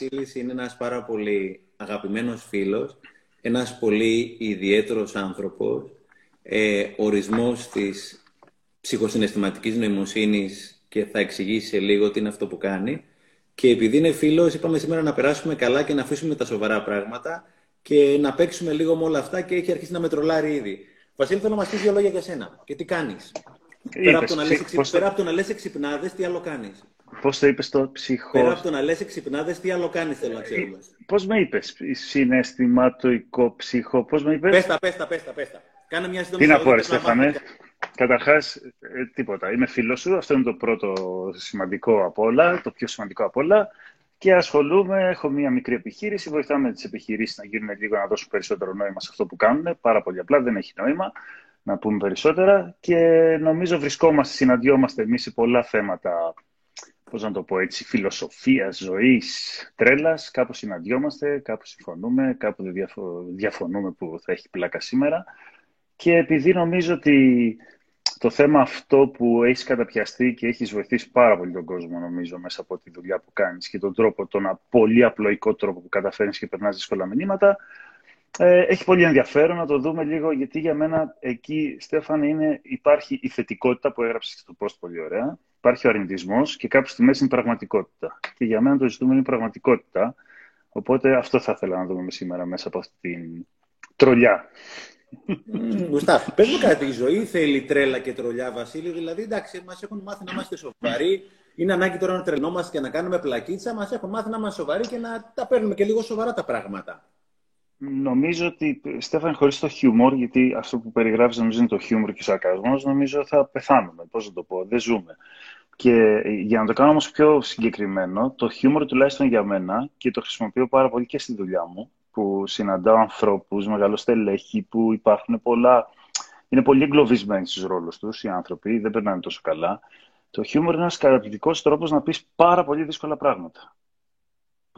Βασίλης είναι ένας πάρα πολύ αγαπημένος φίλος, ένας πολύ ιδιαίτερος άνθρωπος, ε, ορισμός της ψυχοσυναισθηματικής νοημοσύνης και θα εξηγήσει σε λίγο τι είναι αυτό που κάνει. Και επειδή είναι φίλος, είπαμε σήμερα να περάσουμε καλά και να αφήσουμε τα σοβαρά πράγματα και να παίξουμε λίγο με όλα αυτά και έχει αρχίσει να με τρολάρει ήδη. Βασίλη, θέλω να μας πεις δύο λόγια για σένα. Και τι κάνεις. Πέρα από, το να λες, πέρα από το να λες εξυπνάδες, τι άλλο κάνεις; Πώς το είπες το ψυχός; Πέρα από το να λες εξυπνάδες, τι άλλο κάνει, θέλω να ξέρουμε. Πώς με είπες, συναισθηματοϊκό ψυχό, πώς με είπες; Πέστα, πέστα, πέστα, πέστα. Κάνε μια σύντομη Τι να πω, ρε Στέφανε. Καταρχάς, ε, τίποτα. Είμαι φίλος σου. Αυτό είναι το πρώτο σημαντικό από όλα, το πιο σημαντικό από όλα. Και ασχολούμαι, έχω μια μικρή επιχείρηση. Βοηθάμε τις επιχειρήσεις να γίνουν λίγο να δώσουν περισσότερο νόημα σε αυτό που κάνουν. Πάρα πολύ απλά, δεν έχει νόημα να πούμε περισσότερα. Και νομίζω βρισκόμαστε, συναντιόμαστε εμείς σε πολλά θέματα πώς να το πω έτσι, φιλοσοφίας, ζωής, τρέλας. Κάπου συναντιόμαστε, κάπου συμφωνούμε, κάπου δεν διαφωνούμε που θα έχει πλάκα σήμερα. Και επειδή νομίζω ότι το θέμα αυτό που έχεις καταπιαστεί και έχεις βοηθήσει πάρα πολύ τον κόσμο, νομίζω, μέσα από τη δουλειά που κάνεις και τον τρόπο, τον πολύ απλοϊκό τρόπο που καταφέρνεις και περνάς δύσκολα μηνύματα, ε, έχει πολύ ενδιαφέρον να το δούμε λίγο, γιατί για μένα εκεί, Στέφανε, είναι, υπάρχει η θετικότητα που έγραψες στο post πολύ ωραία. Υπάρχει ο αρνητισμός και κάπου στη μέση είναι η πραγματικότητα. Και για μένα το ζητούμενο είναι η πραγματικότητα. Οπότε αυτό θα ήθελα να δούμε σήμερα μέσα από αυτή την τρολιά. Γουστά, πες μου κάτι, η ζωή θέλει τρέλα και τρολιά, Βασίλη. Δηλαδή, εντάξει, μας έχουν μάθει να είμαστε σοβαροί. Είναι ανάγκη τώρα να τρελνόμαστε και να κάνουμε πλακίτσα. Μας έχουν μάθει να είμαστε σοβαροί και να τα παίρνουμε και λίγο σοβαρά τα πράγματα. Νομίζω ότι, Στέφαν, χωρίς το χιούμορ, γιατί αυτό που περιγράφεις νομίζω είναι το χιούμορ και ο σαρκασμός, νομίζω θα πεθάνουμε. Πώς να το πω, δεν ζούμε. Και για να το κάνω όμως πιο συγκεκριμένο, το χιούμορ τουλάχιστον για μένα και το χρησιμοποιώ πάρα πολύ και στη δουλειά μου, που συναντάω ανθρώπους, μεγαλοστελέχη, που υπάρχουν πολλά. Είναι πολύ εγκλωβισμένοι στους ρόλους τους οι άνθρωποι, δεν περνάνε τόσο καλά. Το χιούμορ είναι ένας καταπληκτικός τρόπος να πεις πάρα πολύ δύσκολα πράγματα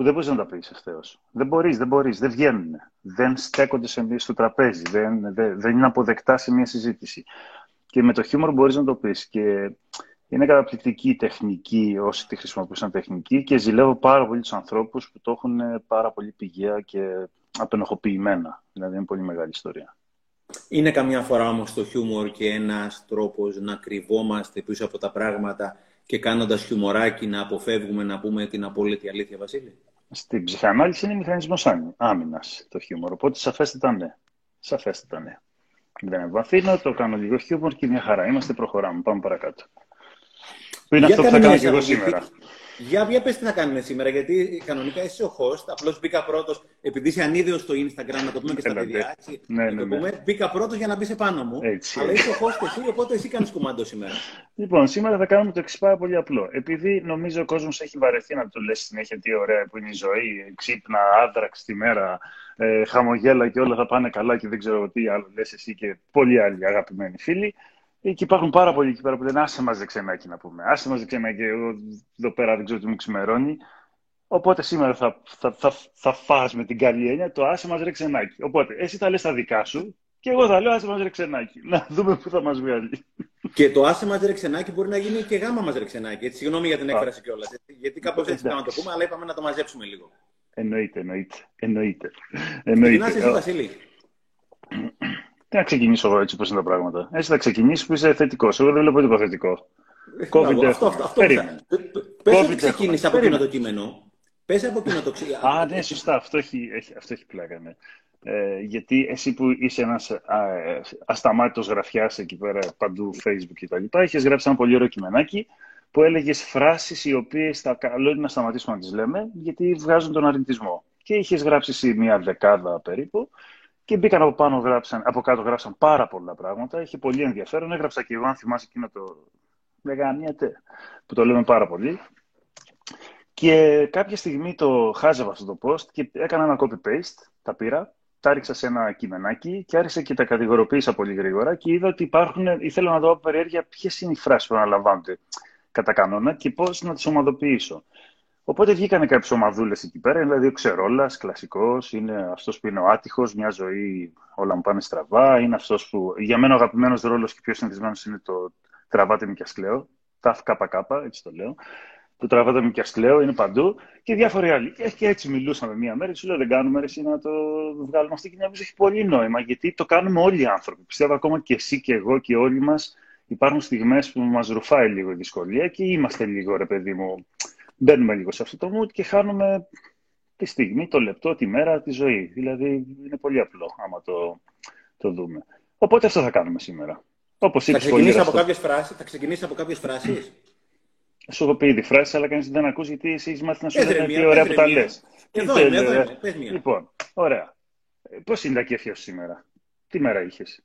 που δεν μπορείς να τα πεις ευθέω. Δεν μπορείς, δεν μπορείς, δεν βγαίνουν. Δεν στέκονται σε, στο τραπέζι, δεν, δεν, δεν είναι αποδεκτά σε μια συζήτηση. Και με το χιούμορ μπορείς να το πεις. Και είναι καταπληκτική τεχνική όσοι τη χρησιμοποιούσαν τεχνική και ζηλεύω πάρα πολύ τους ανθρώπους που το έχουν πάρα πολύ πηγαία και απενοχοποιημένα. Δηλαδή είναι πολύ μεγάλη ιστορία. Είναι καμιά φορά όμως το χιούμορ και ένας τρόπος να κρυβόμαστε πίσω από τα πράγματα και κάνοντας χιουμοράκι να αποφεύγουμε να πούμε την απόλυτη αλήθεια, Βασίλη; Στην ψυχανάλυση είναι μηχανισμός άμυνας το χιούμορ. Οπότε σαφέστατα ναι. Σαφέστατα ναι. Δεν εμβαθύνω, το κάνω λίγο χιούμορ και μια χαρά. Είμαστε, προχωράμε. Πάμε παρακάτω. Που είναι αυτό που θα κάνω και εγώ σήμερα. Για, για πες τι θα κάνουμε σήμερα, γιατί κανονικά είσαι ο host. Απλώς μπήκα πρώτος, επειδή είσαι ανίδεος στο Instagram, να το πούμε και στα παιδιά. Ναι, ναι, ναι. Πούμε, μπήκα πρώτος για να μπεις επάνω μου. Έτσι. Αλλά είσαι ο host εσύ, οπότε εσύ κάνεις κουμάντο σήμερα. Λοιπόν, σήμερα θα κάνουμε το εξής πάρα πολύ απλό. Επειδή νομίζω ο κόσμος έχει βαρεθεί να το λες συνέχεια τι ωραία που είναι η ζωή, ξύπνα, άδραξ τη μέρα, ε, χαμογέλα και όλα θα πάνε καλά και δεν ξέρω τι άλλο λες εσύ και πολλοί άλλοι αγαπημένοι φίλοι. Και υπάρχουν πάρα πολλοί εκεί πέρα που λένε άσε μας δεξενάκι να πούμε. Άσε μας δεξενάκι, εγώ εδώ πέρα δεν ξέρω τι μου ξημερώνει. Οπότε σήμερα θα, θα, θα, θα φας με την καλή έννοια το άσε μας ρεξενάκι. Οπότε εσύ θα λες τα δικά σου και εγώ θα λέω άσε μας ρεξενάκι. Να δούμε πού θα μας βγάλει. Και το άσε μας ρεξενάκι μπορεί να γίνει και γάμα μας ρεξενάκι. Έτσι, συγγνώμη για την έκφραση κιόλας. Γιατί κάπως έτσι να το πούμε, αλλά είπαμε να το μαζέψουμε λίγο. Εννοείται, εννοείται. εννοείται. εννοείται. εσύ, Βασίλη. Τι να ξεκινήσω εγώ έτσι πώ είναι τα πράγματα. Έτσι θα ξεκινήσεις που είσαι θετικός. Εγώ δεν βλέπω τίποτα θετικό. COVID αυτό, αυτό, αυτό. Πες ότι ξεκίνησε από εκείνο το κείμενο. Πες από εκείνο το κείμενο. Α, ναι, σωστά. Αυτό έχει, αυτό έχει πλάκα, ναι. Ε, γιατί εσύ που είσαι ένας ε, ασταμάτητος γραφιάς εκεί πέρα παντού facebook και τα λοιπά, είχες γράψει ένα πολύ ωραίο κειμενάκι που έλεγες φράσεις οι οποίες θα καλό είναι να σταματήσουμε να τις λέμε γιατί βγάζουν τον αρνητισμό. Και είχες γράψει μία δεκάδα περίπου και μπήκαν από πάνω, γράψαν, από κάτω γράψαν πάρα πολλά πράγματα. Είχε πολύ ενδιαφέρον. Έγραψα και εγώ, αν θυμάσαι εκείνο το μεγανίατε, που το λέμε πάρα πολύ. Και κάποια στιγμή το χάζευα αυτό το post και έκανα ένα copy-paste, τα πήρα, τα ρίξα σε ένα κειμενάκι και άρχισα και τα κατηγοροποίησα πολύ γρήγορα και είδα ότι υπάρχουν, ήθελα να δω από περιέργεια ποιες είναι οι φράσεις που αναλαμβάνονται κατά κανόνα και πώς να τις ομαδοποιήσω. Οπότε βγήκαν κάποιες ομαδούλες εκεί πέρα. Δηλαδή ο Ξερόλας, κλασικός, είναι αυτός που είναι ο άτυχος, μια ζωή όλα μου πάνε στραβά. Είναι αυτός που. Για μένα ο αγαπημένος ρόλος και πιο συνηθισμένος είναι το τραβάτε με και ασκλέω. Τα ΚΚ, έτσι το λέω. που τραβάτε με Κιασκλέο, είναι παντού και διάφοροι άλλοι. Και έτσι μιλούσαμε μία μέρα, σου λέω δεν κάνουμε εσύ να το βγάλουμε αυτή και νομίζω έχει πολύ νόημα γιατί το κάνουμε όλοι οι άνθρωποι. Πιστεύω ακόμα και εσύ και εγώ και όλοι μας υπάρχουν στιγμές που μας ρουφάει λίγο η δυσκολία και είμαστε λίγο, ρε παιδί μου, μπαίνουμε λίγο σε αυτό το mood και χάνουμε τη στιγμή, το λεπτό, τη μέρα, τη ζωή. Δηλαδή, είναι πολύ απλό άμα το, το δούμε. Οπότε αυτό θα κάνουμε σήμερα. Όπως θα ξεκινήσει από κάποιες φράσεις. Θα ξεκινήσει από κάποιες φράσεις. Σου έχω πει ήδη φράσεις, αλλά κανείς δεν ακούσει γιατί εσύ έχεις μάθει να σου λέει τι ωραία που τα λες. Εδώ είμαι, εδώ είμαι. Λοιπόν, ωραία. Πώς είναι τα κέφια σου σήμερα, τι μέρα είχες;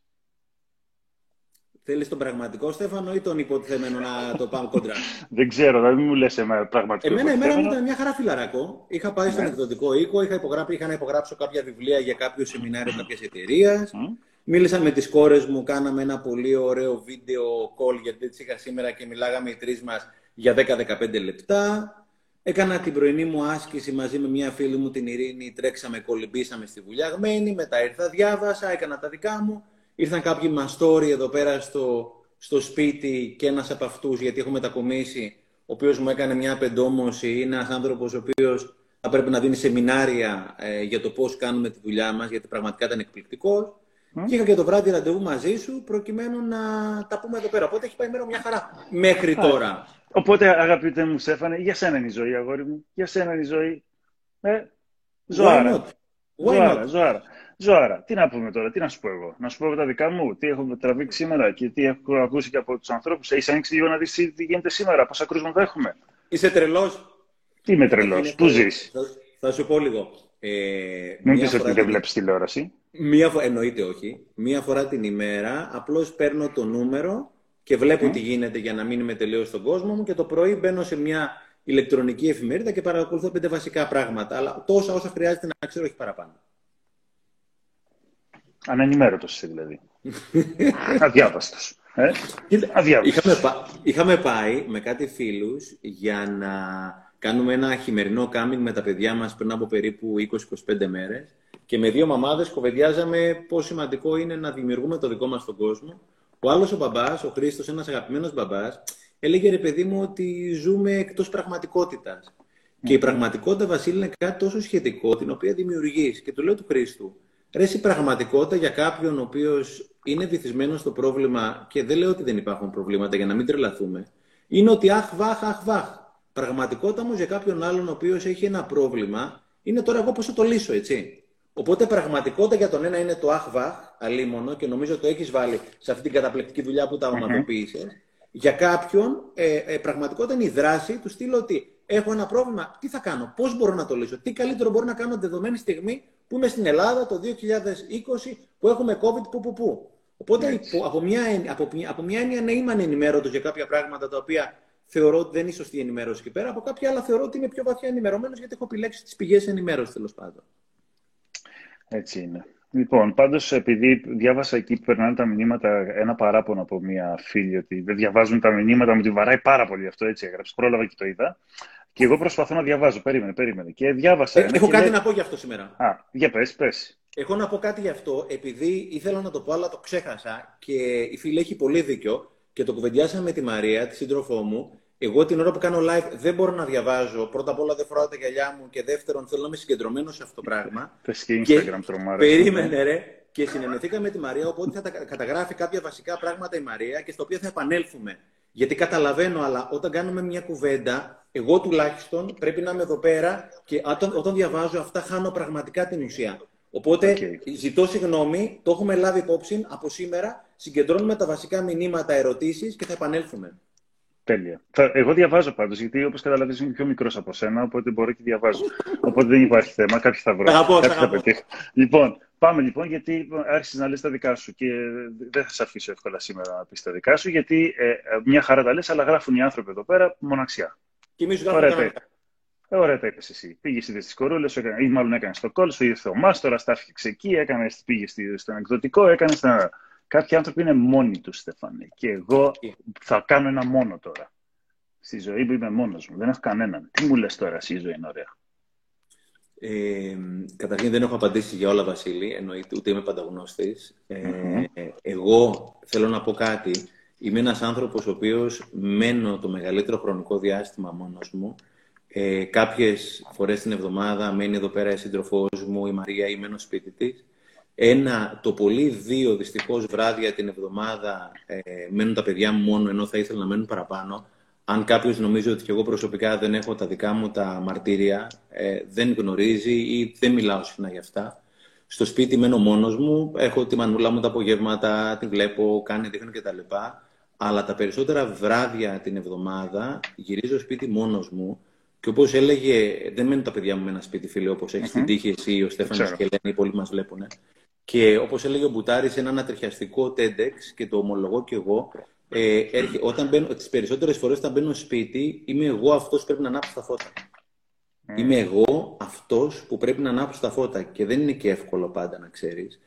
Θέλεις τον πραγματικό Στέφανο ή τον υποτιθέμενο να το πάμε κοντρά. δεν ξέρω, δηλαδή μην μου λες εμένα πραγματικό. Εμένα η μέρα μου ήταν μια χαρά φιλαράκο. Είχα πάει στον ναι. εκδοτικό οίκο, είχα, υπογράψει, είχα να υπογράψω κάποια βιβλία για κάποιο σεμινάριο κάποιας εταιρείας. Μίλησα με τις κόρες μου, κάναμε ένα πολύ ωραίο βίντεο call γιατί έτσι είχα σήμερα και μιλάγαμε οι τρεις μας για 10-15 λεπτά. Έκανα την πρωινή μου άσκηση μαζί με μια φίλη μου την Ειρήνη, τρέξαμε, κολυμπήσαμε στη βουλιαγμένη, μετά ήρθα, διάβασα, έκανα τα δικά μου. Ήρθαν κάποιοι μαστόροι εδώ πέρα στο, στο σπίτι και ένας από αυτούς, γιατί έχω μετακομίσει, ο οποίος μου έκανε μια απεντόμωση, είναι ένας άνθρωπος ο οποίος θα πρέπει να δίνει σεμινάρια ε, για το πώς κάνουμε τη δουλειά μας, γιατί πραγματικά ήταν εκπληκτικός. Mm. Και είχα και το βράδυ ραντεβού μαζί σου, προκειμένου να τα πούμε εδώ πέρα. Οπότε έχει πάει μέρα μια χαρά μέχρι τώρα. Οπότε, αγαπητέ μου Στέφανε, για σένα είναι η ζωή, αγόρι μου. Για σένα είναι η ζωή. Ε, ζωάρα. Ζωάρα, ζωάρα. Ζωάρα. Τι να πούμε τώρα, τι να σου πω εγώ. Να σου πω τα δικά μου, τι έχω τραβήξει σήμερα και τι έχω ακούσει και από τους ανθρώπους. Έχει ανοίξει λίγο να δεις τι γίνεται σήμερα, πόσα κρούσματα έχουμε. Είσαι τρελός. Τι είμαι τρελός, πού ζεις; Θα, θα, σου πω λίγο. Ε, Μην πεις ότι δεν βλέπεις τηλεόραση. Μία φορά, εννοείται όχι. Μία φορά την ημέρα απλώς παίρνω το νούμερο και βλέπω τι γίνεται για να μην είμαι τελείως στον κόσμο μου και το πρωί μπαίνω σε μια ηλεκτρονική εφημερίδα και παρακολουθώ πέντε βασικά πράγματα. Αλλά τόσα όσα χρειάζεται να ξέρω, όχι παραπάνω. Ανενημέρωτος είσαι δηλαδή. Αδιάβαστος. Ε; Είχαμε, είχαμε πάει με κάτι φίλους για να κάνουμε ένα χειμερινό κάμινγκ με τα παιδιά μας πριν από περίπου 20-25 μέρες. Και με δύο μαμάδες κοβεντιάζαμε πόσο σημαντικό είναι να δημιουργούμε το δικό μας τον κόσμο ο άλλος ο μπαμπάς, ο Χρήστος, ένας αγαπημένος μπαμπάς, έλεγε ρε παιδί μου ότι ζούμε εκτός πραγματικότητας. Και η πραγματικότητα, Βασίλη, είναι κάτι τόσο σχετικό, την οποία δημιουργείς. Και του λέω του Χρήστου, ρε, η πραγματικότητα για κάποιον ο οποίος είναι βυθισμένος στο πρόβλημα, και δεν λέω ότι δεν υπάρχουν προβλήματα για να μην τρελαθούμε, είναι ότι αχ, βάχ, αχ, βάχ. Πραγματικότητα όμως για κάποιον άλλον ο οποίος έχει ένα πρόβλημα, είναι τώρα εγώ πώς θα το λύσω, έτσι. Οπότε πραγματικότητα για τον ένα είναι το αχβαχ, αλίμονο, και νομίζω το έχεις βάλει σε αυτή την καταπληκτική δουλειά που τα ονοματοποίησες. Για κάποιον, ε, ε, πραγματικότητα είναι η δράση του στείλω ότι έχω ένα πρόβλημα, τι θα κάνω, πώς μπορώ να το λύσω, τι καλύτερο μπορώ να κάνω δεδομένη στιγμή που είμαι στην Ελλάδα το 2020 που έχουμε COVID, που, που, που. Οπότε από μια, από, από μια έννοια ναι, είμαι ανενημέρωτος για κάποια πράγματα τα οποία θεωρώ ότι δεν είναι σωστή ενημέρωση εκεί πέρα. Από κάποια άλλα θεωρώ ότι είμαι πιο βαθιά ενημερωμένος γιατί έχω επιλέξει τις πηγές ενημέρωσης τέλος πάντων. Έτσι είναι. Λοιπόν, πάντως, επειδή διάβασα εκεί που περνάνε τα μηνύματα, ένα παράπονο από μία φίλη ότι δεν διαβάζουν τα μηνύματα, μου τη βαράει πάρα πολύ αυτό. Έτσι έγραψε. Πρόλαβα και το είδα. Και εγώ προσπαθώ να διαβάζω. Περίμενε, περίμενε. Και διάβασα. Ε, έχω κάτι να πω γι' αυτό σήμερα. Α, για πες, πες. Έχω να πω κάτι γι' αυτό, επειδή ήθελα να το πω, αλλά το ξέχασα και η φίλη έχει πολύ δίκιο και το κουβεντιάσαμε με τη Μαρία, τη σύντροφό μου, εγώ την ώρα που κάνω live δεν μπορώ να διαβάζω. Πρώτα απ' όλα δεν φοράω τα γυαλιά μου και δεύτερον θέλω να είμαι συγκεντρωμένος σε αυτό το πράγμα. και Instagram τρομάρα. Περίμενε ρε. Και συνενεθήκαμε με τη Μαρία, οπότε θα καταγράφει κάποια βασικά πράγματα η Μαρία και στο οποίο θα επανέλθουμε. Γιατί καταλαβαίνω, αλλά όταν κάνουμε μια κουβέντα, εγώ τουλάχιστον πρέπει να είμαι εδώ πέρα και όταν, όταν διαβάζω αυτά χάνω πραγματικά την ουσία. Οπότε ζητώ συγγνώμη, το έχουμε λάβει υπόψη από σήμερα. Συγκεντρώνουμε τα βασικά μηνύματα, ερωτήσεις και θα επανέλθουμε. Τέλεια. εγώ διαβάζω πάντως, γιατί όπως καταλαβαίνεις είμαι πιο μικρός από σένα, οπότε μπορώ και διαβάζω. οπότε δεν υπάρχει θέμα. Κάποιοι θα βρω. Κάποιοι θα πετύχω. Λοιπόν, πάμε λοιπόν, γιατί άρχισες να λες τα δικά σου και δεν θα σε αφήσω εύκολα σήμερα να πεις τα δικά σου, γιατί ε, μια χαρά τα λες, αλλά γράφουν οι άνθρωποι εδώ πέρα μοναξιά. Και εμείς γράφουμε. Ε, ωραία τα είπες εσύ. Πήγες στις κορούλες, ή μάλλον έκανες στο κόλ σου, ήρθε ο Μάστορας, τα έφτιαξε εκεί, έκανες, πήγες στον εκδοτικό, έκανες. Κάποιοι άνθρωποι είναι μόνοι τους, Στέφανε. Και εγώ θα κάνω ένα μόνο τώρα. Στη ζωή που είμαι μόνος μου. Δεν έχω κανέναν. Τι μου λες τώρα, εσύ η ζωή είναι ωραία; Ε, καταρχήν δεν έχω απαντήσει για όλα, Βασίλη. Εννοείται, ούτε είμαι πανταγνώστης. Ε, εγώ θέλω να πω κάτι. Είμαι ένας άνθρωπος ο οποίος μένω το μεγαλύτερο χρονικό διάστημα μόνος μου. Ε, κάποιες φορές την εβδομάδα μένει εδώ πέρα η σύντροφός μου, η Μαρία, ή μένω σπίτι της. Ένα, το πολύ δύο δυστυχώς βράδια την εβδομάδα ε, μένουν τα παιδιά μου μόνο, ενώ θα ήθελα να μένουν παραπάνω. Αν κάποιος νομίζει ότι και εγώ προσωπικά δεν έχω τα δικά μου τα μαρτύρια, ε, δεν γνωρίζει ή δεν μιλάω συχνά για αυτά. Στο σπίτι μένω μόνος μου, έχω τη μανούλα μου τα απογεύματα, τη βλέπω, κάνει, δείχνει κτλ. Αλλά τα περισσότερα βράδια την εβδομάδα γυρίζω σπίτι μόνος μου και όπως έλεγε, δεν μένουν τα παιδιά μου με ένα σπίτι, φίλε, όπως έχεις την τύχη εσύ, ο Στέφανος και Ελένη, οι πολλοί μας βλέπουν. Και όπως έλεγε ο Μπουτάρης, ένα ανατριχιαστικό TEDx και το ομολογώ κι εγώ, ε, έρχε, όταν μπαίνω, τις περισσότερες φορές όταν μπαίνω σπίτι, είμαι εγώ αυτός που πρέπει να ανάψω τα φώτα. Mm. Είμαι εγώ αυτός που πρέπει να ανάψω τα φώτα και δεν είναι και εύκολο πάντα να ξέρεις.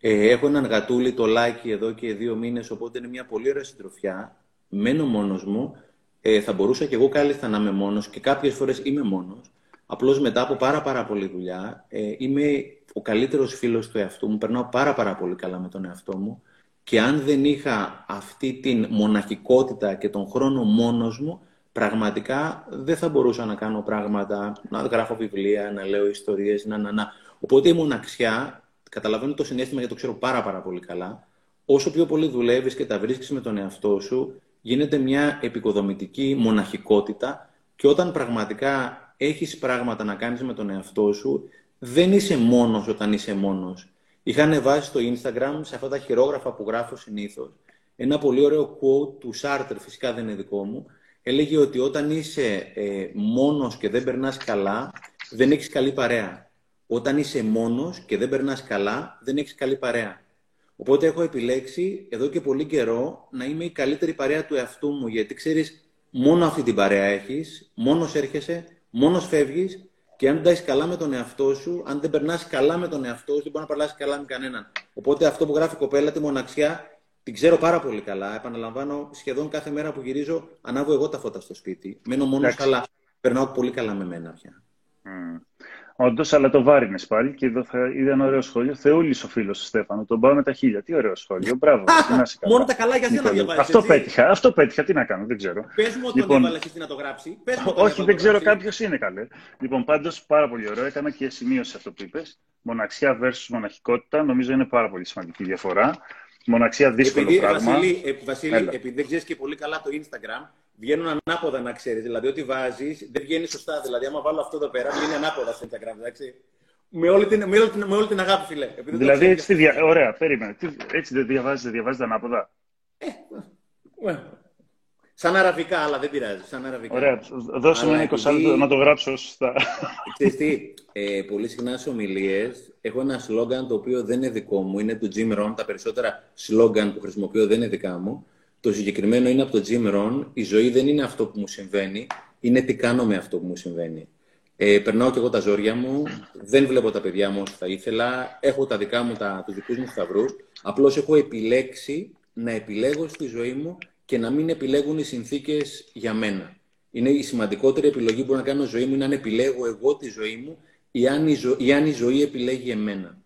Ε, έχω έναν γατούλι, το λάκι, εδώ και δύο μήνες, οπότε είναι μια πολύ ωραία συντροφιά. Μένω μόνος μου. Ε, θα μπορούσα και εγώ κάλλιστα να είμαι μόνος και κάποιες φορές είμαι μόνος. Απλώς μετά από πάρα πάρα πολλή δουλειά ε, είμαι ο καλύτερος φίλος του εαυτού μου. Περνάω πάρα πάρα πολύ καλά με τον εαυτό μου. Και αν δεν είχα αυτή την μοναχικότητα και τον χρόνο μόνος μου, πραγματικά δεν θα μπορούσα να κάνω πράγματα, να γράφω βιβλία, να λέω ιστορίες, να, να, να. Οπότε η μοναξιά, καταλαβαίνω το συνέστημα γιατί το ξέρω πάρα πάρα πολύ καλά, όσο πιο πολύ δουλεύεις και τα βρίσκεις με τον εαυτό σου, γίνεται μια επικοδομητική μοναχικότητα και όταν πραγματικά έχεις πράγματα να κάνεις με τον εαυτό σου, δεν είσαι μόνος όταν είσαι μόνος. Είχα βάσει στο Instagram, σε αυτά τα χειρόγραφα που γράφω συνήθως, ένα πολύ ωραίο quote του Σάρτερ, φυσικά δεν είναι δικό μου. Έλεγε ότι όταν είσαι ε, μόνος και δεν περνάς καλά, δεν έχεις καλή παρέα. Όταν είσαι μόνος και δεν περνάς καλά, δεν έχεις καλή παρέα. Οπότε έχω επιλέξει εδώ και πολύ καιρό να είμαι η καλύτερη παρέα του εαυτού μου, γιατί ξέρεις, μόνο αυτή την παρέα έχεις, μόνος έρχεσαι, μόνος φεύγεις και αν δεν καλά με τον εαυτό σου, αν δεν περνάς καλά με τον εαυτό σου, δεν μπορεί να περνάσει καλά με κανέναν. Οπότε αυτό που γράφει η κοπέλα, τη μοναξιά, την ξέρω πάρα πολύ καλά. Επαναλαμβάνω, σχεδόν κάθε μέρα που γυρίζω, ανάβω εγώ τα φώτα στο σπίτι. Μένω μόνος καλά. Περνάω πολύ καλά με μένα πια. Mm. Όντως, αλλά το βάρινε πάλι και εδώ θα είδα ένα ωραίο σχόλιο. Θεούλης ο φίλος του Στέφανο. Τον πάω με τα χίλια. Τι ωραίο σχόλιο. Μπράβο. Μόνο τα καλά για σένα διαβάζεις. Αυτό πέτυχα. Αυτό πέτυχα. Τι να κάνω, δεν ξέρω. Πες μου ότι λοιπόν, έβαλες να το γράψει. Πες μου Όχι, δεν ξέρω κάποιος είναι καλέ. Λοιπόν, πάντως πάρα πολύ ωραίο. Έκανα και σημείωση αυτό που είπες. Μοναξιά versus μοναχικότητα. Νομίζω είναι πάρα πολύ σημαντική διαφορά. Μοναξιά δύσκολο επειδή, πράγμα. Βασίλη, ε, Βασίλη επειδή δεν ξέρεις και πολύ καλά το Instagram, βγαίνουν ανάποδα να ξέρεις. Δηλαδή, ό,τι βάζεις δεν βγαίνει σωστά. Δηλαδή, άμα βάλω αυτό εδώ πέρα, βγαίνει ανάποδα στο Instagram. Εντάξει. Με όλη την, με όλη την, με όλη την αγάπη, φιλέ. Επειδή δηλαδή, έτσι τη δια... ωραία, περίμενε. Έτσι δεν διαβάζεις, δεν διαβάζεις ανάποδα; Ε, well. Σαν αραβικά, αλλά δεν πειράζει. Σαν αραβικά. Ωραία, δώσε με ένα 20 να το γράψω σωστά. Ξέρεις τι, ε, πολύ συχνά σε ομιλίες έχω ένα σλόγγαν το οποίο δεν είναι δικό μου. Είναι του Jim Rohn. Τα περισσότερα σλόγγαν που χρησιμοποιώ δεν είναι δικά μου. Το συγκεκριμένο είναι από το Jim Rohn. Η ζωή δεν είναι αυτό που μου συμβαίνει, είναι τι κάνω με αυτό που μου συμβαίνει. Ε, περνάω και εγώ τα ζόρια μου, δεν βλέπω τα παιδιά μου όσο θα ήθελα, έχω τα δικά μου, τα, τους δικούς μου σταυρούς. Απλώς έχω επιλέξει να επιλέγω στη ζωή μου και να μην επιλέγουν οι συνθήκες για μένα. Είναι η σημαντικότερη επιλογή που μπορώ να κάνω στη ζωή μου είναι αν επιλέγω εγώ τη ζωή μου ή αν η, ζω... ή αν η ζωή επιλέγει εμένα.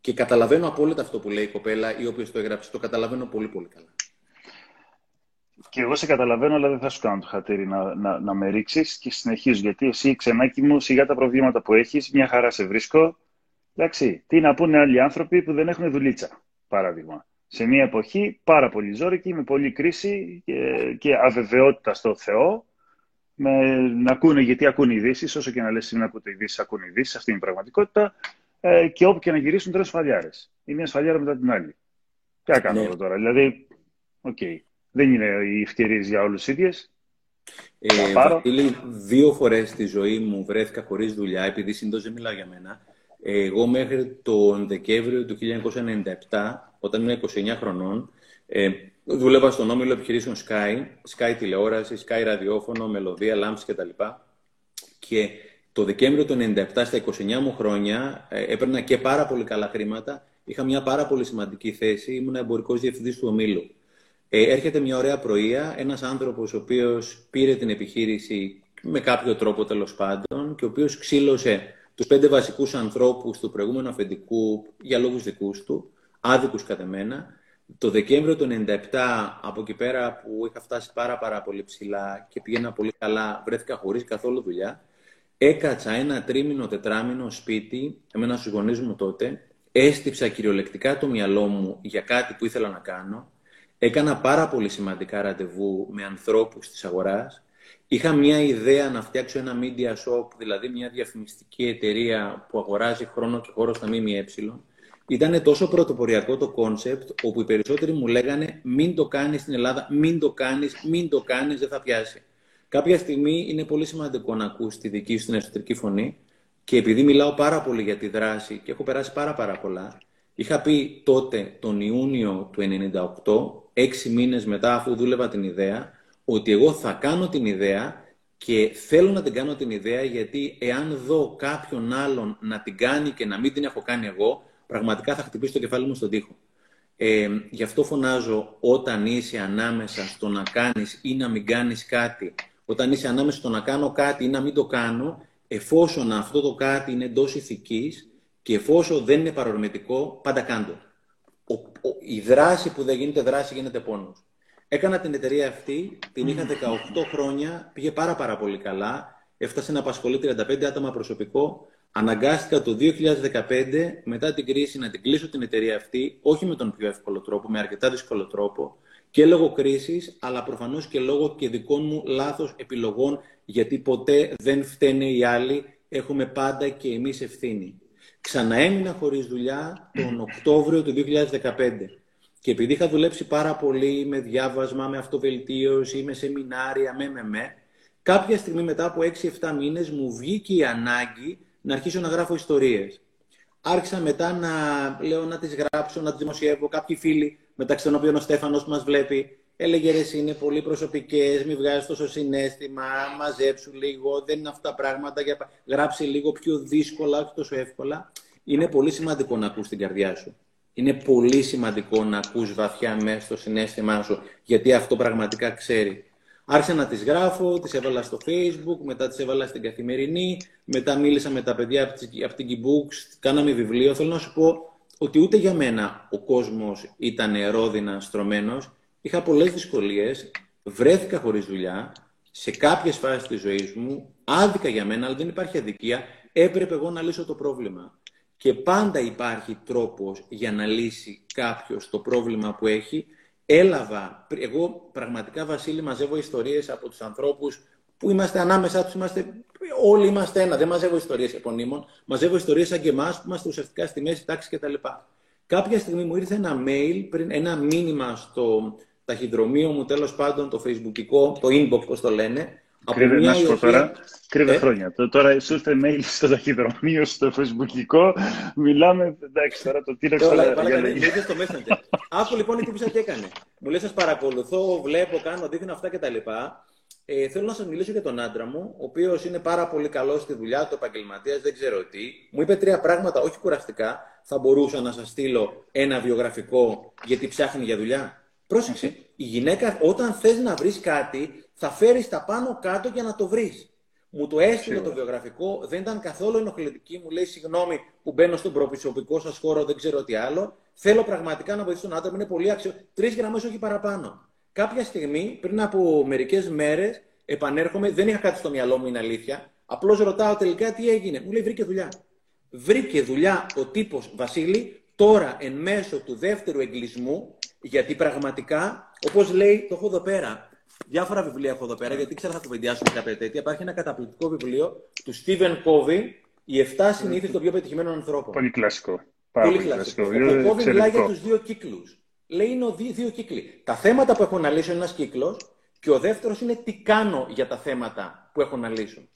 Και καταλαβαίνω απόλυτα αυτό που λέει η κοπέλα ή όποιος το έγραψε. Το καταλαβαίνω πολύ πολύ καλά. Και εγώ σε καταλαβαίνω, αλλά δεν θα σου κάνω το χατήρι να, να, να με ρίξεις και συνεχίζω. Γιατί εσύ, ξενάκι μου, σιγά τα προβλήματα που έχεις, μια χαρά σε βρίσκω. Εντάξει, τι να πούνε άλλοι άνθρωποι που δεν έχουν δουλίτσα, παράδειγμα. Σε μια εποχή πάρα πολύ ζόρικη, με πολλή κρίση και, και αβεβαιότητα στο Θεό. Με, να ακούνε, γιατί ακούνε ειδήσεις, όσο και να λες να ακούτε ειδήσεις, ακούνε ειδήσεις, αυτή είναι η πραγματικότητα. Ε, και όπου και να γυρίσουν, τρεις σφαλιάρες. Η μία σφαλιάρα μετά την άλλη. Τι να κάνω ναι. τώρα, δηλαδή, OK. Okay. Δεν είναι οι ευκαιρίες για όλους ίδιες. Ε, Βασίλη, δύο φορές στη ζωή μου βρέθηκα χωρίς δουλειά, επειδή συνήθως δεν μιλάω για μένα. Εγώ μέχρι τον Δεκέμβριο του 1997, όταν ήμουν 29 χρονών, ε, δούλευα στον όμιλο επιχειρήσεων Sky, Sky τηλεόραση, Sky ραδιόφωνο, μελωδία, λάμψη κτλ. Και το Δεκέμβριο του 1997, στα 29 μου χρόνια, ε, έπαιρνα και πάρα πολύ καλά χρήματα. Είχα μια πάρα πολύ σημαντική θέση. Ήμουν εμπορικός διευθυντής του ομίλου. Ε, έρχεται μια ωραία πρωία, ένας άνθρωπος ο οποίος πήρε την επιχείρηση με κάποιο τρόπο τέλος πάντων και ο οποίος ξύλωσε τους πέντε βασικούς ανθρώπους του προηγούμενου αφεντικού για λόγους δικούς του, άδικους κατά μένα, Το Δεκέμβριο του 1997, από εκεί πέρα που είχα φτάσει πάρα, πάρα πολύ ψηλά και πήγαινα πολύ καλά, βρέθηκα χωρίς καθόλου δουλειά, έκατσα ένα τρίμηνο, τετράμινο σπίτι, εμένα στους γονείς μου τότε, έστυψα κυριολεκτικά το μυαλό μου για κάτι που ήθελα να κάνω, έκανα πάρα πολύ σημαντικά ραντεβού με ανθρώπους της αγοράς, είχα μια ιδέα να φτιάξω ένα media shop, δηλαδή μια διαφημιστική εταιρεία που αγοράζει χρόνο και χώρος στα ΜΜΕ, ήταν τόσο πρωτοποριακό το concept, όπου οι περισσότεροι μου λέγανε μην το κάνεις στην Ελλάδα, μην το κάνεις, μην το κάνεις, δεν θα πιάσει. Κάποια στιγμή είναι πολύ σημαντικό να ακούς τη δική σου την εσωτερική φωνή και επειδή μιλάω πάρα πολύ για τη δράση και έχω περάσει πάρα πάρα πολλά, είχα πει τότε τον Ιούνιο του 1998, έξι μήνες μετά αφού δούλευα την ιδέα, ότι εγώ θα κάνω την ιδέα και θέλω να την κάνω την ιδέα γιατί εάν δω κάποιον άλλον να την κάνει και να μην την έχω κάνει εγώ, πραγματικά θα χτυπήσει το κεφάλι μου στον τοίχο. Ε, γι' αυτό φωνάζω όταν είσαι ανάμεσα στο να κάνεις ή να μην κάνεις κάτι, όταν είσαι ανάμεσα στο να κάνω κάτι ή να μην το κάνω, εφόσον αυτό το κάτι είναι εντός ηθικής και εφόσον δεν είναι παρορμητικό, πάντα κάντο. Ο, η δράση που δεν γίνεται δράση γίνεται πόνος. Έκανα την εταιρεία αυτή, την είχα 18 χρόνια, πήγε πάρα πάρα πολύ καλά, έφτασε να απασχολεί 35 άτομα προσωπικό, Αναγκάστηκα το 2015, μετά την κρίση, να την κλείσω την εταιρεία αυτή, όχι με τον πιο εύκολο τρόπο, με αρκετά δύσκολο τρόπο, και λόγω κρίσης, αλλά προφανώς και λόγω και δικών μου λάθος επιλογών, γιατί ποτέ δεν φταίνε οι άλλοι, έχουμε πάντα και εμείς ευθύνη. Ξαναέμεινα χωρίς δουλειά τον Οκτώβριο του 2015. Και επειδή είχα δουλέψει πάρα πολύ με διάβασμα, με αυτοβελτίωση, με σεμινάρια, με με με, κάποια στιγμή μετά από 6-7 μήνες μου βγήκε η ανάγκη να αρχίσω να γράφω ιστορίες. Άρχισα μετά να λέω να τις γράψω, να τις δημοσιεύω. Κάποιοι φίλοι, μεταξύ των οποίων ο Στέφανος που μας βλέπει, έλεγε ρε είναι πολύ προσωπικές, μην βγάζεις τόσο συνέστημα, μαζέψου λίγο, δεν είναι αυτά τα πράγματα, για... γράψει λίγο πιο δύσκολα, όχι τόσο εύκολα. Είναι πολύ σημαντικό να ακούς την καρδιά σου. Είναι πολύ σημαντικό να ακούς βαθιά μέσα στο συνέστημά σου, γιατί αυτό πραγματικά ξέρει. Άρχισα να τις γράφω, τις έβαλα στο facebook, μετά τις έβαλα στην καθημερινή, μετά μίλησα με τα παιδιά από την Keybooks, κάναμε βιβλίο. Θέλω να σου πω ότι ούτε για μένα ο κόσμος ήταν ρόδινα στρωμένος. Είχα πολλές δυσκολίες, βρέθηκα χωρίς δουλειά, σε κάποιες φάσεις της ζωής μου, άδικα για μένα, αλλά δεν υπάρχει αδικία, έπρεπε εγώ να λύσω το πρόβλημα. Και πάντα υπάρχει τρόπος για να λύσει κάποιος το πρόβλημα που έχει έλαβα, εγώ πραγματικά Βασίλη μαζεύω ιστορίες από τους ανθρώπους που είμαστε ανάμεσά τους, είμαστε, όλοι είμαστε ένα, δεν μαζεύω ιστορίες επωνύμων, μαζεύω ιστορίες σαν και εμάς που είμαστε ουσιαστικά στη μέση τάξη κτλ. Κάποια στιγμή μου ήρθε ένα mail, πριν, ένα μήνυμα στο ταχυδρομείο μου, τέλος πάντων, το facebookικό, το inbox, πώς το λένε, Κρύβε, να σου πω τώρα, κρύβε ε; χρόνια. Τώρα σου ήρθε mail στο ταχυδρομείο, στο facebook. Μιλάμε, εντάξει, τώρα το τι να ξέρω. στο Messenger. Άκου λοιπόν τι τύπησα και έκανε. Μου λέει, σας παρακολουθώ, βλέπω, κάνω, δείχνω αυτά κτλ. Ε, θέλω να σας μιλήσω για τον άντρα μου, ο οποίος είναι πάρα πολύ καλός στη δουλειά του, επαγγελματίας, δεν ξέρω τι. Μου είπε τρία πράγματα, όχι κουραστικά. Θα μπορούσα να σας στείλω ένα βιογραφικό γιατί ψάχνει για δουλειά. Πρόσεξε, η γυναίκα όταν θες να βρεις κάτι, θα φέρεις τα πάνω κάτω για να το βρεις. Μου το έστειλε το βιογραφικό, δεν ήταν καθόλου ενοχλητική. Μου λέει συγγνώμη που μπαίνω στον προπισωπικό σας χώρο, δεν ξέρω τι άλλο. Θέλω πραγματικά να βοηθήσω τον άτομο, είναι πολύ άξιο. Τρεις γραμμές, όχι παραπάνω. Κάποια στιγμή, πριν από μερικές μέρες, επανέρχομαι, δεν είχα κάτι στο μυαλό μου, είναι αλήθεια. Απλώς ρωτάω τελικά τι έγινε. Μου λέει βρήκε δουλειά. Βρήκε δουλειά ο τύπος Βασίλη τώρα εν μέσω του δεύτερου εγκλισμού, γιατί πραγματικά, όπως λέει, το έχω εδώ πέρα, διάφορα βιβλία έχω εδώ πέρα, γιατί ξέρω θα κουβεντιάσουμε κάποια τέτοια. Υπάρχει ένα καταπληκτικό βιβλίο του Stephen Covey, Οι 7 συνήθειε των πιο πετυχημένων ανθρώπων. Πολύ κλασικό. Πολύ κλασικό. Ο Covey μιλάει για τους δύο κύκλους. Λέει είναι δύο κύκλοι. Τα θέματα που έχω να λύσω είναι ένας κύκλος και ο δεύτερος είναι τι κάνω για τα θέματα που έχω να λύσω.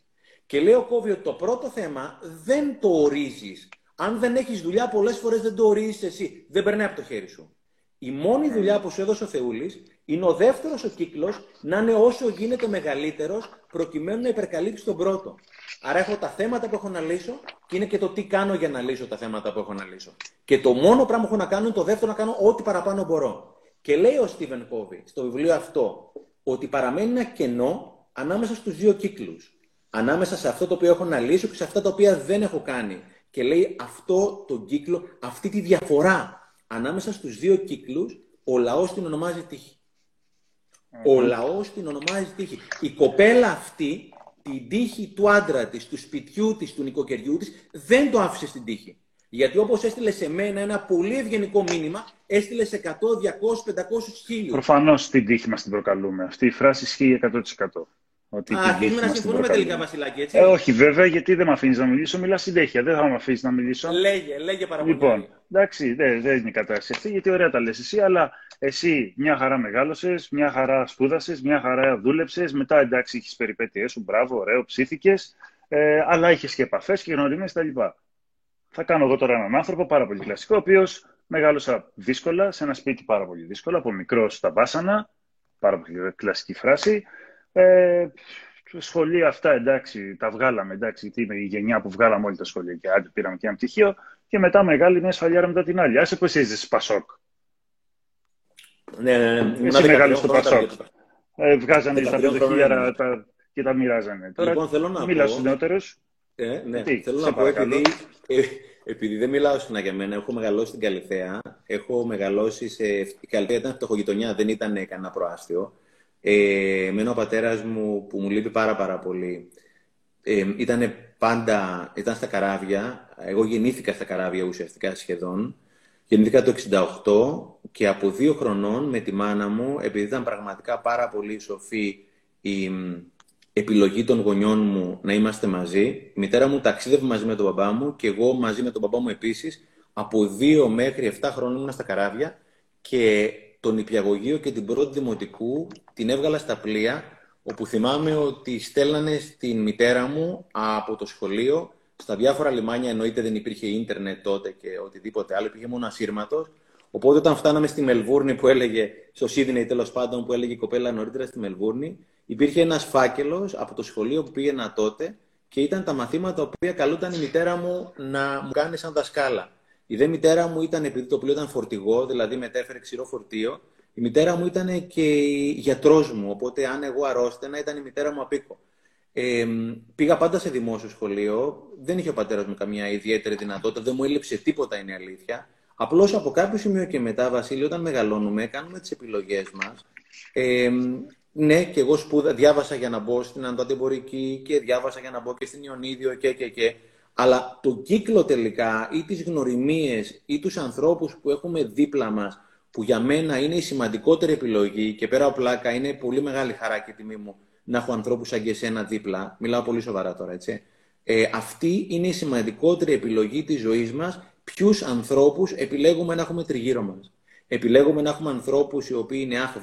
Και λέει ο Covey ότι το πρώτο θέμα δεν το ορίζεις. Αν δεν έχεις δουλειά, πολλές φορές δεν το ορίζεις εσύ. Δεν περνάει από το χέρι σου. Η μόνη δουλειά που σου έδωσε ο Θεούλης είναι ο δεύτερος ο κύκλος να είναι όσο γίνεται μεγαλύτερος προκειμένου να υπερκαλύψει τον πρώτο. Άρα έχω τα θέματα που έχω να λύσω και είναι και το τι κάνω για να λύσω τα θέματα που έχω να λύσω. Και το μόνο πράγμα που έχω να κάνω είναι το δεύτερο να κάνω ό,τι παραπάνω μπορώ. Και λέει ο Στίβεν Κόβι στο βιβλίο αυτό ότι παραμένει ένα κενό ανάμεσα στους δύο κύκλους. Ανάμεσα σε αυτό το οποίο έχω να λύσω και σε αυτά τα οποία δεν έχω κάνει. Και λέει αυτό το κύκλο, αυτή τη διαφορά ανάμεσα στους δύο κύκλους ο λαός την ονομάζει τύχη. Ο λαός την ονομάζει τύχη. Η κοπέλα αυτή, την τύχη του άντρα της, του σπιτιού της, του νοικοκυριού της, δεν το άφησε στην τύχη. Γιατί όπως έστειλε σε μένα ένα πολύ ευγενικό μήνυμα, έστειλε σε 100, 200, 500 χίλιους. Προφανώς την τύχη μας την προκαλούμε. Αυτή η φράση ισχύει 100%. Ότι Α, αρχίζουμε να συμφωνούμε τελικά, Βασιλάκη, έτσι. Ε, όχι, βέβαια, γιατί δεν με αφήνεις να μιλήσω. Μιλά συνέχεια. Δεν θα με αφήσεις να μιλήσω. Λέγε, λέγε πάρα πολύ. Λοιπόν, εντάξει, δεν, δεν είναι η κατάσταση αυτή, γιατί ωραία τα λες εσύ, αλλά εσύ μια χαρά μεγάλωσες, μια χαρά σπούδασες, μια χαρά δούλεψες. Μετά εντάξει, έχεις περιπέτειές σου, μπράβο, ωραίο, ψήθηκες. Ε, αλλά είχε και επαφές και γνωριμίε κτλ. Θα κάνω εγώ τώρα έναν άνθρωπο πάρα πολύ κλασικό, ο οποίος μεγάλωσα δύσκολα, σε ένα σπίτι πάρα πολύ δύσκολο, από μικρός στα μπάσανα. Πάρα πολύ κλασική φράση. Ε, σχολεία αυτά, εντάξει, τα βγάλαμε, εντάξει, γιατί είμαι η γενιά που βγάλαμε όλοι τα σχολεία και άντε πήραμε και ένα πτυχίο και μετά μεγάλη μια σφαλιάρα μετά την άλλη. Άσε που εσύ είσαι Πασόκ. Ναι, ναι, ναι. Εσύ μεγάλη στο Πασόκ. Ε, βγάζανε τα πεντοχίλιαρα τα... και τα μοιράζανε. Τώρα λοιπόν, θέλω να μιλάω στους νεότερους. Ε, ναι, Τι, θέλω να πω επειδή, ε, επειδή δεν μιλάω συχνά για μένα, έχω μεγαλώσει στην Καλυθέα. Έχω μεγαλώσει σε... Η Καλυθέα ήταν φτωχογειτονιά, δεν ήταν κανένα προάστιο. Ε, εμένα ο πατέρας μου, που μου λείπει πάρα πάρα πολύ, ε, ήταν πάντα, ήταν στα καράβια. Εγώ γεννήθηκα στα καράβια ουσιαστικά σχεδόν. Γεννήθηκα το 68 και από δύο χρονών με τη μάνα μου, επειδή ήταν πραγματικά πάρα πολύ σοφή η επιλογή των γονιών μου να είμαστε μαζί, η μητέρα μου ταξίδευε μαζί με τον μπαμπά μου και εγώ μαζί με τον μπαμπά μου επίσης, από δύο μέχρι 7 χρόνια ήμουν στα καράβια και τον νηπιαγωγείο και την πρώτη δημοτικού την έβγαλα στα πλοία, όπου θυμάμαι ότι στέλνανε στην μητέρα μου από το σχολείο στα διάφορα λιμάνια, εννοείται δεν υπήρχε ίντερνετ τότε και οτιδήποτε άλλο, υπήρχε μόνο ασύρματος. Οπότε όταν φτάναμε στη Μελβούρνη που έλεγε, στο Σίδνεϊ τέλος πάντων που έλεγε η κοπέλα νωρίτερα στη Μελβούρνη, υπήρχε ένας φάκελος από το σχολείο που πήγαινα τότε και ήταν τα μαθήματα τα οποία καλούταν η μητέρα μου να μου κάνει σαν δασκάλα. Η δε μητέρα μου ήταν, επειδή το πλοίο ήταν φορτηγό, δηλαδή μετέφερε ξηρό φορτίο, η μητέρα μου ήταν και γιατρός μου. Οπότε, αν εγώ αρρώστηνα, ήταν η μητέρα μου απίκο. Ε, πήγα πάντα σε δημόσιο σχολείο. Δεν είχε ο πατέρας μου καμία ιδιαίτερη δυνατότητα. Δεν μου έλειψε τίποτα, είναι αλήθεια. Απλώς από κάποιο σημείο και μετά, Βασίλη, όταν μεγαλώνουμε, κάνουμε τις επιλογές μας. Ε, ναι, και εγώ σπούδα, διάβασα για να μπω στην Ανταντεμπορική και διάβασα για να μπω και στην Ιωνίδιο και, και, και. Αλλά το κύκλο τελικά ή τις γνωριμίες ή τους ανθρώπους που έχουμε δίπλα μας που για μένα είναι η σημαντικότερη επιλογή και πέρα από πλάκα είναι πολύ μεγάλη χαρά και τιμή μου να έχω ανθρώπους σαν και εσένα δίπλα. Μιλάω πολύ σοβαρά τώρα, έτσι. Ε, αυτή είναι η σημαντικότερη επιλογή της ζωής μας. Ποιους ανθρώπους επιλέγουμε να έχουμε τριγύρω μας. Επιλέγουμε να έχουμε ανθρώπους οι οποίοι είναι αχ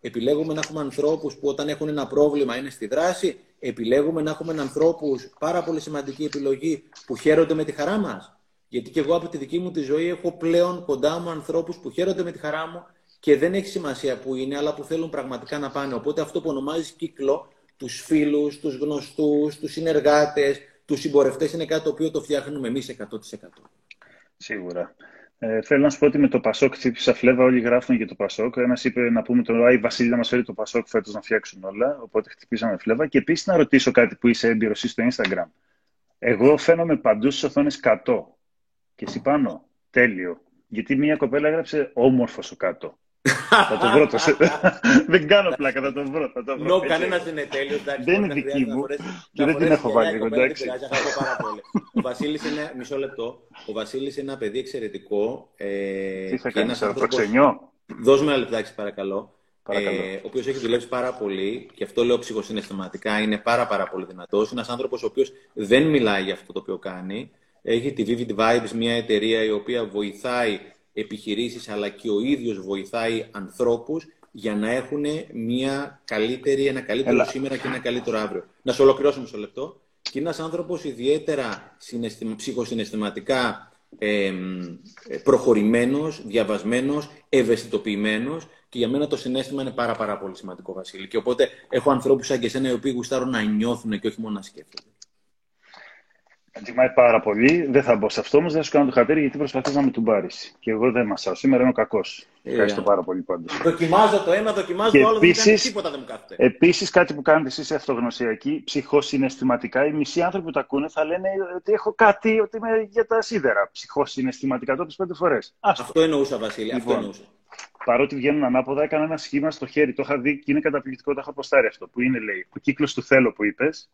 επιλέγουμε να έχουμε ανθρώπους που όταν έχουν ένα πρόβλημα είναι στη δράση, επιλέγουμε να έχουμε ανθρώπους, πάρα πολύ σημαντική επιλογή, που χαίρονται με τη χαρά μας. Γιατί και εγώ από τη δική μου τη ζωή έχω πλέον κοντά μου ανθρώπους που χαίρονται με τη χαρά μου και δεν έχει σημασία που είναι, αλλά που θέλουν πραγματικά να πάνε. Οπότε αυτό που ονομάζεις κύκλο, τους φίλους, τους γνωστούς, τους συνεργάτες, τους συμπορευτές, είναι κάτι το οποίο το φτιάχνουμε εμείς 100%. Σίγουρα. Ε, θέλω να σου πω ότι με το Πασόκ χτύπησα φλέβα, όλοι γράφουν για το Πασόκ. Ένας είπε να πούμε το Άι Βασίλη να μας φέρει το Πασόκ φέτος να φτιάξουν όλα. Οπότε χτυπήσαμε φλέβα. Και επίσης να ρωτήσω κάτι που είσαι έμπειρος στο Instagram. Εγώ φαίνομαι παντού στις οθόνες 100. Και εσύ πάνω. Τέλειο. Γιατί μια κοπέλα έγραψε όμορφος σου κάτω. Θα το βρω. Το... δεν κάνω πλάκα, θα το βρω. Θα το βρω. No, κανένας δεν είναι τέλειος. δεν είναι δική μου. Και δεν την έχω βάλει. Εντάξει. Ο Βασίλης είναι. Μισό λεπτό. Ο Βασίλης είναι ένα παιδί εξαιρετικό. Ε, Τι θα κάνεις, θα προξενιό. Δώσ' με ένα λεπτάκι, παρακαλώ. Ε, ο οποίος έχει δουλέψει πάρα πολύ και αυτό λέω ψυχοσυναισθηματικά, είναι πάρα, πάρα πολύ δυνατός. Είναι ένας άνθρωπος ο οποίος δεν μιλάει για αυτό το οποίο κάνει. Έχει τη Vivid Vibes, μια εταιρεία η οποία βοηθάει επιχειρήσεις αλλά και ο ίδιος βοηθάει ανθρώπους για να έχουν μια καλύτερη, ένα καλύτερο Έλα. σήμερα και ένα καλύτερο αύριο. Να σε ολοκληρώσω μισό λεπτό. Και είναι ένας άνθρωπος ιδιαίτερα ψυχοσυναισθηματικά ε, προχωρημένος, διαβασμένος, ευαισθητοποιημένος και για μένα το συνέστημα είναι πάρα πάρα πολύ σημαντικό, Βασίλη. Και οπότε έχω ανθρώπους σαν και εσένα οι οποίοι γουστάρουν να νιώθουν και όχι μόνο να σκέφτονται. Τιμάει πάρα πολύ. Δεν θα μπω σε αυτό όμως, δεν σου κάνω το χατέρι γιατί προσπαθείς να με του πάρει. Και εγώ δεν μασάω. Σήμερα είμαι ο κακός. Ε, Ευχαριστώ πάρα πολύ πάντως. Δοκιμάζω το ένα, δοκιμάζω το άλλο. Επίσης, δεν τίποτα δεν μου κάθεται. Επίσης, κάτι που κάνετε εσείς αυτογνωσιακοί, ψυχοσυναισθηματικά, οι μισοί άνθρωποι που τα ακούνε θα λένε ότι έχω κάτι, ότι είμαι για τα σίδερα. Ψυχοσυναισθηματικά, το πέντε φορές. Αυτό εννοούσα, Βασίλη. Αυτό λοιπόν, εννοούσα. παρότι βγαίνουν ανάποδα, έκανα ένα σχήμα στο χέρι. Το είχα δει και είναι καταπληκτικό, το είχα προστάρει αυτό. Που είναι, λέει, ο κύκλος του θέλω που είπες,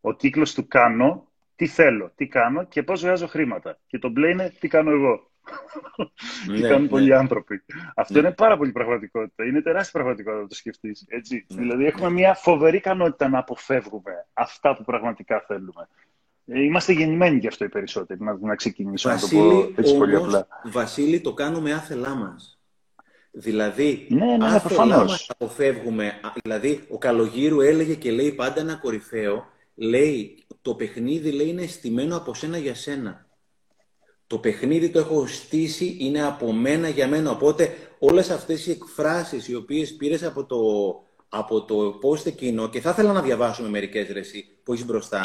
ο κύκλος του κάνω, τι θέλω, τι κάνω και πώς βγάζω χρήματα. Και το μπλε είναι τι κάνω εγώ. τι ναι, κάνουν ναι. πολλοί άνθρωποι. Αυτό ναι. είναι πάρα πολύ πραγματικότητα. Είναι τεράστια πραγματικότητα να το σκεφτείς. Δηλαδή, έχουμε μια φοβερή ικανότητα να αποφεύγουμε αυτά που πραγματικά θέλουμε. Ε, είμαστε γεννημένοι γι' αυτό οι περισσότεροι, να, να ξεκινήσουμε Βασίλη, να το πω έτσι πολύ απλά. Βασίλη, το κάνουμε άθελά μας. Δηλαδή, ναι, ναι, άθελά μας αποφεύγουμε. Δηλαδή, ο Καλογύρου έλεγε και λέει πάντα ένα κορυφαίο, λέει, το παιχνίδι λέει, είναι στημένο από σένα για σένα. Το παιχνίδι το έχω στήσει, είναι από μένα για μένα. Οπότε όλες αυτές οι εκφράσεις οι οποίες πήρες από το, από το post εκείνο και θα ήθελα να διαβάσουμε μερικές ρεσί που έχεις μπροστά.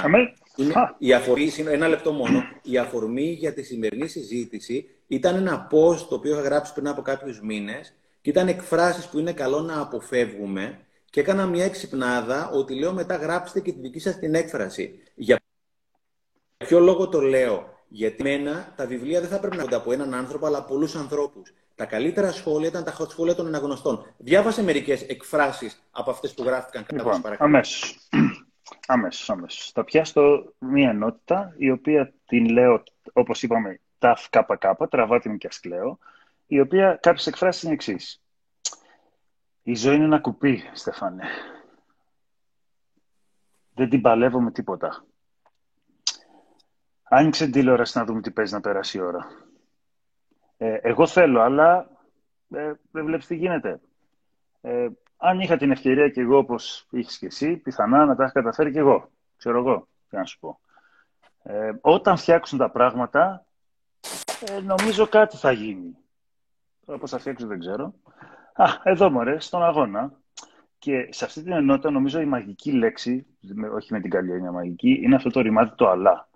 Είναι, η αφορμή, ένα λεπτό μόνο. Η αφορμή για τη σημερινή συζήτηση ήταν ένα post το οποίο είχα γράψει πριν από κάποιους μήνες και ήταν εκφράσεις που είναι καλό να αποφεύγουμε και έκανα μια εξυπνάδα ότι λέω μετά γράψτε και τη δική σας την έκφραση. Για ποιο λόγο το λέω; Γιατί μένα τα βιβλία δεν θα πρέπει να έρχονται από έναν άνθρωπο, αλλά από πολλούς ανθρώπους. Τα καλύτερα σχόλια ήταν τα σχόλια των αναγνωστών. Διάβασε μερικές εκφράσεις από αυτές που γράφτηκαν κάτω λοιπόν, Αμέσως. Αμέσως, αμέσως. Θα πιάσω μία ενότητα, η οποία την λέω, όπως είπαμε, ταφ κάπα τραβά την και ασκλέω, η οποία κάποιες εκφράσεις είναι εξής. Η ζωή είναι ένα κουπί, Στεφάνε. Δεν την παλεύω με τίποτα. Άνοιξε την τηλεόραση να δούμε τι παίζει να περάσει η ώρα. Ε, εγώ θέλω, αλλά ε, δεν βλέπεις τι γίνεται. Ε, αν είχα την ευκαιρία και εγώ όπως είχες και εσύ, πιθανά να τα είχα καταφέρει και εγώ. Ξέρω εγώ, τι να σου πω. Ε, όταν φτιάξουν τα πράγματα, ε, νομίζω κάτι θα γίνει. Τώρα πώς θα φτιάξουν δεν ξέρω. Α, εδώ μωρέ, στον αγώνα. Και σε αυτή την ενότητα νομίζω η μαγική λέξη, όχι με την καλή έννοια μαγική, είναι αυτό το ρημάδι το αλλά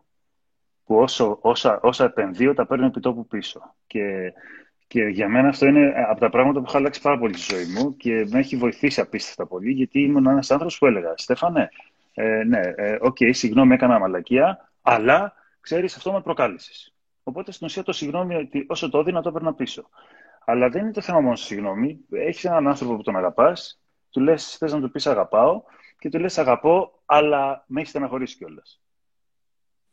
που όσο, όσα, όσα επενδύω τα παίρνω επί τόπου πίσω. Και, και για μένα αυτό είναι από τα πράγματα που έχω αλλάξει πάρα πολύ στη ζωή μου και με έχει βοηθήσει απίστευτα πολύ, γιατί ήμουν ένας άνθρωπος που έλεγα: Στέφανε, ε, ναι, ε, OK, okay, συγγνώμη, έκανα μαλακία, αλλά ξέρεις, αυτό με προκάλεσες. Οπότε στην ουσία το συγγνώμη, ότι όσο το έδινα, το έπαιρνα πίσω. Αλλά δεν είναι το θέμα μόνο συγγνώμη. Έχεις έναν άνθρωπο που τον αγαπάς, του λες: Θες να του πεις αγαπάω, και του λες: Αγαπώ, αλλά με έχεις στεναχωρήσει κιόλας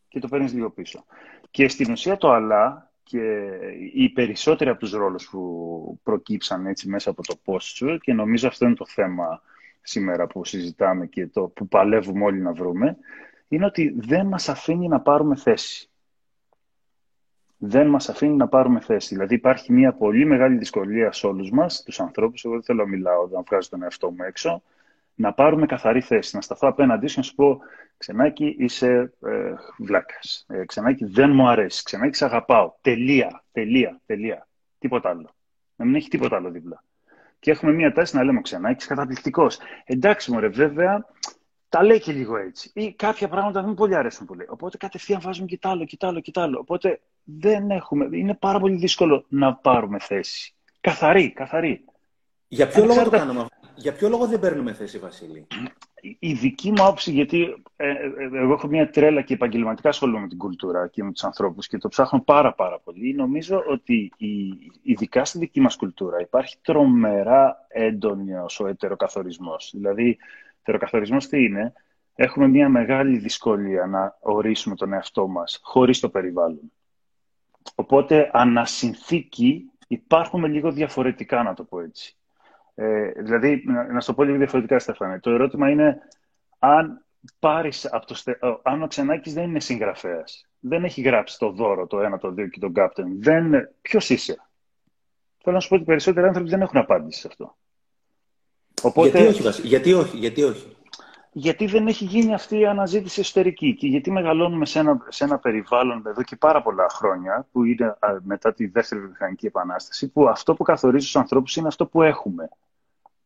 και το παίρνεις λίγο πίσω. Και στην ουσία το αλλά και οι περισσότεροι από τους ρόλους που προκύψαν έτσι μέσα από το post σου και νομίζω αυτό είναι το θέμα σήμερα που συζητάμε και το που παλεύουμε όλοι να βρούμε είναι ότι δεν μας αφήνει να πάρουμε θέση. Δεν μας αφήνει να πάρουμε θέση. Δηλαδή υπάρχει μια πολύ μεγάλη δυσκολία σε όλους μας, τους ανθρώπους, εγώ δεν θέλω να μιλάω, να βγάζω τον εαυτό μου έξω, να πάρουμε καθαρή θέση, να σταθώ απέναντί σου και να σου πω Ξενάκι, είσαι ε, βλάκας. Ε, ξενάκι, δεν μου αρέσει. Ξενάκι, σε αγαπάω. Τελεία, τελεία, τελεία. Τίποτα άλλο. Να μην έχει τίποτα άλλο δίπλα. Και έχουμε μία τάση να λέμε ξενάκι, είσαι καταπληκτικός. Εντάξει, μωρέ, βέβαια, τα λέει και λίγο έτσι. Ή κάποια πράγματα δεν μου πολύ αρέσουν πολύ. Οπότε κατευθείαν βάζουμε και άλλο, και άλλο, και άλλο. Οπότε δεν έχουμε, είναι πάρα πολύ δύσκολο να πάρουμε θέση. Καθαρή, καθαρή. Για ποιο λόγο το κάνουμε αυτό; Για ποιο λόγο δεν παίρνουμε θέση, Βασίλη; Η δική μου άποψη, γιατί ε, ε, εγώ έχω μια τρέλα και επαγγελματικά ασχολούμαι με την κουλτούρα και με τους ανθρώπους και το ψάχνω πάρα πάρα πολύ. Νομίζω ότι η, ειδικά στη δική μας κουλτούρα υπάρχει τρομερά έντονος ο ετεροκαθορισμός. Δηλαδή, ετεροκαθορισμός τι είναι, έχουμε μια μεγάλη δυσκολία να ορίσουμε τον εαυτό μας χωρίς το περιβάλλον. Οπότε, ανασυνθήκη, υπάρχουμε λίγο διαφορετικά, να το πω έτσι. Ε, δηλαδή, να, σου το πω λίγο διαφορετικά, Στέφανε. Το ερώτημα είναι αν πάρεις από το, αν ο Ξενάκης δεν είναι συγγραφέας. Δεν έχει γράψει το δώρο, το ένα, το δύο και τον Κάπτεν. Δεν... Ποιος είσαι; Θέλω να σου πω ότι οι περισσότεροι άνθρωποι δεν έχουν απάντηση σε αυτό. Οπότε... Γιατί όχι, Γιατί όχι, γιατί όχι; Γιατί δεν έχει γίνει αυτή η αναζήτηση εσωτερική και γιατί μεγαλώνουμε σε ένα, σε ένα περιβάλλον εδώ και πάρα πολλά χρόνια, που είναι μετά τη δεύτερη βιομηχανική επανάσταση, που αυτό που καθορίζει του ανθρώπους είναι αυτό που έχουμε.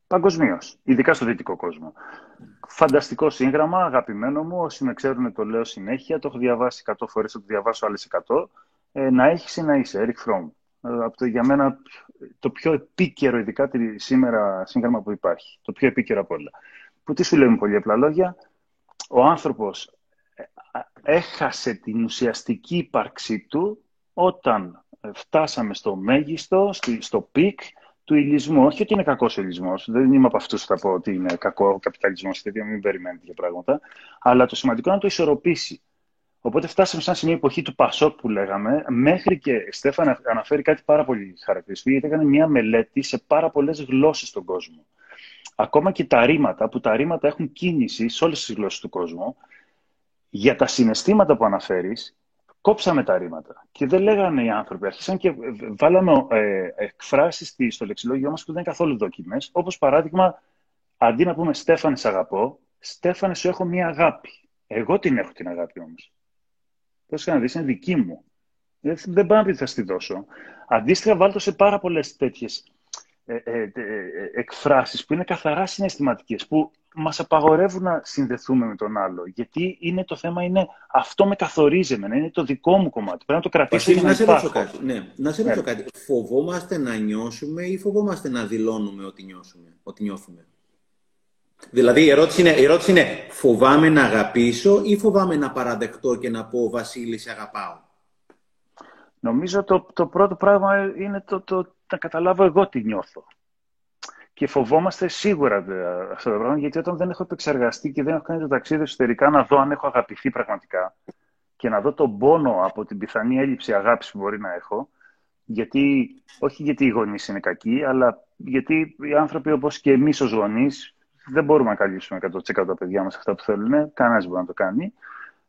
Παγκοσμίως, ειδικά στο δυτικό κόσμο. Φανταστικό σύγγραμμα, αγαπημένο μου. Όσοι με ξέρουν, το λέω συνέχεια. Το έχω διαβάσει 100 φορές, θα το διαβάσω άλλες 100. Ε, να έχεις ή να είσαι, Eric Fromm. Ε, από το, για μένα το πιο επίκαιρο, ειδικά τη, σήμερα, σύγγραμμα που υπάρχει. Το πιο επίκαιρο από όλα. Που τι σου λέμε πολύ απλά λόγια. Ο άνθρωπος ε, έχασε την ουσιαστική ύπαρξή του όταν φτάσαμε στο μέγιστο, στο peak, του υλισμού. Όχι ότι είναι κακός ο υλισμός. Δεν είμαι από αυτούς που θα πω ότι είναι κακός ο καπιταλισμός και τέτοια, μην περιμένετε τέτοια πράγματα. Αλλά το σημαντικό είναι να το ισορροπήσει. Οπότε φτάσαμε σαν σημείο εποχή του Πασόκ που λέγαμε, μέχρι και Στέφαν αναφέρει κάτι πάρα πολύ χαρακτηριστικό, γιατί έκανε μια μελέτη σε πάρα πολλές γλώσσες στον κόσμο. Ακόμα και τα ρήματα, που τα ρήματα έχουν κίνηση σε όλες τις γλώσσες του κόσμου, για τα συναισθήματα που αναφέρεις, κόψαμε τα ρήματα. Και δεν λέγανε οι άνθρωποι. Άρχισαν και βάλαμε ε, εκφράσεις στο λεξιλόγιο μας που δεν είναι καθόλου δοκιμές. Όπως παράδειγμα, αντί να πούμε Στέφανε, σε αγαπώ, Στέφανε, σου έχω μία αγάπη. Εγώ την έχω την αγάπη όμως. Πώ να δεις, είναι δική μου. Δεν, δεν πάω να πει θα στη δώσω. Αντίστοιχα, βάλτε σε πάρα πολλές τέτοιες ε, ε, ε, εκφράσεις που είναι καθαρά συναισθηματικές, που μας απαγορεύουν να συνδεθούμε με τον άλλο. Γιατί είναι το θέμα είναι αυτό με καθορίζει εμένα, είναι το δικό μου κομμάτι. Πρέπει να το κρατήσω και να, σε ρωτήσω κάτι. Ναι, να σε ρωτήσω ναι. κάτι. Φοβόμαστε να νιώσουμε ή φοβόμαστε να δηλώνουμε ότι, νιώσουμε, ότι νιώθουμε; Δηλαδή η ερώτηση, είναι, η ερώτηση είναι φοβάμαι να αγαπήσω ή φοβάμαι να παραδεχτώ και να πω Βασίλη σε αγαπάω. Νομίζω το, το πρώτο πράγμα είναι το, το, να καταλάβω εγώ τι νιώθω. Και φοβόμαστε σίγουρα αυτό το πράγμα, γιατί όταν δεν έχω επεξεργαστεί και δεν έχω κάνει το ταξίδι εσωτερικά να δω αν έχω αγαπηθεί πραγματικά και να δω τον πόνο από την πιθανή έλλειψη αγάπης που μπορεί να έχω, γιατί, όχι γιατί οι γονείς είναι κακοί, αλλά γιατί οι άνθρωποι όπως και εμείς ως γονείς δεν μπορούμε να καλύψουμε 100% τα παιδιά μας αυτά που θέλουν, κανένας μπορεί να το κάνει.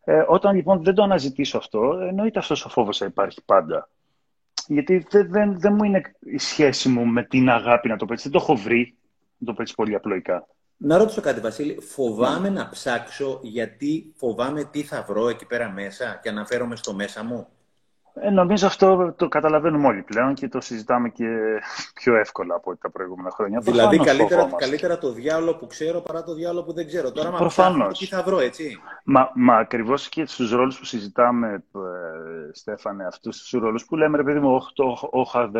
Ε, όταν λοιπόν δεν το αναζητήσω αυτό, εννοείται αυτός ο φόβος θα υπάρχει πάντα. Γιατί δεν, δεν, δεν μου είναι η σχέση μου με την αγάπη, να το πω έτσι. Δεν το έχω βρει, να το πω έτσι πολύ απλοϊκά. Να ρωτήσω κάτι, Βασίλη. Φοβάμαι να ψάξω γιατί φοβάμαι τι θα βρω εκεί πέρα μέσα και αναφέρομαι στο μέσα μου; Ε, νομίζω αυτό το καταλαβαίνουμε όλοι πλέον και το συζητάμε και πιο εύκολα από τα προηγούμενα χρόνια. Δηλαδή, καλύτερα, καλύτερα το διάλογο που ξέρω παρά το διάλογο που δεν ξέρω. Τώρα, μα τι θα βρω, έτσι; Μα, μα ακριβώς και στους ρόλους που συζητάμε, ε, Στέφανε, αυτούς τους ρόλους που λέμε, ρε παιδί μου, ο, ο, ο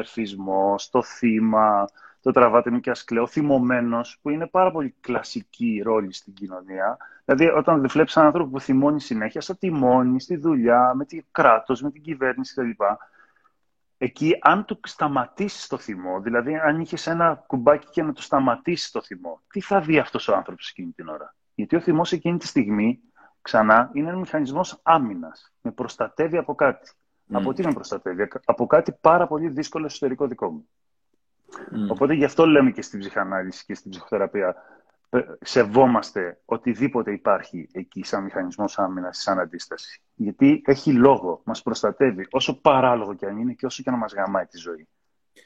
το θύμα, το τραβάτε μου και ασκλέω, θυμωμένος, που είναι πάρα πολύ κλασική ρόλη στην κοινωνία. Δηλαδή, όταν δεν βλέπεις έναν άνθρωπο που θυμώνει συνέχεια, στο τιμόνι, στη δουλειά, με το κράτος, με την κυβέρνηση κλπ. Εκεί, αν του σταματήσεις το θυμό, δηλαδή αν είχες ένα κουμπάκι και να του σταματήσεις το θυμό, τι θα δει αυτός ο άνθρωπος εκείνη την ώρα; Γιατί ο θυμός εκείνη τη στιγμή, ξανά, είναι ένας μηχανισμός άμυνας. Με προστατεύει από κάτι. Από τι με προστατεύει, από κάτι πάρα πολύ δύσκολο εσωτερικό δικό μου. Mm. Οπότε γι' αυτό λέμε και στην ψυχανάλυση και στην ψυχοθεραπεία ε, σεβόμαστε οτιδήποτε υπάρχει εκεί σαν μηχανισμός άμυνας, σαν αντίσταση. Γιατί έχει λόγο, μας προστατεύει, όσο παράλογο και αν είναι και όσο και να μας γαμάει τη ζωή.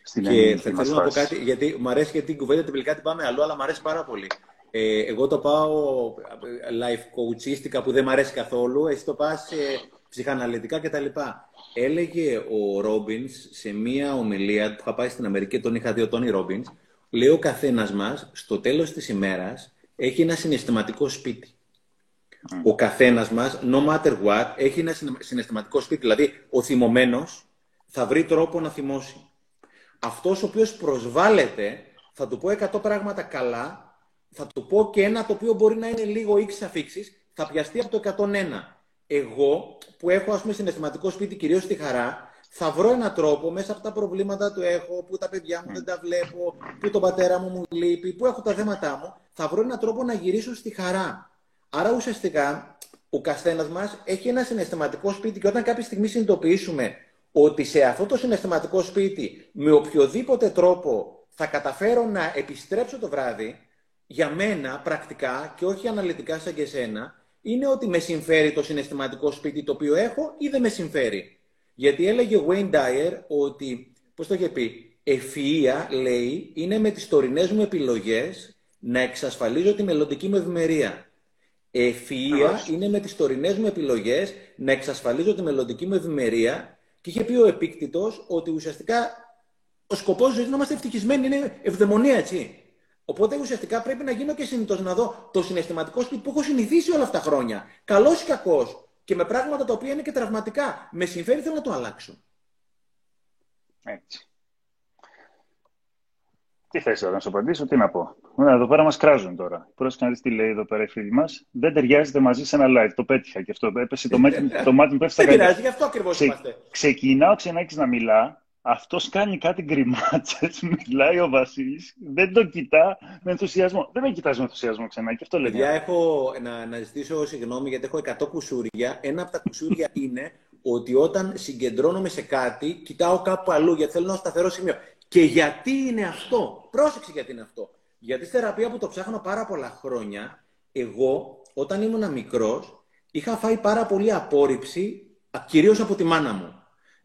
Στην και θα θέλω να πω κάτι, γιατί μου αρέσει γιατί την κουβέντα τελικά την πάμε αλλού, αλλά μου αρέσει πάρα πολύ. Ε, εγώ το πάω ε, life coachistica που δεν μου αρέσει καθόλου, εσύ το πας ψυχαναλυτικά κτλ. Έλεγε ο Ρόμπινς σε μία ομιλία που είχα πάει στην Αμερική, τον είχα δει ο Τόνι Ρόμπινς, λέει ο καθένας μας στο τέλος της ημέρας έχει ένα συναισθηματικό σπίτι. Ο καθένας μας, no matter what, έχει ένα συναισθηματικό σπίτι. Δηλαδή, ο θυμωμένος θα βρει τρόπο να θυμώσει. Αυτός ο οποίος προσβάλλεται θα του πω 100 πράγματα καλά, θα του πω και ένα το οποίο μπορεί να είναι λίγο ίξη αφήξει, θα πιαστεί από το 101 εγώ που έχω ας πούμε συναισθηματικό σπίτι κυρίως στη χαρά, θα βρω έναν τρόπο μέσα από τα προβλήματα του έχω, που τα παιδιά μου δεν τα βλέπω, που τον πατέρα μου μου λείπει, που έχω τα θέματα μου, θα βρω έναν τρόπο να γυρίσω στη χαρά. Άρα ουσιαστικά ο καθένας μας έχει ένα συναισθηματικό σπίτι και όταν κάποια στιγμή συνειδητοποιήσουμε ότι σε αυτό το συναισθηματικό σπίτι με οποιοδήποτε τρόπο θα καταφέρω να επιστρέψω το βράδυ, για μένα πρακτικά και όχι αναλυτικά σαν και εσένα, είναι ότι με συμφέρει το συναισθηματικό σπίτι το οποίο έχω ή δεν με συμφέρει. Γιατί έλεγε ο Wayne Dyer ότι, πώς το είχε πει, ευφυΐα, λέει, είναι με τις τωρινές μου επιλογές να εξασφαλίζω τη μελλοντική μου ευημερία. Ευφυΐα είναι με τις τωρινές μου επιλογές να εξασφαλίζω τη μελλοντική μου ευημερία και είχε πει ο επίκτητος ότι ουσιαστικά ο σκοπός ζωής να είμαστε ευτυχισμένοι είναι ευδαιμονία, έτσι. Οπότε ουσιαστικά πρέπει να γίνω και συνήθω να δω το συναισθηματικό σπίτι που έχω συνηθίσει όλα αυτά τα χρόνια. Καλός ή κακός. Και με πράγματα τα οποία είναι και τραυματικά. Με συμφέρει, θέλω να το αλλάξω. Έτσι. Τι θες τώρα να σου απαντήσω, τι να πω. εδώ πέρα μας κράζουν τώρα. Πρόσεχε να δει τι λέει εδώ πέρα η φίλη μας. Δεν ταιριάζεται μαζί σε ένα live. Το πέτυχα και αυτό. Έπεσε το, μάτι, το μάτι μου πέφτει στα Δεν πειράζει, γι' αυτό ακριβώς είμαστε. Ξεκινάω, ξανά να μιλά αυτός κάνει κάτι γκριμάτσες, μιλάει ο Βασίλης, δεν τον κοιτά με ενθουσιασμό. Δεν με κοιτάζει με ενθουσιασμό ξανά και αυτό λέει. Παιδιά, έχω να, να ζητήσω συγγνώμη γιατί έχω 100 κουσούρια. Ένα από τα κουσούρια είναι ότι όταν συγκεντρώνομαι σε κάτι, κοιτάω κάπου αλλού γιατί θέλω ένα σταθερό σημείο. Και γιατί είναι αυτό; Πρόσεξε γιατί είναι αυτό. Γιατί στη θεραπεία που το ψάχνω πάρα πολλά χρόνια, εγώ όταν ήμουν μικρός είχα φάει πάρα πολύ απόρριψη, κυρίως από τη μάνα μου.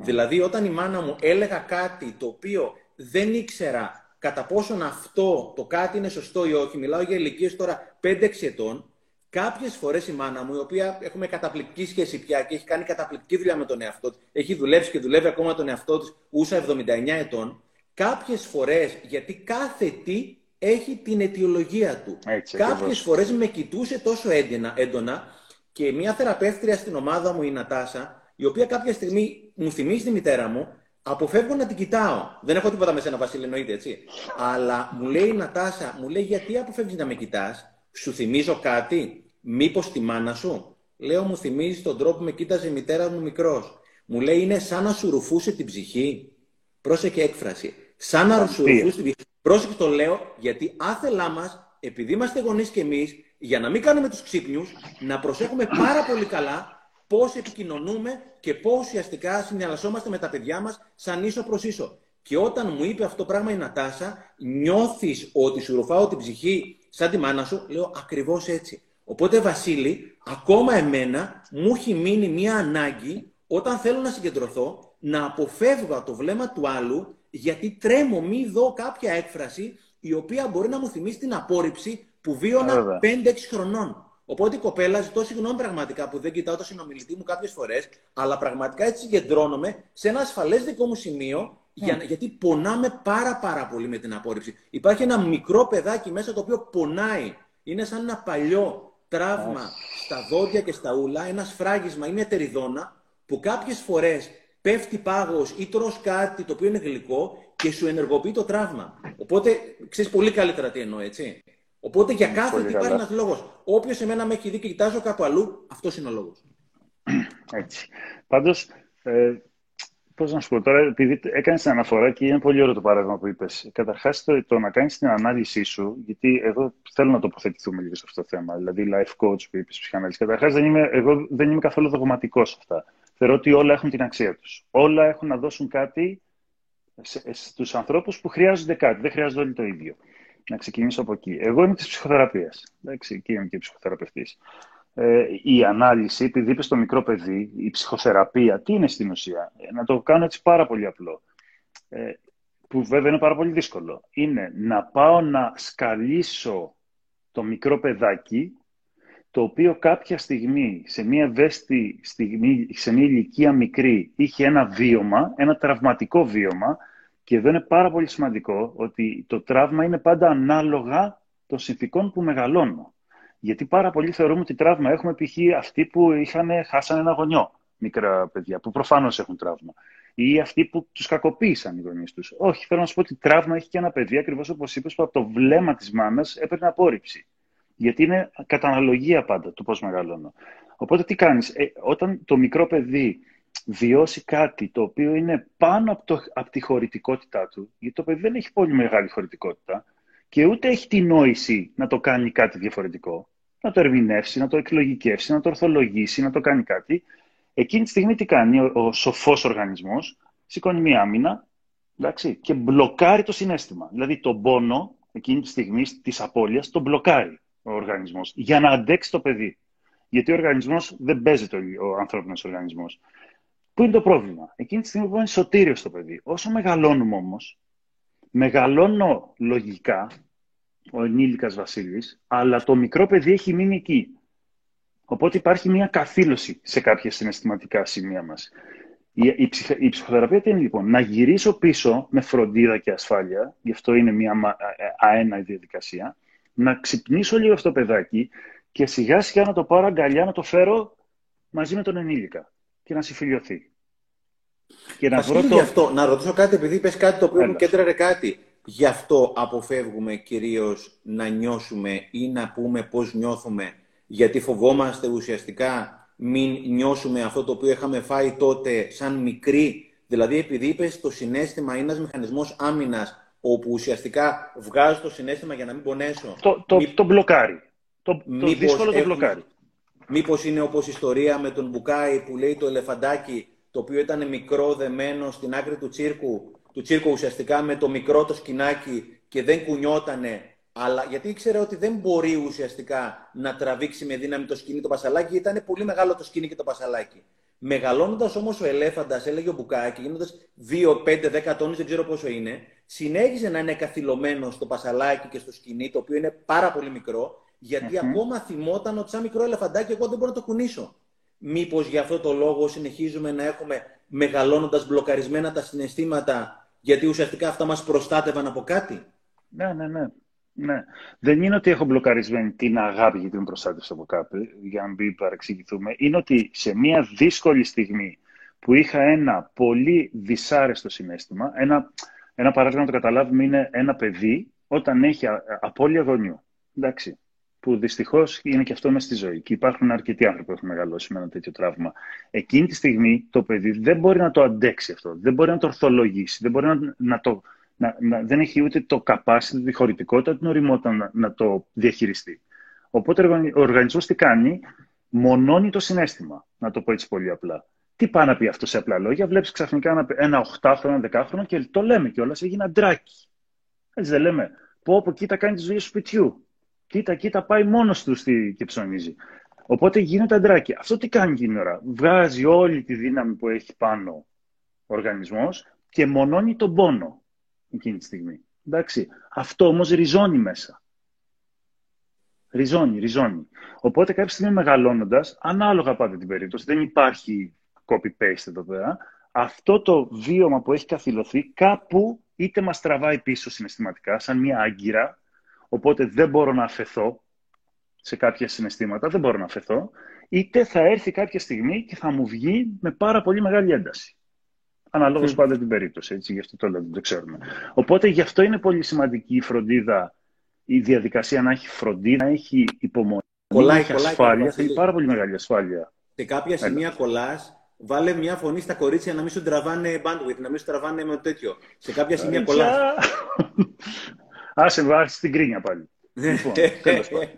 Δηλαδή, όταν η μάνα μου έλεγα κάτι το οποίο δεν ήξερα κατά πόσον αυτό το κάτι είναι σωστό ή όχι, μιλάω για ηλικίες τώρα 5-6 ετών, κάποιες φορές η μάνα μου, η οποία έχουμε καταπληκτική σχέση πια και έχει κάνει καταπληκτική δουλειά με τον εαυτό της, έχει δουλέψει και δουλεύει ακόμα τον εαυτό της, ούσα 79 ετών, κάποιες φορές, γιατί κάθε τι έχει την αιτιολογία του. Κάποιες φορές με κοιτούσε τόσο έντονα, έντονα και μια θεραπεύτρια στην ομάδα μου, η Νατάσα, η οποία κάποια στιγμή μου θυμίζει τη μητέρα μου, αποφεύγω να την κοιτάω. Δεν έχω τίποτα με σένα, Βασίλη, εννοείται έτσι. Αλλά μου λέει η Νατάσα, μου λέει γιατί αποφεύγεις να με κοιτάς, σου θυμίζω κάτι, μήπως τη μάνα σου; Λέω, μου θυμίζει τον τρόπο που με κοίταζε η μητέρα μου μικρός. Μου λέει, είναι σαν να σου ρουφούσε την ψυχή. Πρόσεχε έκφραση. Σαν να σου ρουφούσε την ψυχή. Πρόσεχε το λέω, γιατί άθελά μας, επειδή είμαστε γονείς κι εμείς, για να μην κάνουμε τους ξύπνιους, να προσέχουμε πάρα πολύ καλά πώς επικοινωνούμε και πώς ουσιαστικά συνδιαλασσόμαστε με τα παιδιά μας σαν ίσο προς ίσο. Και όταν μου είπε αυτό το πράγμα η Νατάσα, νιώθεις ότι σου ρουφάω την ψυχή σαν τη μάνα σου, λέω ακριβώς έτσι. Οπότε Βασίλη, ακόμα εμένα μου έχει μείνει μία ανάγκη όταν θέλω να συγκεντρωθώ, να αποφεύγω το βλέμμα του άλλου, γιατί τρέμω μη δω κάποια έκφραση η οποία μπορεί να μου θυμίσει την απόρριψη που βίωνα 5-6 χρονών. Οπότε η κοπέλα, ζητώ συγγνώμη πραγματικά που δεν κοιτάω το συνομιλητή μου κάποιες φορές, αλλά πραγματικά έτσι συγκεντρώνομαι σε ένα ασφαλές δικό μου σημείο, για, γιατί πονάμε πάρα πάρα πολύ με την απόρριψη. Υπάρχει ένα μικρό παιδάκι μέσα το οποίο πονάει. Είναι σαν ένα παλιό τραύμα στα δόντια και στα ούλα, ένα σφράγισμα ή μια τεριδόνα, που κάποιες φορές πέφτει πάγος ή τρως κάτι το οποίο είναι γλυκό και σου ενεργοποιεί το τραύμα. Οπότε ξέρεις πολύ καλύτερα τι εννοώ, έτσι. Οπότε για κάθε τι υπάρχει ένας λόγος. Όποιος εμένα με έχει δει και κοιτάζω κάπου αλλού, αυτός είναι ο λόγος. Έτσι. Πάντως, ε, πώς να σου πω τώρα, επειδή έκανες την αναφορά και είναι πολύ ωραίο το παράδειγμα που είπες. Καταρχάς, το, το, να κάνεις την ανάλυση σου, γιατί εγώ θέλω να τοποθετηθούμε λίγο σε αυτό το θέμα. Δηλαδή, life coach που είπες, ψυχανάλυση. Καταρχάς, εγώ δεν είμαι καθόλου δογματικός σε αυτά. Θεωρώ ότι όλα έχουν την αξία τους. Όλα έχουν να δώσουν κάτι στους ανθρώπους που χρειάζονται κάτι. Δεν χρειάζονται όλοι το ίδιο να ξεκινήσω από εκεί. Εγώ είμαι της ψυχοθεραπείας. και είμαι και ψυχοθεραπευτής. Ε, η ανάλυση, επειδή είπες στο μικρό παιδί, η ψυχοθεραπεία, τι είναι στην ουσία; Ε, να το κάνω έτσι πάρα πολύ απλό. Ε, που βέβαια είναι πάρα πολύ δύσκολο. Είναι να πάω να σκαλίσω το μικρό παιδάκι, το οποίο κάποια στιγμή, σε μια ευαίσθητη στιγμή, σε μια ηλικία μικρή, είχε ένα βίωμα, ένα τραυματικό βίωμα, και εδώ είναι πάρα πολύ σημαντικό ότι το τραύμα είναι πάντα ανάλογα των συνθηκών που μεγαλώνω. Γιατί πάρα πολλοί θεωρούμε ότι τραύμα έχουμε π.χ. αυτοί που είχαν, χάσαν ένα γονιό, μικρά παιδιά, που προφανώς έχουν τραύμα. Ή αυτοί που τους κακοποίησαν οι γονείς τους. Όχι, θέλω να σου πω ότι τραύμα έχει και ένα παιδί, ακριβώς όπως είπες, που από το βλέμμα της μάνα έπαιρνε απόρριψη. Γιατί είναι κατά αναλογία πάντα το πώς μεγαλώνω. Οπότε τι κάνεις, ε, όταν το μικρό παιδί βιώσει κάτι το οποίο είναι πάνω από, το, από τη χωρητικότητά του, γιατί το παιδί δεν έχει πολύ μεγάλη χωρητικότητα και ούτε έχει τη νόηση να το κάνει κάτι διαφορετικό, να το ερμηνεύσει, να το εκλογικεύσει, να το ορθολογήσει, να το κάνει κάτι. Εκείνη τη στιγμή τι κάνει ο, ο σοφός οργανισμός, σηκώνει μία άμυνα εντάξει, και μπλοκάρει το συνέστημα. Δηλαδή τον πόνο εκείνη τη στιγμή της απώλειας τον μπλοκάρει ο οργανισμός για να αντέξει το παιδί. Γιατί ο οργανισμός δεν παίζεται ο ανθρώπινος οργανισμός. Πού είναι το πρόβλημα; Εκείνη τη στιγμή που είναι σωτήριος στο παιδί. Όσο μεγαλώνουμε όμως, μεγαλώνω λογικά, ο ενήλικας Βασίλης, αλλά το μικρό παιδί έχει μείνει εκεί. Οπότε υπάρχει μια καθήλωση σε κάποια συναισθηματικά σημεία μας. Η, η, η, ψυχοθεραπεία τι είναι λοιπόν, να γυρίσω πίσω με φροντίδα και ασφάλεια, γι' αυτό είναι μια αέναη διαδικασία, να ξυπνήσω λίγο αυτό το παιδάκι και σιγά σιγά να το πάρω αγκαλιά, να το φέρω μαζί με τον ενήλικα και να συμφιλειωθεί. Και να βρω το... αυτό, να ρωτήσω κάτι, επειδή είπες κάτι το οποίο μου κέντραρε κάτι. Γι' αυτό αποφεύγουμε κυρίως να νιώσουμε ή να πούμε πώς νιώθουμε, γιατί φοβόμαστε ουσιαστικά μην νιώσουμε αυτό το οποίο είχαμε φάει τότε σαν μικροί. Δηλαδή, επειδή είπες το συνέστημα είναι ένας μηχανισμός άμυνας, όπου ουσιαστικά βγάζω το συνέστημα για να μην πονέσω. Το, το, το μπλοκάρει. Το, το δύσκολο το μπλοκάρει. Μήπως είναι όπως η ιστορία με τον Μπουκάη που λέει το ελεφαντάκι, το οποίο ήταν μικρό δεμένο στην άκρη του τσίρκου, του τσίρκου ουσιαστικά με το μικρό το σκηνάκι και δεν κουνιότανε αλλά γιατί ήξερε ότι δεν μπορεί ουσιαστικά να τραβήξει με δύναμη το σκηνή το πασαλάκι, ήταν πολύ μεγάλο το σκηνή και το πασαλάκι. Μεγαλώνοντας όμως ο ελέφαντας, έλεγε ο Μπουκάκι, γίνοντας 2, 5, 10 τόνου, δεν ξέρω πόσο είναι, συνέχιζε να είναι καθυλωμένος στο πασαλάκι και στο σκηνή, το οποίο είναι πάρα πολύ μικρό, γιατί mm-hmm. ακόμα θυμόταν ότι σαν μικρό ελεφαντάκι εγώ δεν μπορώ να το κουνήσω. Μήπως για αυτό το λόγο συνεχίζουμε να έχουμε μεγαλώνοντας μπλοκαρισμένα τα συναισθήματα, γιατί ουσιαστικά αυτά μας προστάτευαν από κάτι; Ναι, ναι, ναι. Ναι. Δεν είναι ότι έχω μπλοκαρισμένη την αγάπη γιατί με προστάτευσε από κάποιον, για να μην παρεξηγηθούμε. Είναι ότι σε μια δύσκολη στιγμή που είχα ένα πολύ δυσάρεστο συνέστημα, ένα, ένα παράδειγμα να το καταλάβουμε είναι ένα παιδί όταν έχει απώλεια γονιού. Εντάξει, που δυστυχώς είναι και αυτό μέσα στη ζωή. Και υπάρχουν αρκετοί άνθρωποι που έχουν μεγαλώσει με ένα τέτοιο τραύμα. Εκείνη τη στιγμή το παιδί δεν μπορεί να το αντέξει αυτό, δεν μπορεί να το ορθολογήσει, δεν μπορεί να, να το να, να, δεν έχει ούτε το capacity, τη χωρητικότητα, την οριμότητα να, να το διαχειριστεί. Οπότε ο οργανισμός τι κάνει, μονώνει το συνέστημα, να το πω έτσι πολύ απλά. Τι πάει να πει αυτό σε απλά λόγια, βλέπεις ξαφνικά ένα, ένα 8χρονο, ένα δεκάχρονο και το λέμε κιόλας, έγινε αντράκι. Έτσι δεν λέμε. Πω, από κοίτα κάνει τι δουλειέ του σπιτιού. Κοίτα, κοίτα, πάει μόνος του και ψωνίζει. Οπότε γίνεται αντράκι. Αυτό τι κάνει την ώρα. Βγάζει όλη τη δύναμη που έχει πάνω ο οργανισμός και μονώνει τον πόνο εκείνη τη στιγμή. Εντάξει. Αυτό όμως ριζώνει μέσα. Ριζώνει, ριζώνει. Οπότε κάποια στιγμή μεγαλώνοντας, ανάλογα πάντα την περίπτωση, δεν υπάρχει copy-paste εδώ πέρα, αυτό το βίωμα που έχει καθυλωθεί κάπου είτε μας τραβάει πίσω συναισθηματικά, σαν μια άγκυρα, οπότε δεν μπορώ να αφαιθώ σε κάποια συναισθήματα, δεν μπορώ να αφαιθώ, είτε θα έρθει κάποια στιγμή και θα μου βγει με πάρα πολύ μεγάλη ένταση. Αναλόγως mm. πάντα την περίπτωση. Έτσι, γι' αυτό το λέω, δεν το ξέρουμε. Οπότε γι' αυτό είναι πολύ σημαντική η φροντίδα, η διαδικασία να έχει φροντίδα, να έχει υπομονή, να έχει ασφάλεια. Θέλει πάρα πολύ μεγάλη ασφάλεια. Σε κάποια σημεία κολλάς, βάλε μια φωνή στα κορίτσια να μην σου τραβάνε bandwidth, να μην σου τραβάνε με τέτοιο. Σε κάποια σημεία κολλάς. Άσε, βάζεις την κρίνια πάλι. λοιπόν,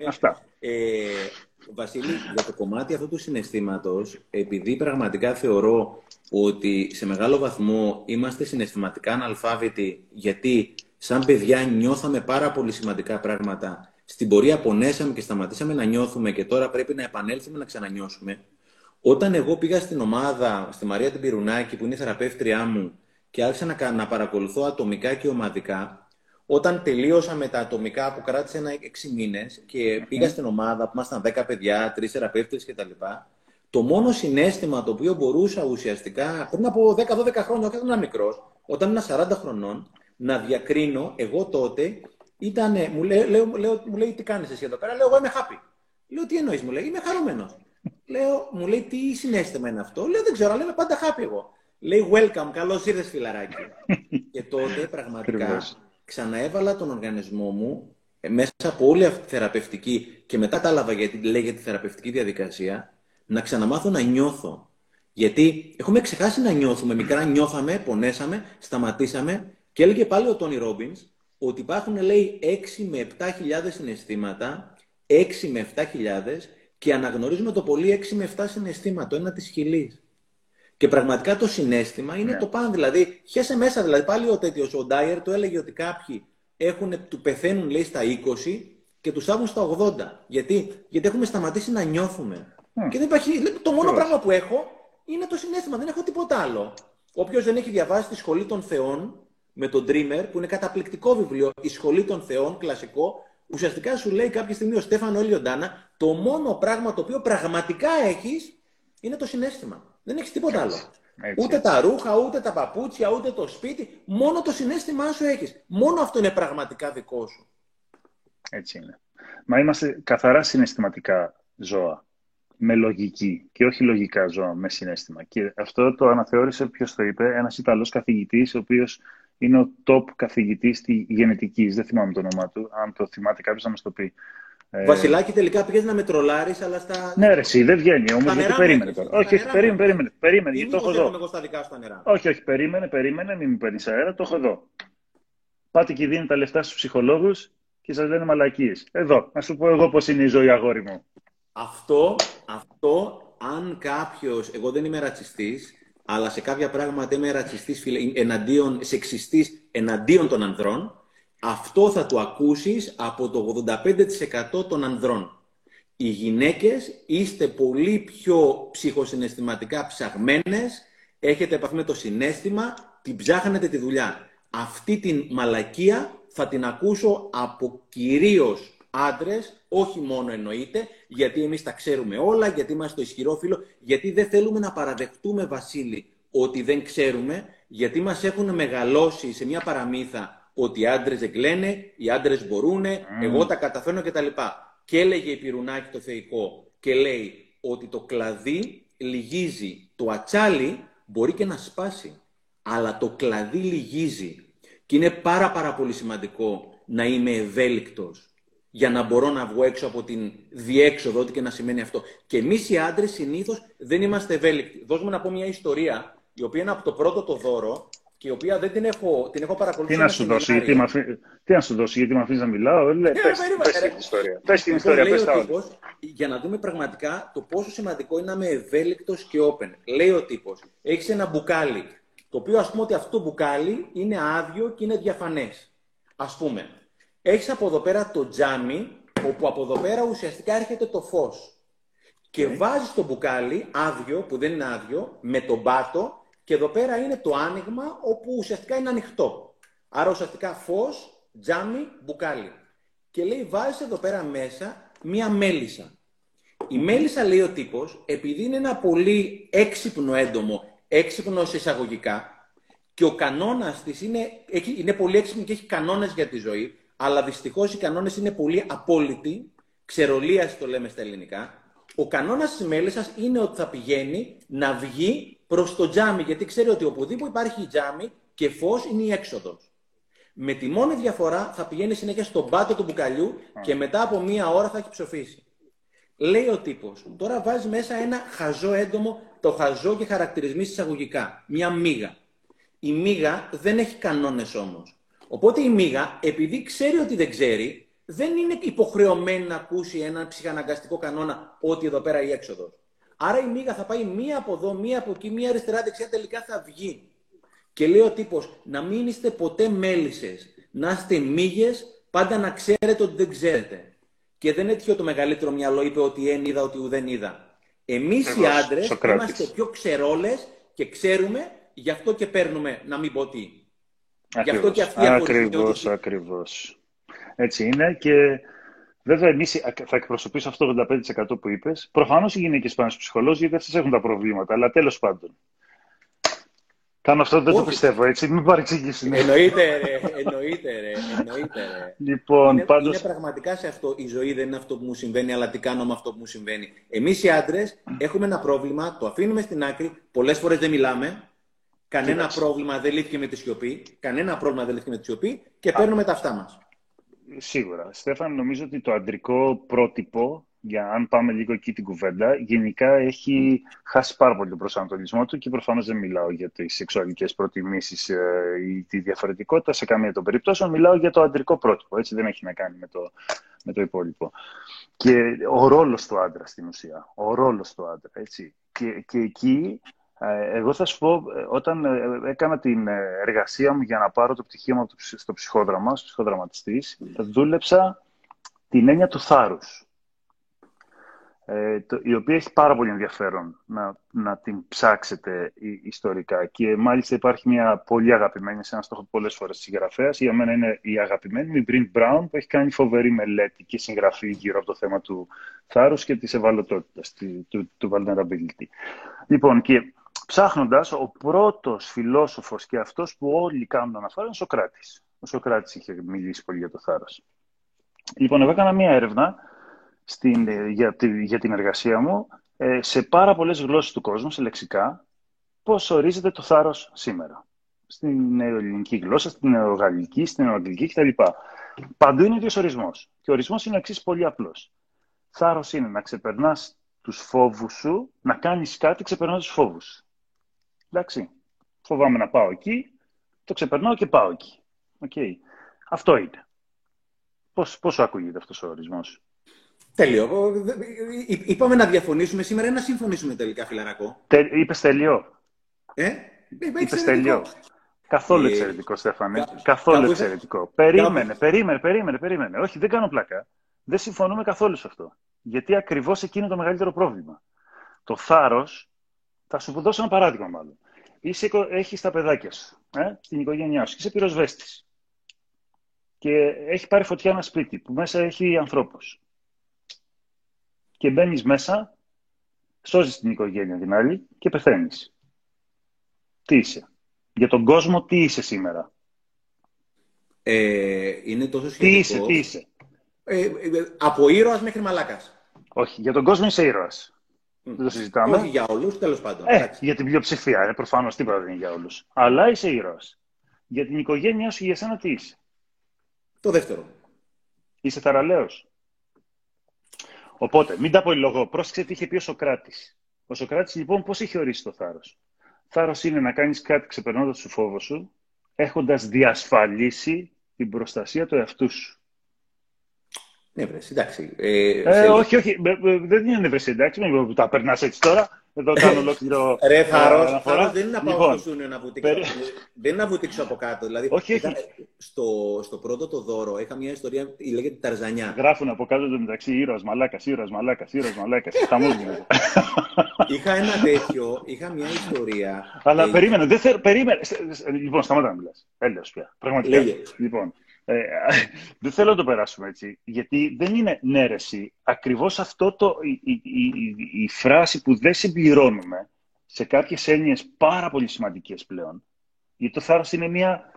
Αυτά. Ε, Βασίλη, για το κομμάτι αυτού του συναισθήματος, επειδή πραγματικά θεωρώ ότι σε μεγάλο βαθμό είμαστε συναισθηματικά αναλφάβητοι, γιατί σαν παιδιά νιώθαμε πάρα πολύ σημαντικά πράγματα. Στην πορεία πονέσαμε και σταματήσαμε να νιώθουμε και τώρα πρέπει να επανέλθουμε να ξανανιώσουμε. Όταν εγώ πήγα στην ομάδα, στη Μαρία την Πυρουνάκη, που είναι η θεραπεύτριά μου, και άρχισα να, να παρακολουθώ ατομικά και ομαδικά, όταν τελείωσα με τα ατομικά που κράτησε ένα έξι μήνες και πήγα στην ομάδα που ήμασταν 10 παιδιά, τρεις θεραπεύτες κτλ. Το μόνο συνέστημα το οποίο μπορούσα ουσιαστικά πριν από 10-12 χρόνια, όταν ήμουν μικρός, όταν ήμουν 40 χρονών, να διακρίνω, εγώ τότε ήταν. Μου λέει, λέω, λέω, μου λέει τι κάνεις εσύ εδώ πέρα; Λέω, εγώ είμαι happy. Λέω, τι εννοείς, μου λέει, είμαι χαρούμενος. Λέω, μου λέει, τι συνέστημα είναι αυτό; Λέω, δεν ξέρω, αλλά είμαι πάντα happy εγώ. Λέει, welcome, καλώς ήρθες, φιλαράκι. και τότε πραγματικά ξαναέβαλα τον οργανισμό μου ε, μέσα από όλη αυτή τη θεραπευτική και μετά κατάλαβα γιατί λέγεται θεραπευτική διαδικασία, να ξαναμάθω να νιώθω. Γιατί έχουμε ξεχάσει να νιώθουμε. Μικρά νιώθαμε, πονέσαμε, σταματήσαμε και έλεγε πάλι ο Τόνι Ρόμπινς ότι υπάρχουν, λέει, 6 με 7 χιλιάδες συναισθήματα, 6 με 7 χιλιάδες και αναγνωρίζουμε το πολύ 6 με 7 συναισθήματα, το ένα της χιλής. Και πραγματικά το συνέστημα είναι ναι. το πάνω. Δηλαδή, χέσε μέσα. Δηλαδή, πάλι ο τέτοιος, ο Ντάιερ, το έλεγε ότι κάποιοι έχουν, του πεθαίνουν, λέει, στα 20 και τους στάβουν στα 80. Γιατί, Γιατί έχουμε σταματήσει να νιώθουμε. Mm. Και δεν υπάρχει, το μόνο πράγμα που έχω είναι το συνέστημα. Δεν έχω τίποτα άλλο. Όποιος δεν έχει διαβάσει τη Σχολή των Θεών με τον Dreamer, που είναι καταπληκτικό βιβλίο, η Σχολή των Θεών, κλασικό, ουσιαστικά σου λέει κάποια στιγμή ο Στέφανο Ελιοντάνα, το μόνο πράγμα το οποίο πραγματικά έχεις είναι το συνέστημα. Δεν έχεις τίποτα άλλο. ούτε τα ρούχα, ούτε τα παπούτσια, ούτε το σπίτι. Μόνο το συνέστημά σου έχεις. Μόνο αυτό είναι πραγματικά δικό σου. Έτσι είναι. Μα είμαστε καθαρά συναισθηματικά ζώα. Με λογική και όχι λογικά ζώα με συνέστημα. Και αυτό το αναθεώρησε, ποιος το είπε, ένας Ιταλός καθηγητής, ο οποίος είναι ο top καθηγητής στη γενετικής. Δεν θυμάμαι το όνομά του. Αν το θυμάται κάποιος, να μας το πει. Ε... Βασιλάκι, τελικά πήγες να με τρολάρεις, αλλά στα. Ναι, ρε, εσύ, δεν βγαίνει όμως. Γιατί περίμενε τώρα. Όχι, όχι, περίμενε, περίμενε. περίμενε γιατί το έχω εδώ. Εγώ στα δικά στα νερά. Όχι, όχι, περίμενε, περίμενε, μην μου παίρνεις αέρα, το έχω εδώ. Πάτε και δίνετε τα λεφτά στους ψυχολόγους και σας λένε μαλακίες. Εδώ, να σου πω εγώ πώς είναι η ζωή, αγόρι μου. Αυτό, αυτό, αν κάποιο. Εγώ δεν είμαι ρατσιστής, αλλά σε κάποια πράγματα είμαι ρατσιστής, εναντίον, σεξιστής εναντίον των ανδρών αυτό θα το ακούσεις από το 85% των ανδρών. Οι γυναίκες είστε πολύ πιο ψυχοσυναισθηματικά ψαγμένες, έχετε επαφή με το συνέστημα, την ψάχνετε τη δουλειά. Αυτή την μαλακία θα την ακούσω από κυρίως άντρες, όχι μόνο εννοείται, γιατί εμείς τα ξέρουμε όλα, γιατί είμαστε το ισχυρό φίλο, γιατί δεν θέλουμε να παραδεχτούμε, Βασίλη, ότι δεν ξέρουμε, γιατί μας έχουν μεγαλώσει σε μια παραμύθα ότι οι άντρες δεν κλαίνε, οι άντρες μπορούν, εγώ τα καταφέρνω κτλ. Και έλεγε η Πυρουνάκη το θεϊκό και λέει ότι το κλαδί λυγίζει. Το ατσάλι μπορεί και να σπάσει, αλλά το κλαδί λυγίζει. Και είναι πάρα πάρα πολύ σημαντικό να είμαι ευέλικτος για να μπορώ να βγω έξω από την διέξοδο, ό,τι και να σημαίνει αυτό. Και εμείς οι άντρες συνήθως δεν είμαστε ευέλικτοι. Δώσ' μου να πω μια ιστορία, η οποία είναι από το πρώτο το δώρο, και η οποία δεν την έχω, την έχω παρακολουθήσει. Τι να σου δώσει, γιατί με τι να σου δώσει, γιατί με αφήνει να μιλάω. Λέ, ναι, πες, πες, την ιστορία. Πες την λοιπόν, ιστορία, πες τα όλα. Για να δούμε πραγματικά το πόσο σημαντικό είναι να είμαι ευέλικτος και open. Λέει ο τύπος, έχεις ένα μπουκάλι, το οποίο ας πούμε ότι αυτό το μπουκάλι είναι άδειο και είναι διαφανές. Α πούμε, έχεις από εδώ πέρα το τζάμι, όπου από εδώ πέρα ουσιαστικά έρχεται το φως. Και okay. βάζεις το μπουκάλι άδειο, που δεν είναι άδειο, με τον πάτο και εδώ πέρα είναι το άνοιγμα όπου ουσιαστικά είναι ανοιχτό. Άρα ουσιαστικά φως, τζάμι, μπουκάλι. Και λέει βάζεις εδώ πέρα μέσα μία μέλισσα. Η μέλισσα λέει ο τύπος, επειδή είναι ένα πολύ έξυπνο έντομο, έξυπνο σε εισαγωγικά, και ο κανόνας της είναι, είναι πολύ έξυπνο και έχει κανόνες για τη ζωή, αλλά δυστυχώς οι κανόνες είναι πολύ απόλυτοι, ξερολίαση το λέμε στα ελληνικά, ο κανόνας της μέλισσας είναι ότι θα πηγαίνει να βγει προς το τζάμι, γιατί ξέρει ότι οπουδήποτε υπάρχει τζάμι και φως είναι η έξοδος. Με τη μόνη διαφορά θα πηγαίνει συνέχεια στον πάτο του μπουκαλιού και μετά από μία ώρα θα έχει ψοφήσει. Λέει ο τύπος, τώρα βάζει μέσα ένα χαζό έντομο, το χαζό και χαρακτηρισμοί εισαγωγικά, μια μίγα. Η μίγα δεν έχει κανόνες όμως. Οπότε η μίγα, επειδή ξέρει ότι δεν ξέρει, δεν είναι υποχρεωμένη να ακούσει ένα ψυχαναγκαστικό κανόνα ότι εδώ πέρα η έξοδος. Άρα η μίγα θα πάει μία από εδώ, μία από εκεί, μία αριστερά, δεξιά, τελικά θα βγει. Και λέει ο τύπος, να μην είστε ποτέ μέλισσες. Να είστε μύγες, πάντα να ξέρετε ότι δεν ξέρετε. Και δεν είναι τυχαίο το μεγαλύτερο μυαλό είπε ότι εν είδα, ότι ουδέν είδα. Εμείς οι άντρες είμαστε πιο ξερόλες και ξέρουμε, γι' αυτό και παίρνουμε να μην πω τι. Γι' αυτό και αυτή η Ακριβώς, ακριβώς. Έτσι είναι και Βέβαια, εμείς θα εκπροσωπήσω αυτό το 85% που είπες. Προφανώς οι γυναίκες πάνε στους ψυχολόγους γιατί αυτέ έχουν τα προβλήματα. Αλλά τέλος πάντων. Κάνω αυτό, δεν το πιστεύω έτσι. Μην παρεξηγήσει. Εννοείται, ρε. Εννοείται, ρε. Εννοείται, ρε. Λοιπόν, είναι, πάντως... είναι πραγματικά σε αυτό. Η ζωή δεν είναι αυτό που μου συμβαίνει, αλλά τι κάνω με αυτό που μου συμβαίνει. Εμείς οι άντρες έχουμε ένα πρόβλημα, το αφήνουμε στην άκρη. Πολλές φορές δεν μιλάμε. Κανένα πρόβλημα δεν λύθηκε με τη σιωπή. Κανένα πρόβλημα δεν λύθηκε με τη σιωπή και παίρνουμε τα αυτά μας. Σίγουρα. Στέφαν, νομίζω ότι το αντρικό πρότυπο, για αν πάμε λίγο εκεί την κουβέντα, γενικά έχει χάσει πάρα πολύ τον προσανατολισμό του και προφανώς δεν μιλάω για τις σεξουαλικές προτιμήσεις ε, ή τη διαφορετικότητα σε καμία των περιπτώσεων. Μιλάω για το αντρικό πρότυπο. Έτσι δεν έχει να κάνει με το, με το υπόλοιπο. Και ο ρόλος του άντρα στην ουσία. Ο ρόλος του άντρα. Έτσι. Και, και εκεί ε, εγώ θα σου πω, ε, όταν ε, έκανα την εργασία μου για να πάρω το πτυχίο μου στο ψυχόδραμα, στο ψυχοδραματιστής, δούλεψα την έννοια του θάρρους, η οποία έχει πάρα πολύ ενδιαφέρον να, να την ψάξετε ιστορικά. Και μάλιστα υπάρχει μια πολύ αγαπημένη, σε ένα στόχο πολλές φορές της συγγραφέας. Για μένα είναι η αγαπημένη, η Brent Brown, που έχει κάνει φοβερή μελέτη και συγγραφή γύρω από το θέμα του θάρρους και της ευαλωτότητας, του, του vulnerability. Λοιπόν, και Ψάχνοντας, ο πρώτος φιλόσοφος και αυτός που όλοι κάνουν αναφορά είναι ο Σοκράτης. Ο Σοκράτης είχε μιλήσει πολύ για το θάρρος. Λοιπόν, εγώ έκανα μία έρευνα στην, ε, για, για την εργασία μου ε, σε πάρα πολλές γλώσσες του κόσμου, σε λεξικά, πώς ορίζεται το θάρρος σήμερα. Στην ελληνική γλώσσα, στην νεογαλλική, στην νεοαγγλική κτλ. Παντού είναι ο ίδιος ορισμός. Και ο ορισμός είναι ο εξής πολύ απλός. Θάρρος είναι να ξεπερνάς τους φόβους σου, να κάνεις κάτι ξεπερνώντας τους φόβους. Εντάξει. Φοβάμαι να πάω εκεί, το ξεπερνάω και πάω εκεί. Okay. Αυτό είναι. Πώς, πώς σου ακούγεται αυτός ο ορισμός; Τέλειο. Είπαμε να διαφωνήσουμε σήμερα ή να συμφωνήσουμε τελικά, φιλαρακό. Τε, είπες τελειό. Ε, είπες τελειό. Καθόλου ε, εξαιρετικό, Στέφανε. καθόλου εξαιρετικό. Περίμενε, περίμενε, περίμενε, περίμενε. Όχι, δεν κάνω πλάκα. Δεν συμφωνούμε καθόλου σε αυτό. Γιατί ακριβώς εκεί είναι το μεγαλύτερο πρόβλημα. Το θάρρος, θα σου δώσω ένα παράδειγμα μάλλον. Έχεις τα παιδάκια σου, ε, στην οικογένειά σου, είσαι πυροσβέστης. Και έχει πάρει φωτιά ένα σπίτι που μέσα έχει ανθρώπους. Και μπαίνεις μέσα, σώζεις την οικογένεια την άλλη και πεθαίνεις. Τι είσαι; Για τον κόσμο τι είσαι σήμερα; Ε, είναι τόσο σχετικό. Τι είσαι, τι είσαι; Ε, ε, από ήρωας μέχρι μαλάκας. Όχι, για τον κόσμο είσαι ήρωας. Mm. Δεν το συζητάμε. Όχι για όλους, τέλος πάντων. Ε, για την πλειοψηφία, ε, προφανώς τίποτα δεν είναι για όλους. Αλλά είσαι ήρωας. Για την οικογένειά σου, για σένα τι είσαι; Το δεύτερο. Είσαι θαραλέος; Οπότε, μην τα πολυλογώ. Πρόσεξε τι είχε πει ο Σοκράτης. Ο Σοκράτης, λοιπόν, πώς είχε ορίσει το θάρρος; Θάρρος είναι να κάνεις κάτι ξεπερνώντας το φόβο σου, έχοντας διασφαλίσει την προστασία του εαυτού σου. Ναι, βρες, εντάξει. Ε, ε, όχι, όχι, δεν είναι βρες, εντάξει, μην τα περνάς έτσι τώρα. Εδώ κάνω ολόκληρο. Ρε, θαρός, θαρός δεν είναι να πάω λοιπόν, στο Σούνιο να βουτήξω. Περί... δεν είναι να βουτήξω από κάτω. Δηλαδή, όχι, όχι. Στο, στο πρώτο το δώρο είχα μια ιστορία, η λέγεται Ταρζανιά. Γράφουν από κάτω το μεταξύ ήρωας, μαλάκας, ήρωας, μαλάκας, ήρωας, μαλάκας. Χαμό Είχα ένα τέτοιο, είχα μια ιστορία. Αλλά ε, περίμενε, δεν θέλω. Περίμενε. Λοιπόν, σταμάτα να μιλάς. Έλεος πια. Πραγματικά. Λέγε. Λοιπόν, ε, δεν θέλω να το περάσουμε έτσι, γιατί δεν είναι νέρεση. Ακριβώς αυτό το, η, η, η, η φράση που δεν συμπληρώνουμε σε κάποιες έννοιες πάρα πολύ σημαντικές πλέον, γιατί το θάρρος είναι, μια,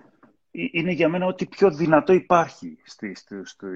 είναι για μένα ό,τι πιο δυνατό υπάρχει. Στη, στη, στη,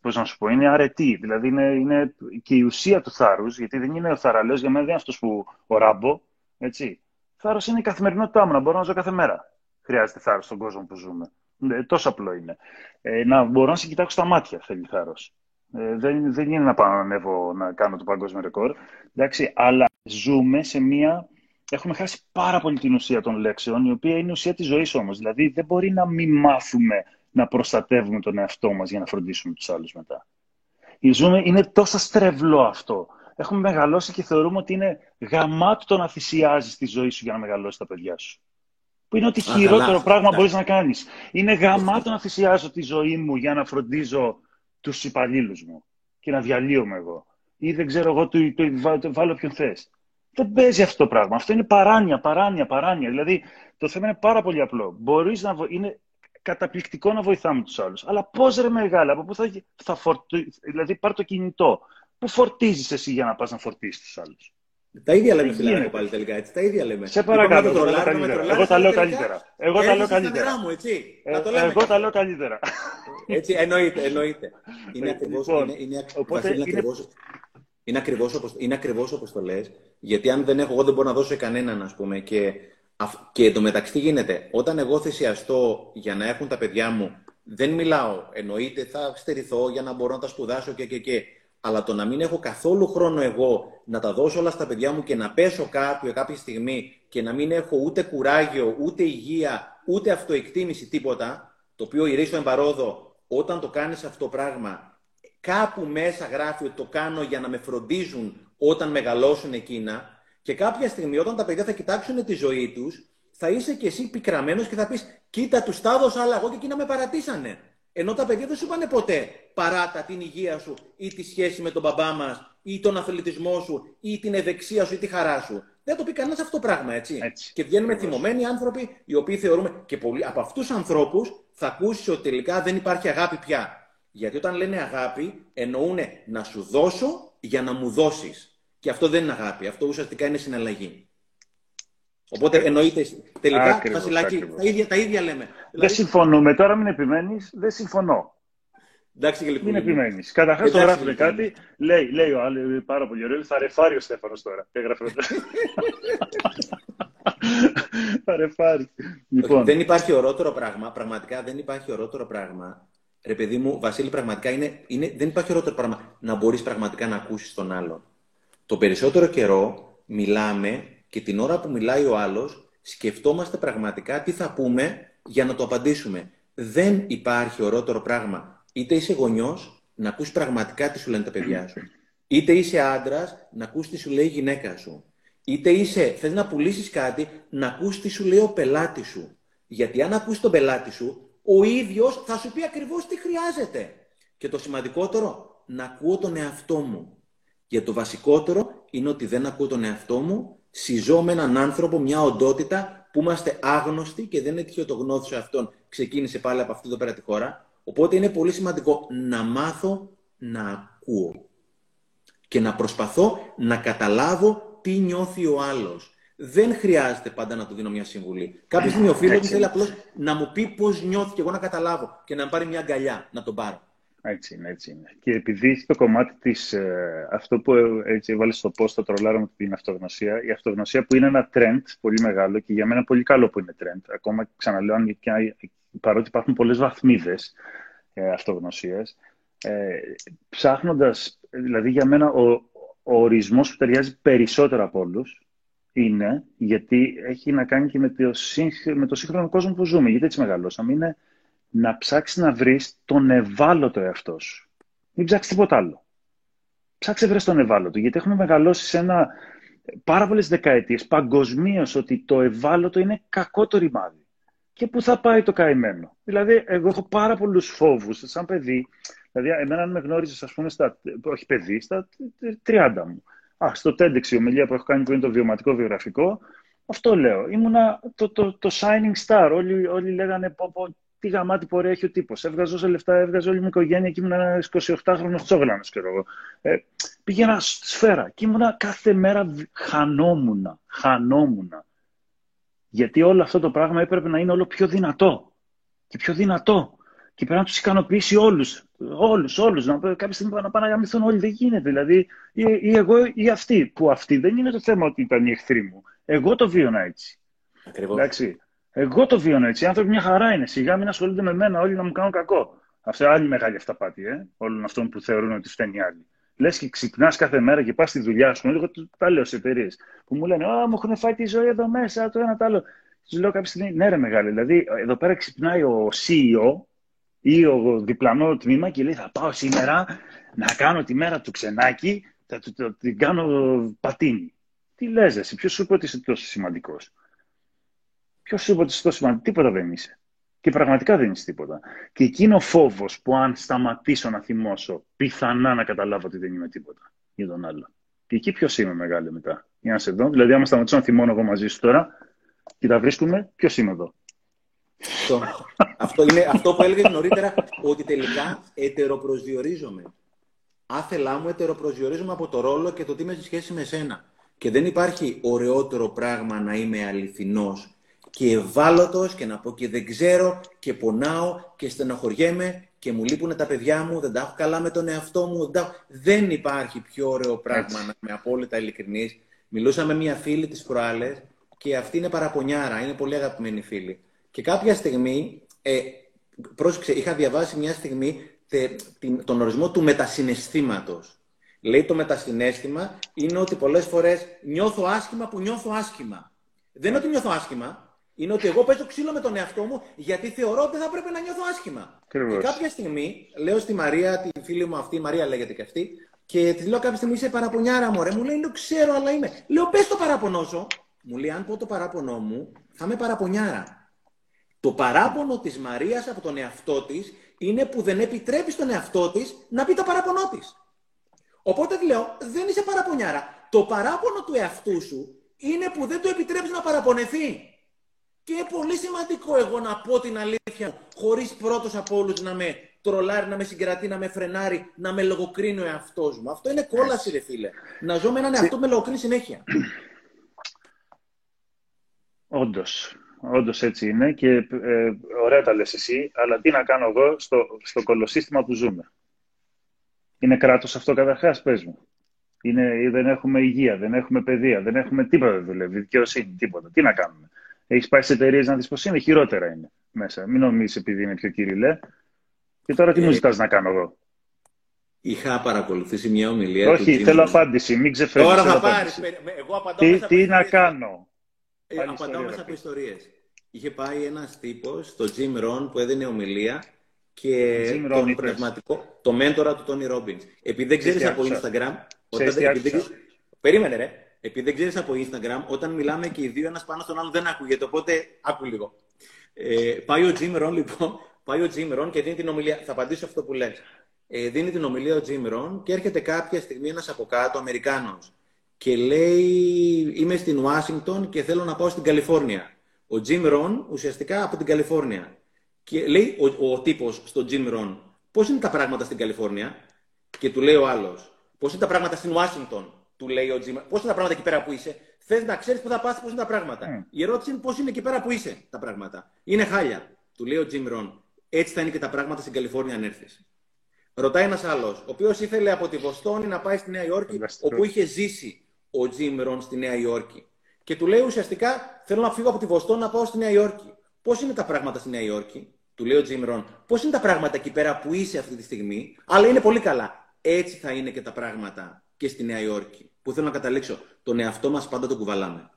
πώς να σου πω, είναι αρετή. Δηλαδή είναι, είναι και η ουσία του θάρρους, γιατί δεν είναι ο θαραλέος, για μένα δεν είναι αυτός που ο Ράμπο, έτσι. Θάρρος είναι η καθημερινότητά μου, να μπορώ να ζω κάθε μέρα. Χρειάζεται θάρρος στον κόσμο που ζούμε. Ναι, τόσο απλό είναι. Ε, να μπορώ να σε κοιτάξω στα μάτια, θέλει θάρρος. Ε, δεν, δεν είναι να πάω να ανέβω να κάνω το παγκόσμιο ρεκόρ. Εντάξει, αλλά ζούμε σε μία. Έχουμε χάσει πάρα πολύ την ουσία των λέξεων, η οποία είναι η ουσία της ζωής όμως. Δηλαδή, δεν μπορεί να μην μάθουμε να προστατεύουμε τον εαυτό μας για να φροντίσουμε τους άλλους μετά. Η ζούμε είναι τόσο στρεβλό αυτό. Έχουμε μεγαλώσει και θεωρούμε ότι είναι γαμάτο το να θυσιάζεις τη ζωή σου για να μεγαλώσει τα παιδιά σου που είναι ότι χειρότερο πράγμα μπορείς να κάνεις. Είναι γαμάτο να θυσιάζω τη ζωή μου για να φροντίζω τους υπαλλήλους μου και να διαλύομαι εγώ. Ή δεν ξέρω εγώ, του, του, του, βάλω ποιον θες. Δεν παίζει αυτό το πράγμα. Αυτό είναι παράνοια, παράνοια, παράνοια. Δηλαδή το θέμα είναι πάρα πολύ απλό. Μπορείς να είναι καταπληκτικό να βοηθάμε τους άλλους. Αλλά πώς ρε μεγάλα, από πού θα, θα φορτί... Δηλαδή πάρ το κινητό. Πού φορτίζεις εσύ για να πας να φορτίσεις τους άλλους; Τα ίδια λέμε φιλάρακο πάλι τελικά, έτσι. Τα ίδια λέμε. Σε παρακαλώ, εγώ, εγώ τα λέω καλύτερα. Εγώ τα λέω καλύτερα. Μου, έτσι. Ε, εγώ τα λέω καλύτερα. Έτσι, εννοείται, εννοείται. Είναι ακριβώς, λοιπόν, είναι, είναι, οπότε είναι, ακριβώς, είναι, ακριβώς όπως, είναι ακριβώς όπως το λες, γιατί αν δεν έχω, εγώ δεν μπορώ να δώσω σε κανέναν, ας πούμε, και, και το μεταξύ τι γίνεται. Όταν εγώ θυσιαστώ για να έχουν τα παιδιά μου, δεν μιλάω, εννοείται, θα στερηθώ για να μπορώ να τα σπουδάσω και και και αλλά το να μην έχω καθόλου χρόνο εγώ να τα δώσω όλα στα παιδιά μου και να πέσω κάποιο κάποια στιγμή και να μην έχω ούτε κουράγιο, ούτε υγεία, ούτε αυτοεκτίμηση, τίποτα, το οποίο η Ρίσο Εμπαρόδο, όταν το κάνεις αυτό το πράγμα, κάπου μέσα γράφει ότι το κάνω για να με φροντίζουν όταν μεγαλώσουν εκείνα και κάποια στιγμή όταν τα παιδιά θα κοιτάξουν τη ζωή τους, θα είσαι και εσύ πικραμένος και θα πεις «Κοίτα, τους τα έδωσα, αλλά εγώ και εκείνα με παρατήσανε». Ενώ τα παιδιά δεν σου είπανε ποτέ παράτα την υγεία σου ή τη σχέση με τον μπαμπά μας ή τον αθλητισμό σου ή την ευεξία σου ή τη χαρά σου. Δεν το πει κανένας αυτό το πράγμα, έτσι. έτσι. Και βγαίνουμε θυμωμένοι άνθρωποι οι οποίοι θεωρούμε και πολλοί από αυτούς τους ανθρώπους θα ακούσει ότι τελικά δεν υπάρχει αγάπη πια. Γιατί όταν λένε αγάπη, εννοούν να σου δώσω για να μου δώσεις. Και αυτό δεν είναι αγάπη. Αυτό ουσιαστικά είναι συναλλαγή. Οπότε εννοείται τελικά, Βασιλάκη, τα ίδια, τα ίδια λέμε. Δεν δηλαδή... συμφωνούμε. Τώρα μην επιμένεις, δεν συμφωνώ. Εντάξει και λοιπόν. Μην επιμένεις. Καταρχάς το γράφουμε λοιπόν. κάτι, λέει, λέει ο άλλος πάρα πολύ ωραίο, θα ρεφάρει ο Στέφανος τώρα. Έγραφε Θα ρεφάρει. Λοιπόν. Δεν υπάρχει ορότερο πράγμα, πραγματικά δεν υπάρχει ορότερο πράγμα ρε παιδί μου, Βασίλη, πραγματικά είναι, είναι, δεν υπάρχει ωραιότερο πράγμα να μπορείς πραγματικά να ακούσεις τον άλλον. Το περισσότερο καιρό μιλάμε και την ώρα που μιλάει ο άλλος, σκεφτόμαστε πραγματικά τι θα πούμε για να το απαντήσουμε. Δεν υπάρχει ωραιότερο πράγμα. Είτε είσαι γονιός, να ακούς πραγματικά τι σου λένε τα παιδιά σου. Είτε είσαι άντρας, να ακούς τι σου λέει η γυναίκα σου. Είτε είσαι, θες να πουλήσεις κάτι, να ακούς τι σου λέει ο πελάτης σου. Γιατί αν ακούσει τον πελάτη σου, ο ίδιος θα σου πει ακριβώς τι χρειάζεται. Και το σημαντικότερο, να ακούω τον εαυτό μου. Και το βασικότερο είναι ότι δεν ακούω τον εαυτό μου, συζώ με έναν άνθρωπο, μια οντότητα που είμαστε άγνωστοι και δεν είναι τυχαίο το γνώθιο αυτόν. Ξεκίνησε πάλι από αυτή εδώ πέρα τη χώρα. Οπότε είναι πολύ σημαντικό να μάθω να ακούω. Και να προσπαθώ να καταλάβω τι νιώθει ο άλλος δεν χρειάζεται πάντα να του δίνω μια συμβουλή. Κάποια στιγμή ο φίλος μου θέλει απλώς να μου πει πώς νιώθει και εγώ να καταλάβω και να μου πάρει μια αγκαλιά να τον πάρω. Έτσι είναι, έτσι είναι. Και επειδή έχει το κομμάτι της. Ε, αυτό που έτσι έβαλε στο πώ το τρολάρω με την αυτογνωσία, η αυτογνωσία που είναι ένα trend πολύ μεγάλο και για μένα πολύ καλό που είναι trend. Ακόμα ξαναλέω, παρότι υπάρχουν πολλές βαθμίδες ε, αυτογνωσίας, ε, ψάχνοντας, δηλαδή για μένα ο, ο ορισμός που ταιριάζει περισσότερο από όλους είναι, γιατί έχει να κάνει και με το, με το σύγχρονο κόσμο που ζούμε, γιατί έτσι μεγαλώσαμε, είναι να ψάξεις να βρεις τον ευάλωτο εαυτό σου. Μην ψάξεις τίποτα άλλο. Ψάξε βρεις τον ευάλωτο, γιατί έχουμε μεγαλώσει σε ένα πάρα πολλές δεκαετίες παγκοσμίως ότι το ευάλωτο είναι κακό το ρημάδι. Και πού θα πάει το καημένο. Δηλαδή, εγώ έχω πάρα πολλούς φόβους σαν παιδί. Δηλαδή, εμένα, αν με γνώριζες, ας πούμε, στα, όχι παιδί, στα 30 μου. Α, στο TEDx η ομιλία που έχω κάνει που είναι το βιωματικό βιογραφικό, αυτό λέω. Ήμουνα το, το, το shining star. Όλοι, όλοι λέγανε πω, πω, τι γαμάτι πορεία έχει ο τύπος. Έβγαζε όσα λεφτά, έβγαζε όλη μου οικογένεια και ήμουν ένα 28χρονο τσόγλανο, ξέρω εγώ. Ε, πήγαινα σφαίρα και ήμουνα κάθε μέρα χανόμουνα. Χανόμουνα. Γιατί όλο αυτό το πράγμα έπρεπε να είναι όλο πιο δυνατό. Και πιο δυνατό και πρέπει να τους ικανοποιήσει όλους. Όλους, όλους. Να κάποια στιγμή να πάνε να γαμηθούν όλοι. Δεν γίνεται. Δηλαδή, ή, ή, εγώ ή αυτοί. Που αυτοί δεν είναι το θέμα ότι ήταν οι εχθροί μου. Εγώ το βίωνα έτσι. Ακριβώς. Εντάξει. Εγώ το βίωνα έτσι. Οι άνθρωποι μια χαρά είναι. Σιγά μην ασχολούνται με μένα, όλοι να μου κάνουν κακό. Αυτή είναι άλλη μεγάλη αυταπάτη, ε, όλων αυτών που θεωρούν ότι φταίνει άλλοι. Λες και ξυπνάς κάθε μέρα και πας στη δουλειά σου. Λίγο τα λέω σε εταιρείες που μου λένε Α, μου έχουν φάει τη ζωή εδώ μέσα, το ένα το άλλο. Τους λέω κάποια στιγμή, ναι, ρε μεγάλη. Δηλαδή, εδώ πέρα ξυπνάει ο CEO, ή ο διπλανό τμήμα και λέει θα πάω σήμερα να κάνω τη μέρα του ξενάκι, θα την κάνω πατίνι. Τι λες εσύ, ποιος σου είπε ότι είσαι τόσο σημαντικός; Ποιος σου είπε ότι είσαι τόσο σημαντικός, τίποτα δεν είσαι. Και πραγματικά δεν είσαι τίποτα. Και εκείνο ο φόβος που αν σταματήσω να θυμώσω, πιθανά να καταλάβω ότι δεν είμαι τίποτα για τον άλλο. Και εκεί ποιος είμαι μεγάλη μετά. Για να σε δω. Δηλαδή, άμα σταματήσω να θυμώνω εγώ μαζί σου τώρα και τα βρίσκουμε, ποιος είμαι εδώ. Αυτό, αυτό είναι αυτό που έλεγε νωρίτερα, ότι τελικά ετεροπροσδιορίζομαι. Άθελά μου ετεροπροσδιορίζομαι από το ρόλο και το τι είμαι στη σχέση με σένα. Και δεν υπάρχει ωραιότερο πράγμα να είμαι αληθινός και ευάλωτος και να πω και δεν ξέρω και πονάω και στενοχωριέμαι και μου λείπουν τα παιδιά μου, δεν τα έχω καλά με τον εαυτό μου. Δεν, δεν υπάρχει πιο ωραίο πράγμα να είμαι απόλυτα ειλικρινής. Μιλούσα με μια φίλη της προάλλες και αυτή είναι παραπονιάρα, είναι πολύ αγαπημένη φίλη. Και κάποια στιγμή, ε, πρόσεξε, είχα διαβάσει μια στιγμή τε, την, τον ορισμό του μετασυναισθήματος. Λέει το μετασυναίσθημα είναι ότι πολλές φορές νιώθω άσχημα που νιώθω άσχημα. Δεν είναι ότι νιώθω άσχημα, είναι ότι εγώ παίζω ξύλο με τον εαυτό μου γιατί θεωρώ ότι θα πρέπει να νιώθω άσχημα. Και κάποια στιγμή λέω στη Μαρία, τη φίλη μου αυτή, η Μαρία λέγεται και αυτή, και τη λέω κάποια στιγμή είσαι παραπονιάρα μου, ρε. Μου λέει, ξέρω, αλλά είμαι. Λέω, πες το παράπονό σου. Μου λέει, αν πω το παράπονό μου, θα είμαι παραπονιάρα. Το παράπονο της Μαρίας από τον εαυτό της είναι που δεν επιτρέπει στον εαυτό της να πει το παράπονό της. Οπότε λέω, δεν είσαι παραπονιάρα. Το παράπονο του εαυτού σου είναι που δεν του επιτρέπεις να παραπονεθεί. Και είναι πολύ σημαντικό εγώ να πω την αλήθεια, χωρίς πρώτος από όλους να με τρολάρει, να με συγκρατεί, να με φρενάρει, να με λογοκρίνει ο εαυτός μου. Αυτό είναι κόλαση, ρε φίλε. Να ζω με έναν εαυτό με λογοκρίνει συνέχεια. Όντως. Όντως έτσι είναι και ε, ωραία τα λες εσύ, αλλά τι να κάνω εγώ στο, στο κολοσύστημα που ζούμε. Είναι κράτος αυτό καταρχάς, πες μου. Είναι, δεν έχουμε υγεία, δεν έχουμε παιδεία, δεν έχουμε τίποτα δεν δουλεύει, δικαιοσύνη, τίποτα. Τι να κάνουμε. Έχεις πάει σε εταιρείες να δεις πώ είναι, χειρότερα είναι μέσα. Μην νομίζεις επειδή είναι πιο κυριλέ. Και τώρα τι μου ζητάς να κάνω εγώ; Είχα παρακολουθήσει μια ομιλία Όχι, θέλω απάντηση, μην ξεφεύγεις. Τώρα θα πάρεις. Εγώ απαντάω τι, τι να κάνω; Ε, απαντάω μέσα από ιστορίες. Είχε πάει ένας τύπος, το Jim Rohn, που έδινε ομιλία και Jim τον πνευματικό, το μέντορα του Τόνι Ρόμπινς. Επειδή δεν ξέρεις από Instagram... Όταν, επειδή, περίμενε ρε. Επειδή δεν ξέρεις από Instagram, όταν μιλάμε και οι δύο ένας πάνω στον άλλο δεν ακούγεται, οπότε άκου λίγο. Ε, πάει ο Jim Rohn, λοιπόν, πάει ο Jim Rohn και δίνει την ομιλία. Θα απαντήσω αυτό που λες. Ε, δίνει την ομιλία ο Jim Rohn και έρχεται κάποια στιγμή ένας από κάτω, Αμερικάνος, και λέει είμαι στην Ουάσιγκτον και θέλω να πάω στην Καλιφόρνια. Ο Jim Rohn ουσιαστικά από την Καλιφόρνια. Και λέει ο, ο τύπος στο Jim Rohn, πώς είναι τα πράγματα στην Καλιφόρνια; Και του λέει ο άλλος, πώς είναι τα πράγματα στην Ουάσιγκτον; Του λέει ο Jim, πώς είναι τα πράγματα εκεί πέρα που είσαι; Θες να ξέρεις πού θα πάθει, πώς είναι τα πράγματα. Mm. Η ερώτηση είναι πώς είναι εκεί πέρα που είσαι τα πράγματα. Είναι χάλια. Του λέει ο Jim Rohn. Έτσι θα είναι και τα πράγματα στην Καλιφόρνια αν έρθεις. Ρωτάει ένας άλλος, ο οποίος ήθελε από τη Βοστόνη να πάει στη Νέα Υόρκη, όπου είχε ζήσει ο Jim Rohn στη Νέα Υόρκη. Και του λέει ουσιαστικά, θέλω να φύγω από τη Βοστόνη να πάω στη Νέα Υόρκη. Πώς είναι τα πράγματα στη Νέα Υόρκη, του λέει ο Jim Rohn. Πώς είναι τα πράγματα εκεί πέρα που είσαι αυτή τη στιγμή, αλλά είναι πολύ καλά. Έτσι θα είναι και τα πράγματα και στη Νέα Υόρκη. Που θέλω να καταλήξω, τον εαυτό μας πάντα τον κουβαλάμε.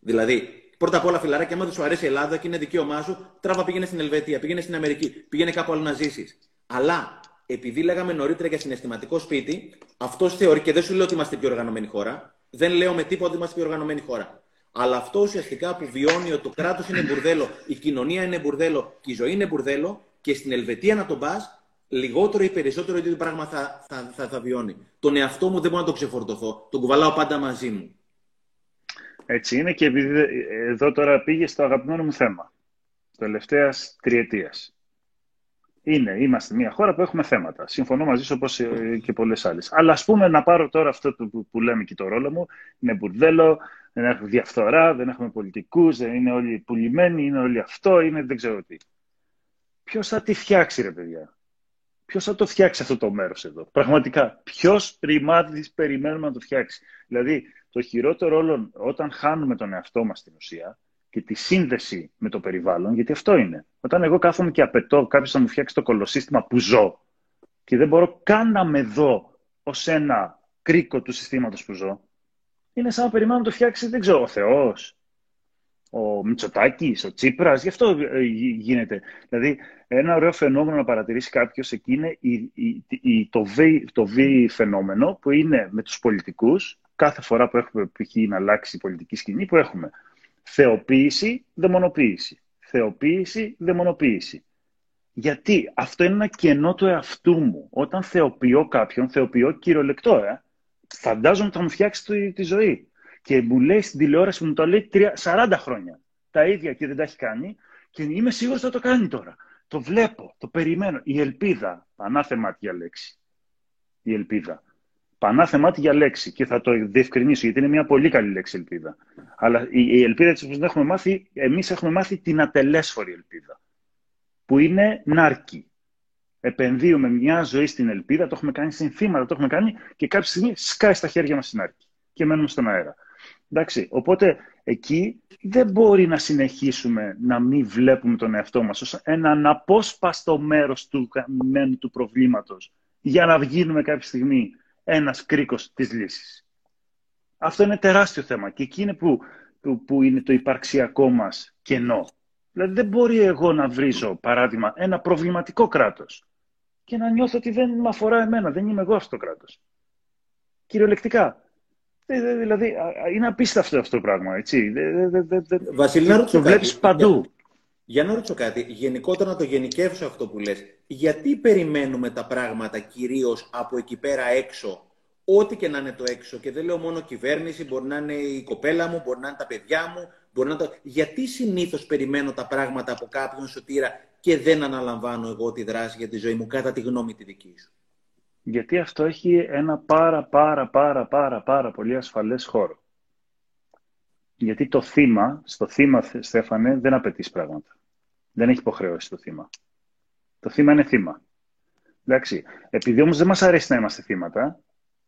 Δηλαδή, πρώτα απ' όλα, φιλαράκι, άμα δεν σου αρέσει η Ελλάδα και είναι δικαίωμά σου, τράβα πήγαινε στην Ελβετία, πήγαινε στην Αμερική, πήγαινε κάπου άλλο να ζήσεις. Αλλά επειδή λέγαμε νωρίτερα για συναισθηματικό σπίτι, αυτός θεωρεί και δεν σου λέω ότι είμαστε πιο οργανωμένη χώρα. Δεν λέω με τίποτα ότι είμαστε πιο οργανωμένη χώρα. Αλλά αυτό ουσιαστικά που βιώνει ότι το κράτος είναι μπουρδέλο, η κοινωνία είναι μπουρδέλο και η ζωή είναι μπουρδέλο, και στην Ελβετία να τον πας, λιγότερο ή περισσότερο ίδιο πράγμα θα, θα, θα, θα, βιώνει. Τον εαυτό μου δεν μπορώ να τον ξεφορτωθώ. Τον κουβαλάω πάντα μαζί μου. Έτσι είναι και επειδή εδώ τώρα πήγε στο αγαπημένο μου θέμα. Τελευταίας τριετίας είναι, είμαστε μια χώρα που έχουμε θέματα. Συμφωνώ μαζί σου όπως ε, και πολλές άλλες. Αλλά ας πούμε να πάρω τώρα αυτό που, που λέμε και το ρόλο μου. Είναι μπουρδέλο, δεν έχουμε διαφθορά, δεν έχουμε πολιτικούς, δεν είναι όλοι πουλημένοι, είναι όλοι αυτό, είναι δεν ξέρω τι. Ποιος θα τη φτιάξει ρε παιδιά; Ποιος θα το φτιάξει αυτό το μέρος εδώ. Πραγματικά. Ποιος ρημάδι περιμένουμε να το φτιάξει. Δηλαδή, το χειρότερο όλων όταν χάνουμε τον εαυτό μας στην ουσία και τη σύνδεση με το περιβάλλον, γιατί αυτό είναι. Όταν εγώ κάθομαι και απαιτώ κάποιος να μου φτιάξει το κολοσύστημα που ζω και δεν μπορώ καν να με δω ως ένα κρίκο του συστήματος που ζω, είναι σαν να περιμένω να το φτιάξει, δεν ξέρω, ο Θεός, ο Μητσοτάκης, ο Τσίπρας. Γι' αυτό ε, γίνεται. Δηλαδή, ένα ωραίο φαινόμενο να παρατηρήσει κάποιος εκεί είναι το, v, το V φαινόμενο που είναι με τους πολιτικούς. Κάθε φορά που έχουμε π.χ. να αλλάξει η πολιτική σκηνή, που έχουμε Θεοποίηση, δαιμονοποίηση. Θεοποίηση, δαιμονοποίηση. Γιατί αυτό είναι ένα κενό του εαυτού μου. Όταν θεοποιώ κάποιον, θεοποιώ κυριολεκτό, ε. Φαντάζομαι ότι θα μου φτιάξει τη, τη ζωή. Και μου λέει στην τηλεόραση, μου το λέει 40 χρόνια. Τα ίδια και δεν τα έχει κάνει. Και είμαι σίγουρος ότι θα το κάνει τώρα. Το βλέπω, το περιμένω. Η ελπίδα, πανάθεμα για λέξη. Η ελπίδα. Πανά για λέξη και θα το διευκρινίσω γιατί είναι μια πολύ καλή λέξη ελπίδα. Αλλά η ελπίδα της που δεν έχουμε μάθει, εμείς έχουμε μάθει την ατελέσφορη ελπίδα. Που είναι νάρκη. Επενδύουμε μια ζωή στην ελπίδα, το έχουμε κάνει συνθήματα, το έχουμε κάνει και κάποια στιγμή σκάει στα χέρια μας στην νάρκη και μένουμε στον αέρα. Εντάξει, οπότε εκεί δεν μπορεί να συνεχίσουμε να μην βλέπουμε τον εαυτό μας ως ένα αναπόσπαστο μέρος του καμμένου του προβλήματος για να βγίνουμε κάποια στιγμή ένας κρίκος της λύσης. Αυτό είναι τεράστιο θέμα και εκεί είναι που, που, είναι το υπαρξιακό μας κενό. Δηλαδή δεν μπορεί εγώ να βρίζω, παράδειγμα, ένα προβληματικό κράτος και να νιώθω ότι δεν με αφορά εμένα, δεν είμαι εγώ αυτό το κράτος. Κυριολεκτικά. Δηλαδή, είναι απίστευτο αυτό το πράγμα, έτσι. Βασίλη, να το βλέπεις παντού. Για να ρωτήσω κάτι, γενικότερα να το γενικεύσω αυτό που λες. Γιατί περιμένουμε τα πράγματα κυρίως από εκεί πέρα έξω, ό,τι και να είναι το έξω, και δεν λέω μόνο κυβέρνηση, μπορεί να είναι η κοπέλα μου, μπορεί να είναι τα παιδιά μου, μπορεί να το... Γιατί συνήθως περιμένω τα πράγματα από κάποιον σωτήρα και δεν αναλαμβάνω εγώ τη δράση για τη ζωή μου, κατά τη γνώμη τη δική σου; Γιατί αυτό έχει ένα πάρα πάρα πάρα πάρα πάρα πολύ ασφαλές χώρο. Γιατί το θύμα, στο θύμα, Στέφανε, δεν απαιτείς πράγματα. Δεν έχει υποχρέωση το θύμα. Το θύμα είναι θύμα. Εντάξει. Επειδή όμως δεν μας αρέσει να είμαστε θύματα,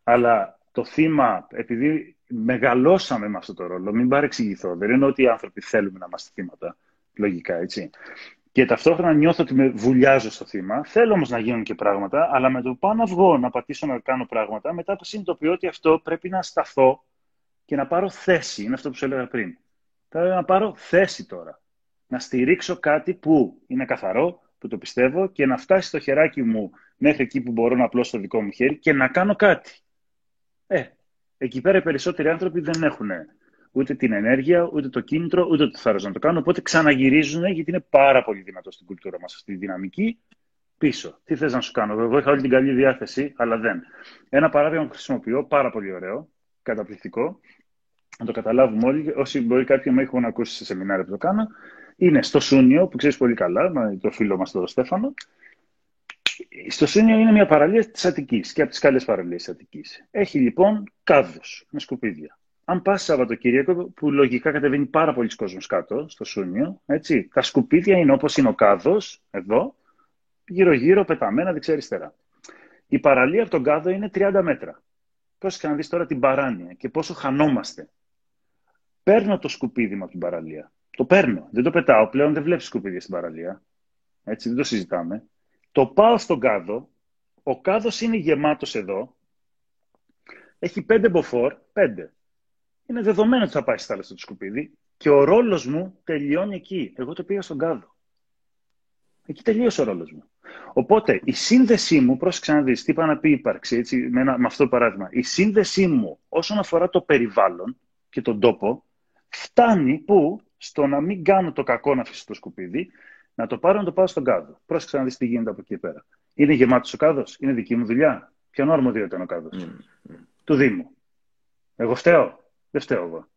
αλλά το θύμα, επειδή μεγαλώσαμε με αυτό το ρόλο, μην παρεξηγηθώ, δεν είναι ότι οι άνθρωποι θέλουμε να είμαστε θύματα, λογικά, έτσι. Και ταυτόχρονα νιώθω ότι με βουλιάζω στο θύμα. Θέλω όμως να γίνουν και πράγματα, αλλά με το πάω να βγω, να πατήσω να κάνω πράγματα, μετά συνειδητοποιώ ότι αυτό πρέπει να σταθώ και να πάρω θέση. Είναι αυτό που σου έλεγα πριν. Θέλω να πάρω θέση τώρα. Να στηρίξω κάτι που είναι καθαρό, που το πιστεύω και να φτάσει το χεράκι μου μέχρι εκεί που μπορώ να απλώσω το δικό μου χέρι και να κάνω κάτι. Ε, εκεί πέρα οι περισσότεροι άνθρωποι δεν έχουν ούτε την ενέργεια, ούτε το κίνητρο, ούτε το θάρρος να το κάνουν. Οπότε ξαναγυρίζουν, γιατί είναι πάρα πολύ δυνατό στην κουλτούρα μας αυτή η δυναμική, πίσω. Τι θες να σου κάνω, εγώ είχα όλη την καλή διάθεση, αλλά δεν. Ένα παράδειγμα που χρησιμοποιώ, πάρα πολύ ωραίο, καταπληκτικό, να το καταλάβουμε όλοι, όσοι μπορεί κάποιοι με έχουν ακούσει σε σεμινάρια που το κάνω, είναι στο Σούνιο, που ξέρεις πολύ καλά, με το φίλο μας τον Στέφανο. Στο Σούνιο είναι μια παραλία της Αττικής και από τις καλές παραλίες της Αττικής. Έχει λοιπόν κάδους με σκουπίδια αν πας Σαββατοκύριακο, που λογικά κατεβαίνει πάρα πολλοί κόσμος κάτω, στο Σούνιο, έτσι, τα σκουπίδια είναι όπως είναι ο κάδος, εδώ, γύρω-γύρω, πεταμένα δεξιά-αριστερά. Η παραλία από τον κάδο είναι 30 μέτρα. Πώ να δεις τώρα την παράνοια και πόσο χανόμαστε. Παίρνω το σκουπίδι μου από την παραλία. Το παίρνω. Δεν το πετάω πλέον, δεν βλέπεις σκουπίδια στην παραλία. Έτσι, δεν το συζητάμε. Το πάω στον κάδο. Ο κάδος είναι γεμάτος εδώ. Έχει πέντε μποφόρ, πέντε είναι δεδομένο ότι θα πάει στη θάλασσα το σκουπίδι και ο ρόλος μου τελειώνει εκεί. Εγώ το πήγα στον κάδο. Εκεί τελείωσε ο ρόλος μου. Οπότε η σύνδεσή μου, πρόσεξε να δει τι είπα να πει ύπαρξη, έτσι, με, ένα, με αυτό το παράδειγμα. Η σύνδεσή μου όσον αφορά το περιβάλλον και τον τόπο φτάνει που στο να μην κάνω το κακό να αφήσω το σκουπίδι, να το πάρω να το πάω στον κάδο. Πρόσεξε να δει τι γίνεται από εκεί πέρα. Είναι γεμάτος ο κάδος, είναι δική μου δουλειά; Ποια αρμοδιότητα είναι ο κάδος; Mm. Του Δήμου. Εγώ φταίω; Δεν φταίω εγώ.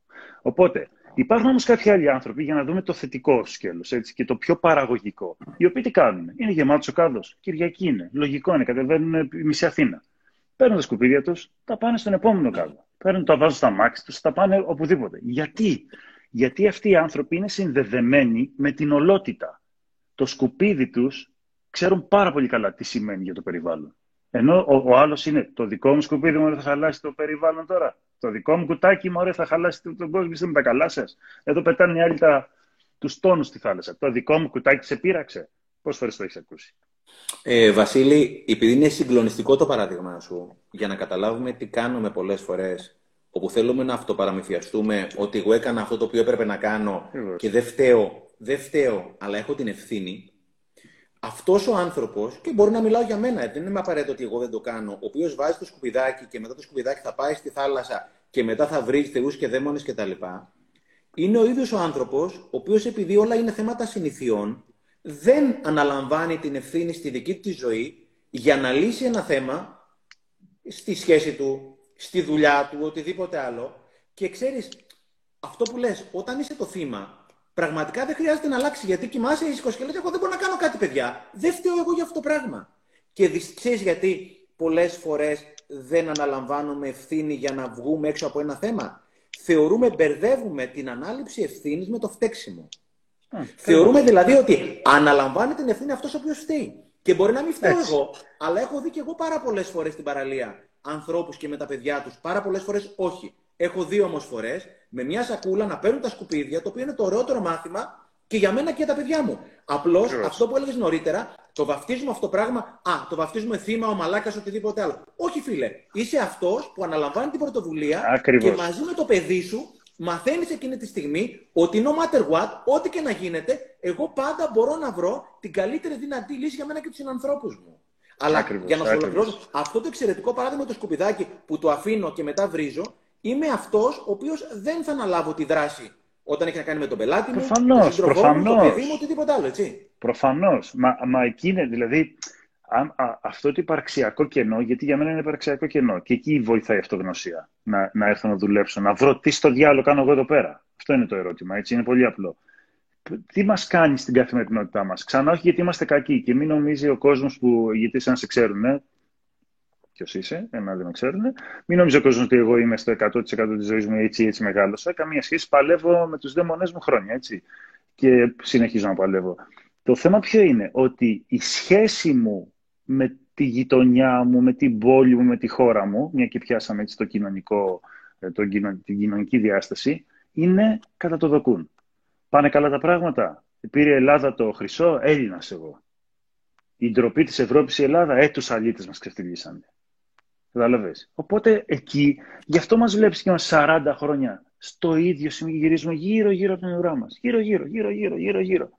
Οπότε, υπάρχουν όμως κάποιοι άλλοι άνθρωποι για να δούμε το θετικό σκέλος και το πιο παραγωγικό. Οι οποίοι τι κάνουν; Είναι γεμάτος ο κάδος. Κυριακή είναι. Λογικό είναι. Κατεβαίνουν μισή Αθήνα. Παίρνουν τα σκουπίδια τους, τα πάνε στον επόμενο κάδο. Παίρνουν, τα βάζουν στα μάξι τους, τα πάνε οπουδήποτε. Γιατί; Γιατί αυτοί οι άνθρωποι είναι συνδεδεμένοι με την ολότητα. Το σκουπίδι τους ξέρουν πάρα πολύ καλά τι σημαίνει για το περιβάλλον. Ενώ ο, ο άλλος είναι το δικό μου σκουπίδι μου θα χαλάσει το περιβάλλον τώρα. Το δικό μου κουτάκι μου θα χαλάσει τον κόσμο. Είστε με τα καλά σας. Εδώ πετάνε οι άλλοι τα, τους τόνους στη θάλασσα. Το δικό μου κουτάκι σε πείραξε. Πόσες φορές το έχεις ακούσει; Ε, Βασίλη, επειδή είναι συγκλονιστικό το παράδειγμα σου, για να καταλάβουμε τι κάνουμε πολλές φορές, όπου θέλουμε να αυτοπαραμυθιαστούμε ότι εγώ έκανα αυτό το οποίο έπρεπε να κάνω και δεν φταίω, δεν φταίω, αλλά έχω την ευθύνη αυτός ο άνθρωπος, και μπορεί να μιλάω για μένα, δεν είναι απαραίτητο ότι εγώ δεν το κάνω, ο οποίος βάζει το σκουπιδάκι και μετά το σκουπιδάκι θα πάει στη θάλασσα και μετά θα βρει θεούς και δαίμονες κτλ. Είναι ο ίδιος ο άνθρωπος, ο οποίος επειδή όλα είναι θέματα συνηθιών, δεν αναλαμβάνει την ευθύνη στη δική του ζωή για να λύσει ένα θέμα στη σχέση του, στη δουλειά του, οτιδήποτε άλλο. Και ξέρεις, αυτό που λες, όταν είσαι το θύμα, Πραγματικά δεν χρειάζεται να αλλάξει γιατί κοιμάσαι ήσυχο και λέει: Εγώ δεν μπορώ να κάνω κάτι, παιδιά. Δεν φταίω εγώ για αυτό το πράγμα. Και ξέρεις γιατί πολλές φορές δεν αναλαμβάνουμε ευθύνη για να βγούμε έξω από ένα θέμα; Θεωρούμε, μπερδεύουμε την ανάληψη ευθύνης με το φταίξιμο. Θεωρούμε δηλαδή ότι αναλαμβάνει την ευθύνη αυτός ο οποίος φταίει. Και μπορεί να μην φταίω εγώ, αλλά έχω δει και εγώ πάρα πολλές φορές στην παραλία ανθρώπους και με τα παιδιά τους, πάρα πολλές φορές όχι. Έχω δει όμως φορές με μια σακούλα να παίρνουν τα σκουπίδια, το οποίο είναι το ωραιότερο μάθημα και για μένα και για τα παιδιά μου. Απλώς αυτό που έλεγες νωρίτερα, το βαφτίζουμε αυτό το πράγμα. Α, το βαφτίζουμε θύμα, ο μαλάκας, οτιδήποτε άλλο. Όχι, φίλε. Είσαι αυτός που αναλαμβάνει την πρωτοβουλία Ακριβώς. και μαζί με το παιδί σου μαθαίνεις εκείνη τη στιγμή ότι no matter what, ό,τι και να γίνεται, εγώ πάντα μπορώ να βρω την καλύτερη δυνατή λύση για μένα και τους συνανθρώπους μου. Αλλά ακριβώς, για να σου ολοκληρώσω, αυτό το εξαιρετικό παράδειγμα το σκουπιδάκι που το αφήνω και μετά βρίζω, είμαι αυτός ο οποίος δεν θα αναλάβω τη δράση όταν έχει να κάνει με τον πελάτη μου, προφανώς, τον προφανώς. το παιδί μου, οτιδήποτε άλλο, έτσι. Προφανώς. Μα, μα εκεί είναι, δηλαδή, αυτό το υπαρξιακό κενό, γιατί για μένα είναι υπαρξιακό κενό. Και εκεί βοηθάει η αυτογνωσία. Να, να έρθω να δουλέψω, να βρω τι στο διάλογο κάνω εγώ εδώ πέρα. Αυτό είναι το ερώτημα. Έτσι, είναι πολύ απλό. Τι μας κάνει στην καθημερινότητά μας. Ξανά, όχι γιατί είμαστε κακοί. Και μην νομίζει ο κόσμος που, γιατί σαν σε ξέρουν, ποιος είσαι, εμένα δεν με ξέρουν. Μην νομίζω ο κόσμος ότι εγώ είμαι στο 100% της ζωής μου έτσι έτσι μεγάλωσα. Καμία σχέση. Παλεύω με τους δαίμονές μου χρόνια έτσι. Και συνεχίζω να παλεύω. Το θέμα ποιο είναι, ότι η σχέση μου με τη γειτονιά μου, με την πόλη μου, με τη χώρα μου, μια και πιάσαμε έτσι το κοινωνικό, ε, το, την κοινωνική διάσταση, είναι κατά το δοκούν. Πάνε καλά τα πράγματα; Πήρε η Ελλάδα το χρυσό, Έλληνας εγώ. Η ντροπή της Ευρώπης η Ελλάδα, ε, τους αλήτες μας ξεφτυλίσανε. Κατάλαβες. Οπότε εκεί, γι' αυτό μας βλέπεις και μας 40 χρόνια στο ίδιο σημείο γυρίζουμε γύρω-γύρω από την ουρά μας. Γύρω-γύρω, γύρω-γύρω, γύρω-γύρω.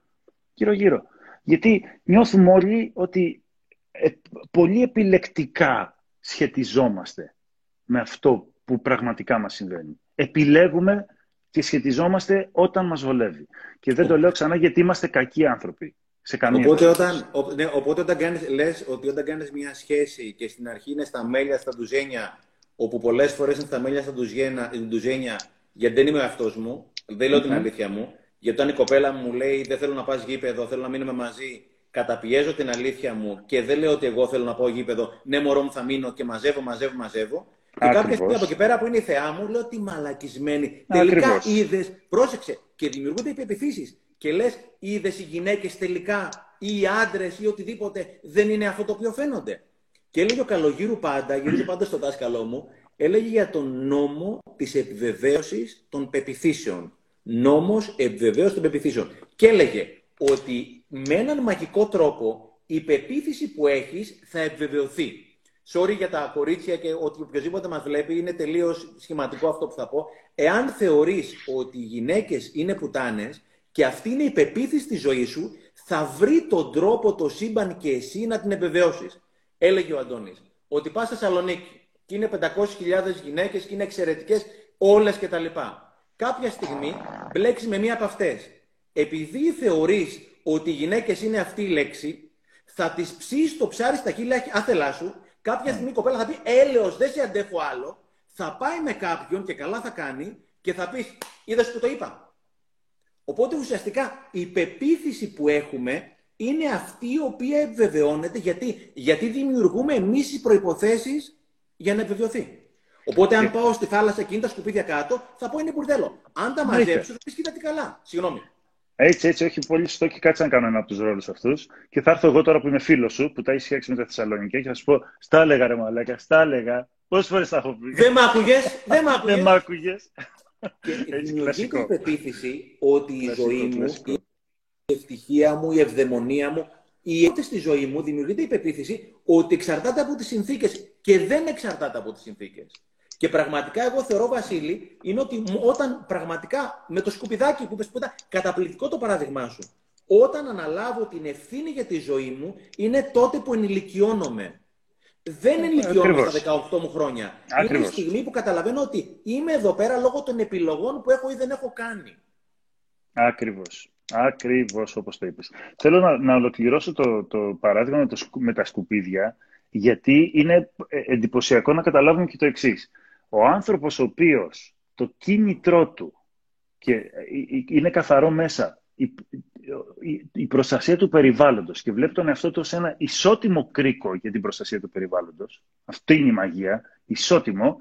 Γύρω-γύρω. Γιατί νιώθουμε όλοι ότι ε, πολύ επιλεκτικά σχετιζόμαστε με αυτό που πραγματικά μας συμβαίνει. Επιλέγουμε και σχετιζόμαστε όταν μας βολεύει. Και δεν το λέω ξανά γιατί είμαστε κακοί άνθρωποι. Σε καμία οπότε, όταν, ναι, οπότε όταν κάνεις, λες ότι όταν κάνεις μια σχέση και στην αρχή είναι στα μέλια, στα ντουζένια, όπου πολλές φορές είναι στα μέλια, στα ντουζένια, γιατί δεν είμαι αυτός μου, δεν λέω την αλήθεια μου, γιατί όταν η κοπέλα μου λέει δεν θέλω να πας γήπεδο, θέλω να μείνουμε μαζί, καταπιέζω την αλήθεια μου και δεν λέω ότι εγώ θέλω να πάω γήπεδο, ναι μωρό μου θα μείνω και μαζεύω, μαζεύω, μαζεύω. Και κάποια στιγμή από εκεί πέρα που είναι η θεά μου, λέω τι μαλακισμένη. Τελικά είδες, πρόσεξε, και δημιουργούνται υπεπιθύσει. Και λες, είδες οι γυναίκες τελικά ή οι άντρες ή οτιδήποτε δεν είναι αυτό το οποίο φαίνονται. Και έλεγε ο Καλογύρου πάντα, γυρίζω πάντα στο δάσκαλό μου, έλεγε για τον νόμο της επιβεβαίωσης των πεπιθήσεων. Νόμος επιβεβαίωσης των πεπιθήσεων. Και έλεγε ότι με έναν μαγικό τρόπο η πεποίθηση που έχεις θα επιβεβαιωθεί. Sorry για τα κορίτσια και ότι οποιοδήποτε μας βλέπει είναι τελείως σχηματικό αυτό που θα πω. Εάν θεωρείς ότι οι γυναίκες είναι πουτάνες και αυτή είναι η πεποίθηση της ζωής σου, θα βρει τον τρόπο το σύμπαν και εσύ να την επιβεβαιώσεις. Έλεγε ο Αντώνης ότι πας στη Θεσσαλονίκη και είναι 500.000 γυναίκες και είναι εξαιρετικές όλες κτλ. Κάποια στιγμή μπλέξεις με μία από αυτές επειδή θεωρείς ότι οι γυναίκες είναι αυτή η λέξη, θα τις ψήσεις το ψάρι στα χείλη άθελά σου, κάποια στιγμή η κοπέλα θα πει έλεος, δεν σε αντέχω άλλο, θα πάει με κάποιον και καλά θα κάνει και θα πεις είδες που το είπα. Οπότε ουσιαστικά η πεποίθηση που έχουμε είναι αυτή η οποία επιβεβαιώνεται γιατί, γιατί δημιουργούμε εμείς τι προποθέσει για να επιβεβαιωθεί. Οπότε, αν πάω στη θάλασσα και είναι τα σκουπίδια κάτω, θα πω είναι μπουρδέλο. Αν τα μαζέψω, θα πει κοίτα τι καλά. Συγγνώμη. Έτσι, έτσι, όχι πολύ σωστό και κάτσε να κάνω ένα από τους ρόλους αυτούς. Και θα έρθω εγώ τώρα που είμαι φίλος σου, που τα έχει φτιάξει με τα Θεσσαλονίκη και θα σου πω: Στα έλεγα, ρε Μαλάκα, στα έλεγα. Πόσες φορές τα έχω πει. Δεν μ' άκουγες. Δεν μ' άκουγες. Και δημιουργείται η πεποίθηση ότι η ζωή μου, η ευτυχία μου, η ευδαιμονία μου, η ένταση στη ζωή μου δημιουργείται η πεποίθηση ότι εξαρτάται από τις συνθήκες και δεν εξαρτάται από τις συνθήκες. Και πραγματικά εγώ θεωρώ, Βασίλη, είναι ότι όταν πραγματικά με το σκουπιδάκι που είπες που ήταν καταπληκτικό το παράδειγμά σου, όταν αναλάβω την ευθύνη για τη ζωή μου, είναι τότε που ενηλικιώνομαι. Δεν ενηλικιώνομαι στα 18 μου χρόνια. Ακριβώς. Είναι η στιγμή που καταλαβαίνω ότι είμαι εδώ πέρα λόγω των επιλογών που έχω ή δεν έχω κάνει. Ακριβώς. Ακριβώς όπως το είπες. Θέλω να, να ολοκληρώσω το, το παράδειγμα με, το, με τα σκουπίδια, γιατί είναι ε, εντυπωσιακό να καταλάβουμε και το εξής ο άνθρωπος ο οποίος το κίνητρό του και ε, ε, είναι καθαρό μέσα η, προστασία του περιβάλλοντος και βλέπει τον εαυτό του ως ένα ισότιμο κρίκο για την προστασία του περιβάλλοντος, αυτή είναι η μαγεία, ισότιμο,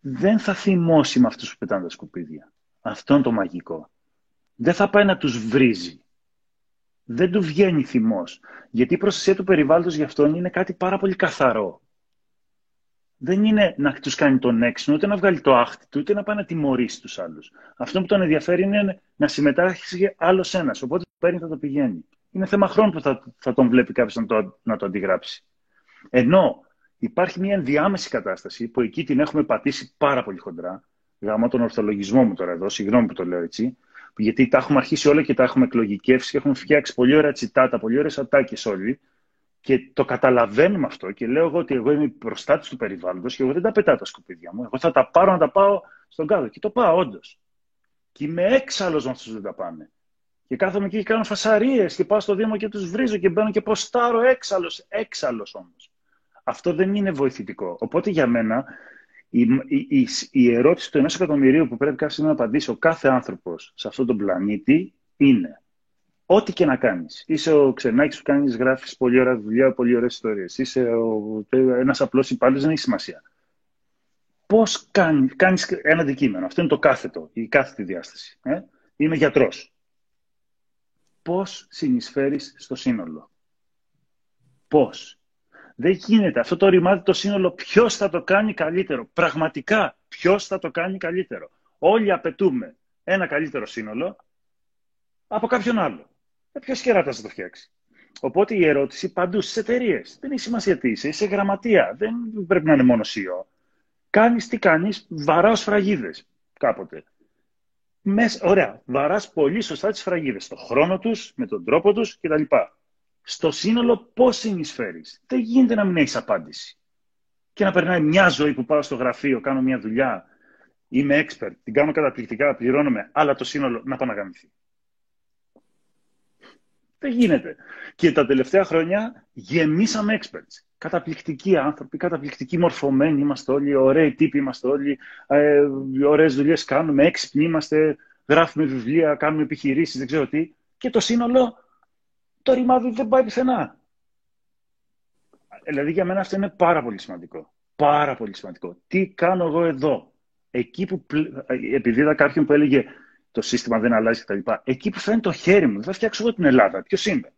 δεν θα θυμώσει με αυτούς που πετάνε τα σκουπίδια. Αυτό είναι το μαγικό. Δεν θα πάει να τους βρίζει. Δεν του βγαίνει θυμός. Γιατί η προστασία του περιβάλλοντος για αυτόν είναι κάτι πάρα πολύ καθαρό δεν είναι να τους κάνει τον έξυπνο, ούτε να βγάλει το άχτη του, ούτε να πάει να τιμωρήσει τους άλλους. Αυτό που τον ενδιαφέρει είναι να συμμετάσχει άλλος ένας. Οπότε το παίρνει θα το πηγαίνει. Είναι θέμα χρόνου που θα, θα τον βλέπει κάποιος να το, να το αντιγράψει. Ενώ υπάρχει μια ενδιάμεση κατάσταση που εκεί την έχουμε πατήσει πάρα πολύ χοντρά. Γαμώ τον ορθολογισμό μου τώρα εδώ, συγγνώμη που το λέω έτσι. Γιατί τα έχουμε αρχίσει όλα και τα έχουμε εκλογικεύσει και έχουμε φτιάξει πολύ ωραία τσιτάτα, πολύ ωραίες ατάκες όλοι. Και το καταλαβαίνουμε αυτό και λέω εγώ ότι εγώ είμαι προστάτης του περιβάλλοντος και εγώ δεν τα πετάω τα σκουπίδια μου. Εγώ θα τα πάρω να τα πάω στον κάδο. Και το πάω όντως. Και είμαι έξαλλος με αυτούς που δεν τα πάνε. Και κάθομαι εκεί και κάνω φασαρίες και πάω στο Δήμο και τους βρίζω και μπαίνω και ποστάρω έξαλλος. Έξαλλος όμως. Αυτό δεν είναι βοηθητικό. Οπότε για μένα η, η, η, η ερώτηση του ενός εκατομμυρίου που πρέπει κάποιο να απαντήσει ο κάθε άνθρωπος σε αυτόν τον πλανήτη είναι Ό,τι και να κάνεις. Είσαι ο ξενάκης που κάνεις, γράφεις πολύ ωραία δουλειά, πολύ ωραίε ιστορίες. Είσαι ένας απλός υπάλληλος, δεν έχει σημασία. Πώς κάνει κάνεις ένα αντικείμενο. Αυτό είναι το κάθετο, η κάθετη διάσταση. Ε; Είμαι γιατρός. Πώς συνεισφέρεις στο σύνολο; Πώς; Δεν γίνεται. Αυτό το ρημάδι το σύνολο ποιος θα το κάνει καλύτερο; Πραγματικά ποιος θα το κάνει καλύτερο; Όλοι απαιτούμε ένα καλύτερο σύνολο από κάποιον άλλο. Ε, Ποιος κεράτα θα το φτιάξει; Οπότε η ερώτηση παντού στις εταιρείες. Δεν έχει σημασία τι είσαι, είσαι γραμματεία. Δεν πρέπει να είναι μόνο CEO. Κάνεις τι κάνεις, βαράς φραγίδες κάποτε. Μέσα, ωραία, βαράς πολύ σωστά τις φραγίδες. Στο χρόνο τους, με τον τρόπο τους κτλ. Στο σύνολο, πώς συνεισφέρεις; Δεν γίνεται να μην έχεις απάντηση. Και να περνάει μια ζωή που πάω στο γραφείο, κάνω μια δουλειά, είμαι expert, την κάνω καταπληκτικά, πληρώνομαι, αλλά το σύνολο να πάω να γαμηθεί. Δεν γίνεται. Και τα τελευταία χρόνια γεμίσαμε experts. Καταπληκτικοί άνθρωποι, καταπληκτικοί μορφωμένοι είμαστε όλοι, ωραίοι τύποι είμαστε όλοι, ε, ωραίες δουλειές κάνουμε, έξυπνοι είμαστε, γράφουμε βιβλία, κάνουμε επιχειρήσεις, δεν ξέρω τι. Και το σύνολο, το ρημάδι δεν πάει πουθενά. Δηλαδή για μένα αυτό είναι πάρα πολύ σημαντικό. Πάρα πολύ σημαντικό. Τι κάνω εγώ εδώ; Εκεί που, επειδή είδα κάποιον που έλεγε το σύστημα δεν αλλάζει κτλ. Εκεί που θα είναι το χέρι μου, δεν θα φτιάξω εγώ την Ελλάδα. Ποιος είμαι;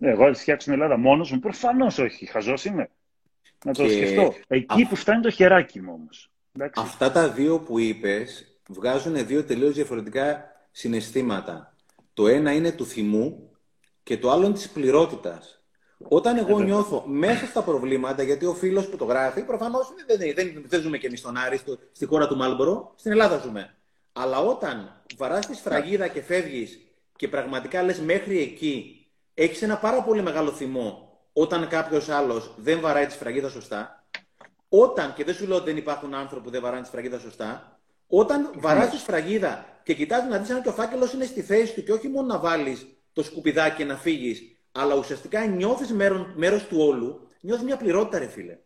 Εγώ θα φτιάξω την Ελλάδα μόνος μου. Προφανώς όχι. Χαζός είμαι. Να το σκεφτώ. Εκεί που φτάνει το χεράκι μου όμως. Αυτά τα δύο που είπες βγάζουν δύο τελείως διαφορετικά συναισθήματα. Το ένα είναι του θυμού και το άλλο είναι της πληρότητας. Όταν εγώ ε, νιώθω μέσα στα προβλήματα, γιατί ο φίλος που το γράφει, προφανώς δεν, δεν, δεν, ζούμε και εμείς στον Άριστο, στη χώρα του Μάλμπορο, στην Ελλάδα ζούμε. Αλλά όταν βαράς τη σφραγίδα και φεύγεις και πραγματικά λες μέχρι εκεί, έχεις ένα πάρα πολύ μεγάλο θυμό όταν κάποιος άλλος δεν βαράει τη σφραγίδα σωστά, όταν, και δεν σου λέω ότι δεν υπάρχουν άνθρωποι που δεν βαράνε τη σφραγίδα σωστά, όταν βαράς τη σφραγίδα και κοιτάς να δεις αν και ο φάκελος είναι στη θέση του και όχι μόνο να βάλεις το σκουπιδάκι και να φύγεις, αλλά ουσιαστικά νιώθεις μέρος, του όλου, νιώθεις μια πληρότητα ρε φίλε.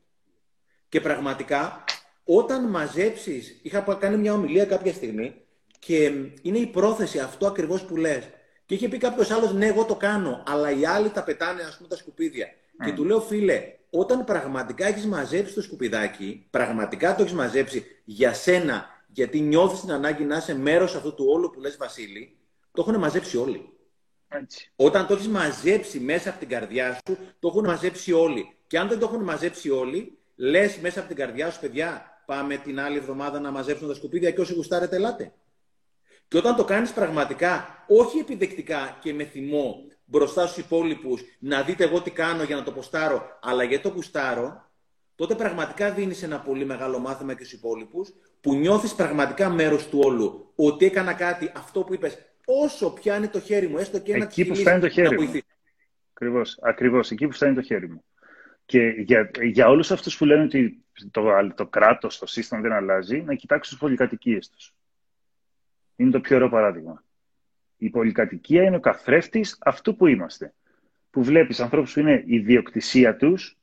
Και πραγματικά όταν μαζέψεις, είχα κάνει μια ομιλία κάποια στιγμή και είναι η πρόθεση αυτό ακριβώς που λες. Και είχε πει κάποιος άλλος, ναι, εγώ το κάνω, αλλά οι άλλοι τα πετάνε, ας πούμε, τα σκουπίδια. Και του λέω, φίλε, όταν πραγματικά έχεις μαζέψει το σκουπιδάκι, πραγματικά το έχεις μαζέψει για σένα, γιατί νιώθεις την ανάγκη να είσαι μέρος αυτού του όλου που λες, Βασίλη, το έχουν μαζέψει όλοι. Έτσι. Όταν το έχεις μαζέψει μέσα από την καρδιά σου, το έχουν μαζέψει όλοι. Και αν δεν το έχουν μαζέψει όλοι, λες μέσα από την καρδιά σου, παιδιά, πάμε την άλλη εβδομάδα να μαζέψουμε τα σκουπίδια και όσοι γουστάρετε, ελάτε. Και όταν το κάνεις πραγματικά, όχι επιδεκτικά και με θυμό μπροστά στους υπόλοιπους να δείτε εγώ τι κάνω για να το ποστάρω, αλλά γιατί το γουστάρω, τότε πραγματικά δίνεις ένα πολύ μεγάλο μάθημα και στους υπόλοιπους που νιώθεις πραγματικά μέρος του όλου. Ότι έκανα κάτι, αυτό που είπες, όσο πιάνει το χέρι μου, έστω και ένα Εκεί που φτάνει το χέρι μου. Ακριβώς, ακριβώς, εκεί που φτάνει το χέρι μου. Και για, για όλους αυτούς που λένε ότι το, το κράτος, το σύστημα δεν αλλάζει, να κοιτάξουν τις πολυκατοικίες τους. Είναι το πιο ωραίο παράδειγμα. Η πολυκατοικία είναι ο καθρέφτης αυτού που είμαστε. Που βλέπεις ανθρώπους που είναι η διοκτησία τους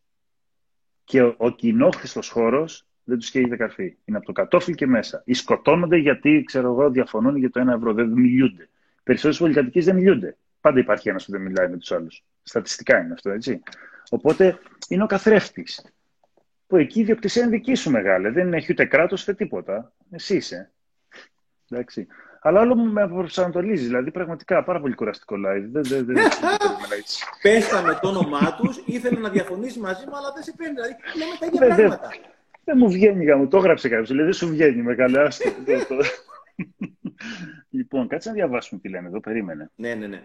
και ο, ο κοινόχρηστος χώρος δεν τους καίγεται καρφί. Είναι από το κατόφλι και μέσα. Ή σκοτώνονται γιατί, ξέρω εγώ, διαφωνούν για το ένα ευρώ. Δεν μιλούνται. Περισσότερες πολυκατοικίες δεν μιλούνται. Πάντα υπάρχει ένας που δεν μιλάει με τους άλλους. Στατιστικά είναι αυτό, έτσι. Οπότε είναι ο καθρέφτης. Που εκεί η διοκτησία είναι δική σου μεγάλη. Δεν έχει ούτε κράτος ούτε τίποτα. Εσύ είσαι. Εντάξει. Αλλά άλλο μου με προσανατολίζει. Δηλαδή, πραγματικά πάρα πολύ κουραστικό live. Δεν, δεν, δεν, Πέσαμε το όνομά του, ήθελε να διαφωνήσει μαζί μου, αλλά δεν σε παίρνει. Δηλαδή, λέμε τα ίδια πράγματα. Δεν μου βγαίνει, μου το έγραψε κάποιο. Δηλαδή, δεν σου βγαίνει με καλά. λοιπόν, κάτσε να διαβάσουμε τι λένε εδώ. Περίμενε. Ναι, ναι, ναι.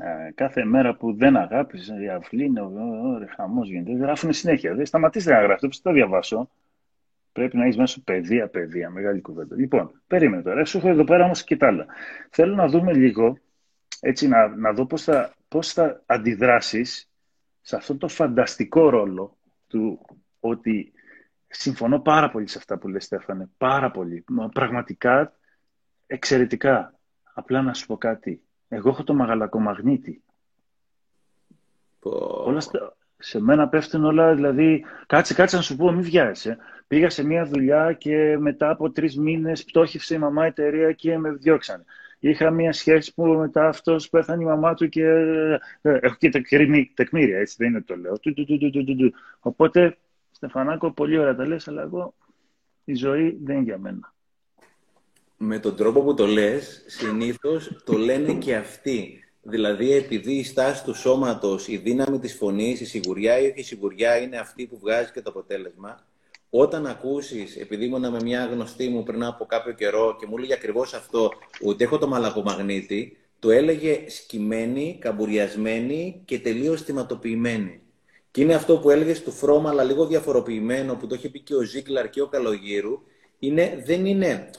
Ε, κάθε μέρα που δεν αγάπησε, η αυλή είναι χαμό γίνεται. Γράφουν συνέχεια. Δεν σταματήστε να γράφετε, πώ θα διαβάσω. Πρέπει να έχεις μέσα παιδεία, παιδεία, μεγάλη κουβέντα. Λοιπόν, περίμενε τώρα. Σου έχω εδώ πέρα όμως και τα άλλα. Θέλω να δούμε λίγο, έτσι, να, να δω πώς θα, πώς θα αντιδράσεις σε αυτό το φανταστικό ρόλο του ότι συμφωνώ πάρα πολύ σε αυτά που λες Στέφανε, πάρα πολύ. Πραγματικά εξαιρετικά. Απλά να σου πω κάτι. Εγώ έχω το μαγαλακομαγνήτη. Όλα σε μένα πέφτουν όλα, δηλαδή, κάτσε, κάτσε να σου πω, μην βιάζεσαι. Πήγα σε μια δουλειά και μετά από τρεις μήνες πτώχευσε η μαμά εταιρεία και με διώξανε. Είχα μια σχέση που μετά αυτός πέθανε η μαμά του και. Ε, έχω και τεκμήρια, έτσι δεν είναι το λέω. Οπότε, Στεφανάκο, πολύ ωραία τα λες, αλλά εγώ η ζωή δεν είναι για μένα. Με τον τρόπο που το λες, συνήθως το λένε και αυτοί. Δηλαδή, επειδή η στάση του σώματος, η δύναμη της φωνής, η σιγουριά ή η σιγουριά είναι αυτή που βγάζει και το αποτέλεσμα, όταν ακούσεις, επειδή ήμουν με μια γνωστή μου πριν από κάποιο καιρό και μου έλεγε ακριβώς αυτό, ότι έχω το μαλακομαγνήτη, το έλεγε σκυμμένη, καμπουριασμένη και τελείως θυματοποιημένη. Και είναι αυτό που έλεγες του Φρώμα, αλλά λίγο διαφοροποιημένο, που το είχε πει και ο Ζίγκλαρ και ο Καλογύρου, είναι, δεν είναι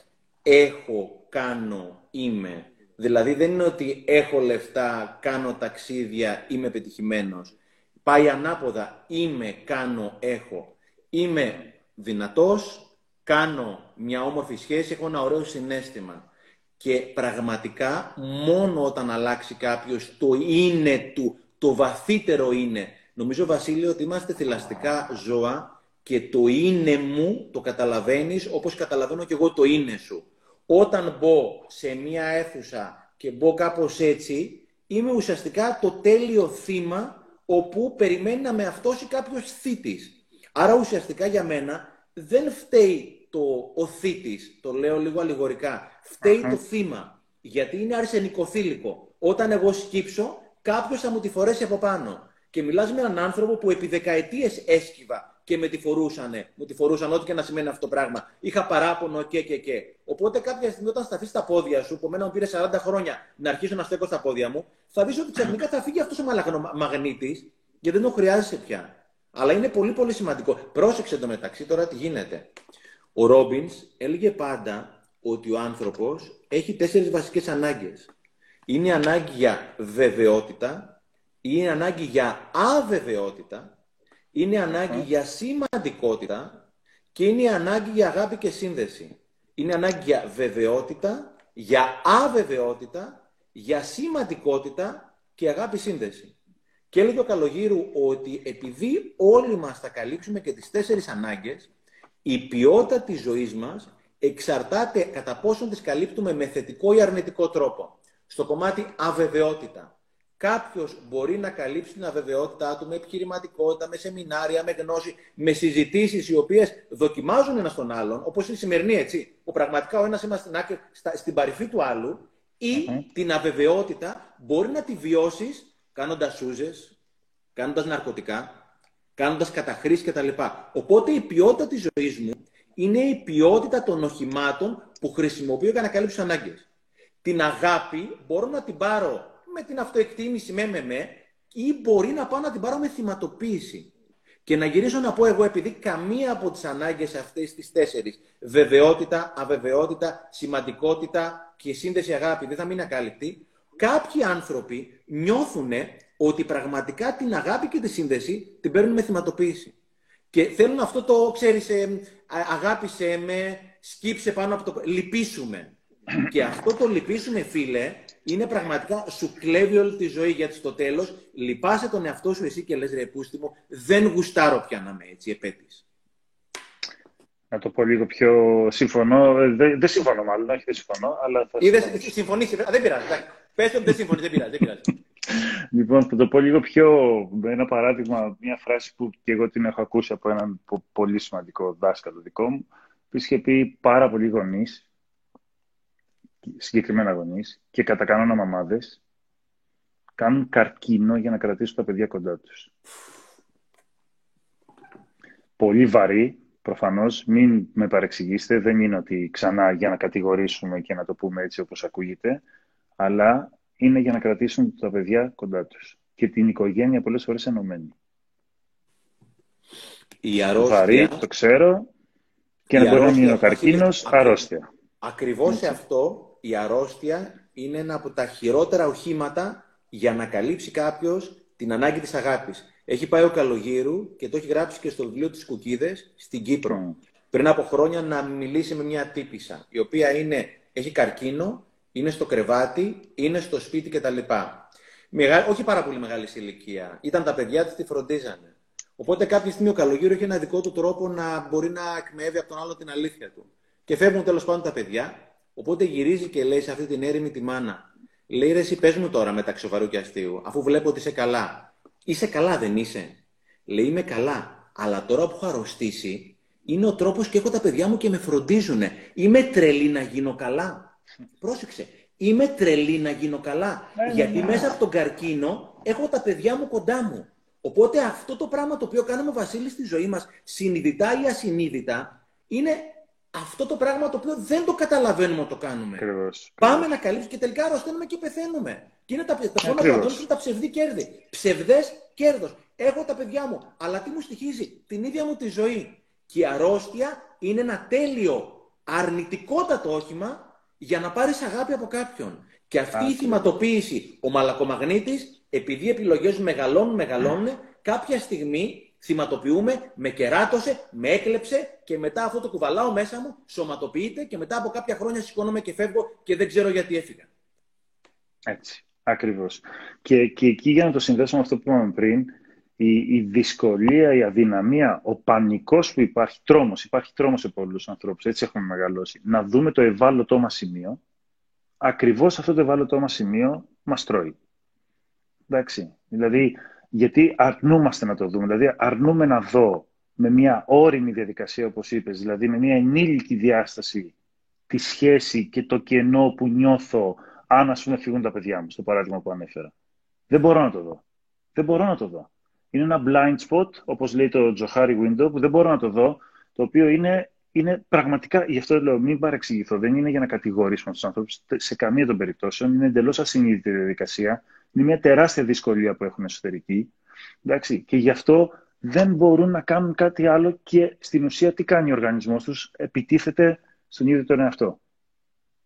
έχω, κάνω, είμαι. Δηλαδή δεν είναι ότι έχω λεφτά, κάνω ταξίδια, είμαι πετυχημένος. Πάει ανάποδα, είμαι, κάνω, έχω. Είμαι δυνατός, κάνω μια όμορφη σχέση, έχω ένα ωραίο συνέστημα. Και πραγματικά μόνο όταν αλλάξει κάποιος το είναι του, το βαθύτερο είναι. Νομίζω, Βασίλειο, ότι είμαστε θηλαστικά ζώα και το είναι μου το καταλαβαίνεις όπως καταλαβαίνω και εγώ το είναι σου. Όταν μπω σε μία αίθουσα και μπω κάπως έτσι, είμαι ουσιαστικά το τέλειο θύμα όπου περιμένει να με αυτόσει κάποιος θήτης. Άρα ουσιαστικά για μένα δεν φταίει το, ο θήτης, το λέω λίγο αλληγορικά, το θύμα. Γιατί είναι αρσενικοθήλικο. Όταν εγώ σκύψω, κάποιος θα μου τη φορέσει από πάνω. Και μιλάς με έναν άνθρωπο που επί δεκαετίες έσκυβα και με τη φορούσανε. Μου τη φορούσαν ό,τι και να σημαίνει αυτό το πράγμα. Είχα παράπονο και και και. Οπότε κάποια στιγμή όταν σταθεί στα πόδια σου, που εμένα μου πήρε 40 χρόνια να αρχίσω να στέκω στα πόδια μου, θα δεις ότι ξαφνικά θα φύγει αυτός ο μαγνήτης, γιατί δεν το χρειάζεσαι πια. Αλλά είναι πολύ πολύ σημαντικό. Πρόσεξε το μεταξύ τώρα τι γίνεται. Ο Ρόμπινς έλεγε πάντα ότι ο άνθρωπος έχει τέσσερις βασικές ανάγκες. Είναι η ανάγκη για βεβαιότητα, είναι ανάγκη για αβεβαιότητα, είναι ανάγκη για σημαντικότητα και είναι η ανάγκη για αγάπη και σύνδεση. Είναι ανάγκη για βεβαιότητα, για αβεβαιότητα, για σημαντικότητα και αγάπη σύνδεση. Και έλεγε ο Καλογύρου ότι επειδή όλοι μας θα καλύψουμε και τις τέσσερις ανάγκες, η ποιότητα της ζωής μας εξαρτάται κατά πόσον τις καλύπτουμε με θετικό ή αρνητικό τρόπο. Στο κομμάτι αβεβαιότητα. Κάποιος μπορεί να καλύψει την αβεβαιότητά του με επιχειρηματικότητα, με σεμινάρια, με γνώση, με συζητήσεις οι οποίες δοκιμάζουν ένα τον άλλον, όπως η σημερινή έτσι, που πραγματικά ο ένας είμαστε στην, άκρη, στην παρυφή του άλλου, ή την αβεβαιότητα μπορεί να τη βιώσεις κάνοντας σούζες, κάνοντας ναρκωτικά, κάνοντας καταχρήσεις κτλ. Οπότε η ποιότητα της ζωής μου είναι η ποιότητα των οχημάτων που χρησιμοποιώ για να καλύψω ανάγκες. Την αγάπη μπορώ να την πάρω με την αυτοεκτίμηση με με με ή μπορεί να πάω να την πάρω με θυματοποίηση. Και να γυρίσω να πω εγώ, επειδή καμία από τις ανάγκες αυτές τις τέσσερις, βεβαιότητα, αβεβαιότητα, σημαντικότητα και σύνδεση αγάπη δεν θα μείνει ακάλυπτη, κάποιοι άνθρωποι νιώθουν ότι πραγματικά την αγάπη και τη σύνδεση την παίρνουν με θυματοποίηση. Και θέλουν αυτό το, ξέρεις, ε, αγάπησε με, σκύψε πάνω από το... Λυπήσουμε. Και αυτό το λυπήσουμε, φίλε, είναι πραγματικά σου κλέβει όλη τη ζωή γιατί στο τέλος λυπάσαι τον εαυτό σου εσύ και λες ρε πούστη δεν γουστάρω πια να είμαι έτσι επέτης. Να το πω λίγο πιο συμφωνώ. Ε, δεν, δεν συμφωνώ μάλλον, όχι δεν συμφωνώ. Αλλά θα Είδες, συμφωνήσει, δεν πειράζει. Πες ότι δεν συμφωνείς, δεν πειράζει. Δεν πειράζει. Λοιπόν, θα το πω λίγο πιο με ένα παράδειγμα, μια φράση που και εγώ την έχω ακούσει από έναν πολύ σημαντικό δάσκαλο δικό μου, που είχε πει πάρα πολλοί γονείς συγκεκριμένα γονείς και κατά κανόνα μαμάδες κάνουν καρκίνο για να κρατήσουν τα παιδιά κοντά τους. Πολύ βαρύ, προφανώς, μην με παρεξηγήσετε, δεν είναι ότι ξανά για να κατηγορήσουμε και να το πούμε έτσι όπως ακούγεται, αλλά είναι για να κρατήσουν τα παιδιά κοντά τους και την οικογένεια πολλές φορές ενωμένη. Η αρρώστια... Βαρύ, το ξέρω, και να μπορεί να μείνει ο καρκίνος, αρρώστια. Ακριβώς σε αυτό η αρρώστια είναι ένα από τα χειρότερα οχήματα για να καλύψει κάποιος την ανάγκη της αγάπης. Έχει πάει ο Καλογύρου και το έχει γράψει και στο βιβλίο της Κουκίδες στην Κύπρο. Πριν από χρόνια να μιλήσει με μια τύπησα, η οποία είναι, έχει καρκίνο, είναι στο κρεβάτι, είναι στο σπίτι κτλ. Μεγά... Όχι πάρα πολύ μεγάλη ηλικία. Ήταν τα παιδιά της, τη φροντίζανε. Οπότε κάποια στιγμή ο Καλογύρου έχει ένα δικό του τρόπο να μπορεί να εκμεύει από τον άλλο την αλήθεια του. Και φεύγουν τέλος πάντων τα παιδιά Οπότε γυρίζει και λέει σε αυτή την έρημη τη μάνα. Λέει ρε, εσύ πες μου τώρα μεταξύ σοβαρού και αστείου, αφού βλέπω ότι είσαι καλά. Είσαι καλά, δεν είσαι. Λέει είμαι καλά. Αλλά τώρα που έχω αρρωστήσει, είναι ο τρόπος και έχω τα παιδιά μου και με φροντίζουν. Είμαι τρελή να γίνω καλά. Πρόσεξε. Είμαι τρελή να γίνω καλά. γιατί μέσα από τον καρκίνο έχω τα παιδιά μου κοντά μου. Οπότε αυτό το πράγμα το οποίο κάνουμε, Βασίλη, στη ζωή μας, συνειδητά ή ασυνείδητα, είναι αυτό το πράγμα το οποίο δεν το καταλαβαίνουμε ότι το κάνουμε. Ακριβώς. Πάμε να καλύψουμε και τελικά αρρωσταίνουμε και πεθαίνουμε. Και είναι τα, τα είναι τα ψευδή κέρδη. Ψευδές κέρδος. Έχω τα παιδιά μου, αλλά τι μου στοιχίζει, την ίδια μου τη ζωή. Και η αρρώστια είναι ένα τέλειο, αρνητικότατο όχημα για να πάρεις αγάπη από κάποιον. Και αυτή η θυματοποίηση, ο μαλακομαγνήτης, επειδή οι επιλογές μεγαλώνουν, μεγαλώνουν, κάποια στιγμή θυματοποιούμε, με κεράτωσε, με έκλεψε και μετά αυτό το κουβαλάω μέσα μου, σωματοποιείται και μετά από κάποια χρόνια σηκώνομαι και φεύγω και δεν ξέρω γιατί έφυγα. Έτσι, ακριβώς. Και, και εκεί για να το συνδέσω με αυτό που είπαμε πριν, η, η δυσκολία, η αδυναμία, ο πανικός που υπάρχει, τρόμος, υπάρχει τρόμος σε πολλούς ανθρώπους, έτσι έχουμε μεγαλώσει, να δούμε το ευάλωτό μας σημείο, ακριβώς αυτό το ευάλωτό μας σημείο μας τρώει. Εντάξει, δηλαδή γιατί αρνούμαστε να το δούμε. Δηλαδή, αρνούμε να δω με μια όρημη διαδικασία, όπως είπες, δηλαδή με μια ενήλικη διάσταση τη σχέση και το κενό που νιώθω αν, ας πούμε, φύγουν τα παιδιά μου, στο παράδειγμα που ανέφερα. Δεν μπορώ να το δω. Δεν μπορώ να το δω. Είναι ένα blind spot, όπως λέει το Johari Window, που δεν μπορώ να το δω, το οποίο είναι, είναι πραγματικά, γι' αυτό λέω, μην παρεξηγηθώ, δεν είναι για να κατηγορήσουμε τους ανθρώπους σε καμία των περιπτώσεων, είναι εντελώς ασυνείδητη διαδικασία είναι μια τεράστια δυσκολία που έχουν εσωτερική. Εντάξει, και γι' αυτό δεν μπορούν να κάνουν κάτι άλλο και στην ουσία τι κάνει ο οργανισμός τους, επιτίθεται στον ίδιο τον εαυτό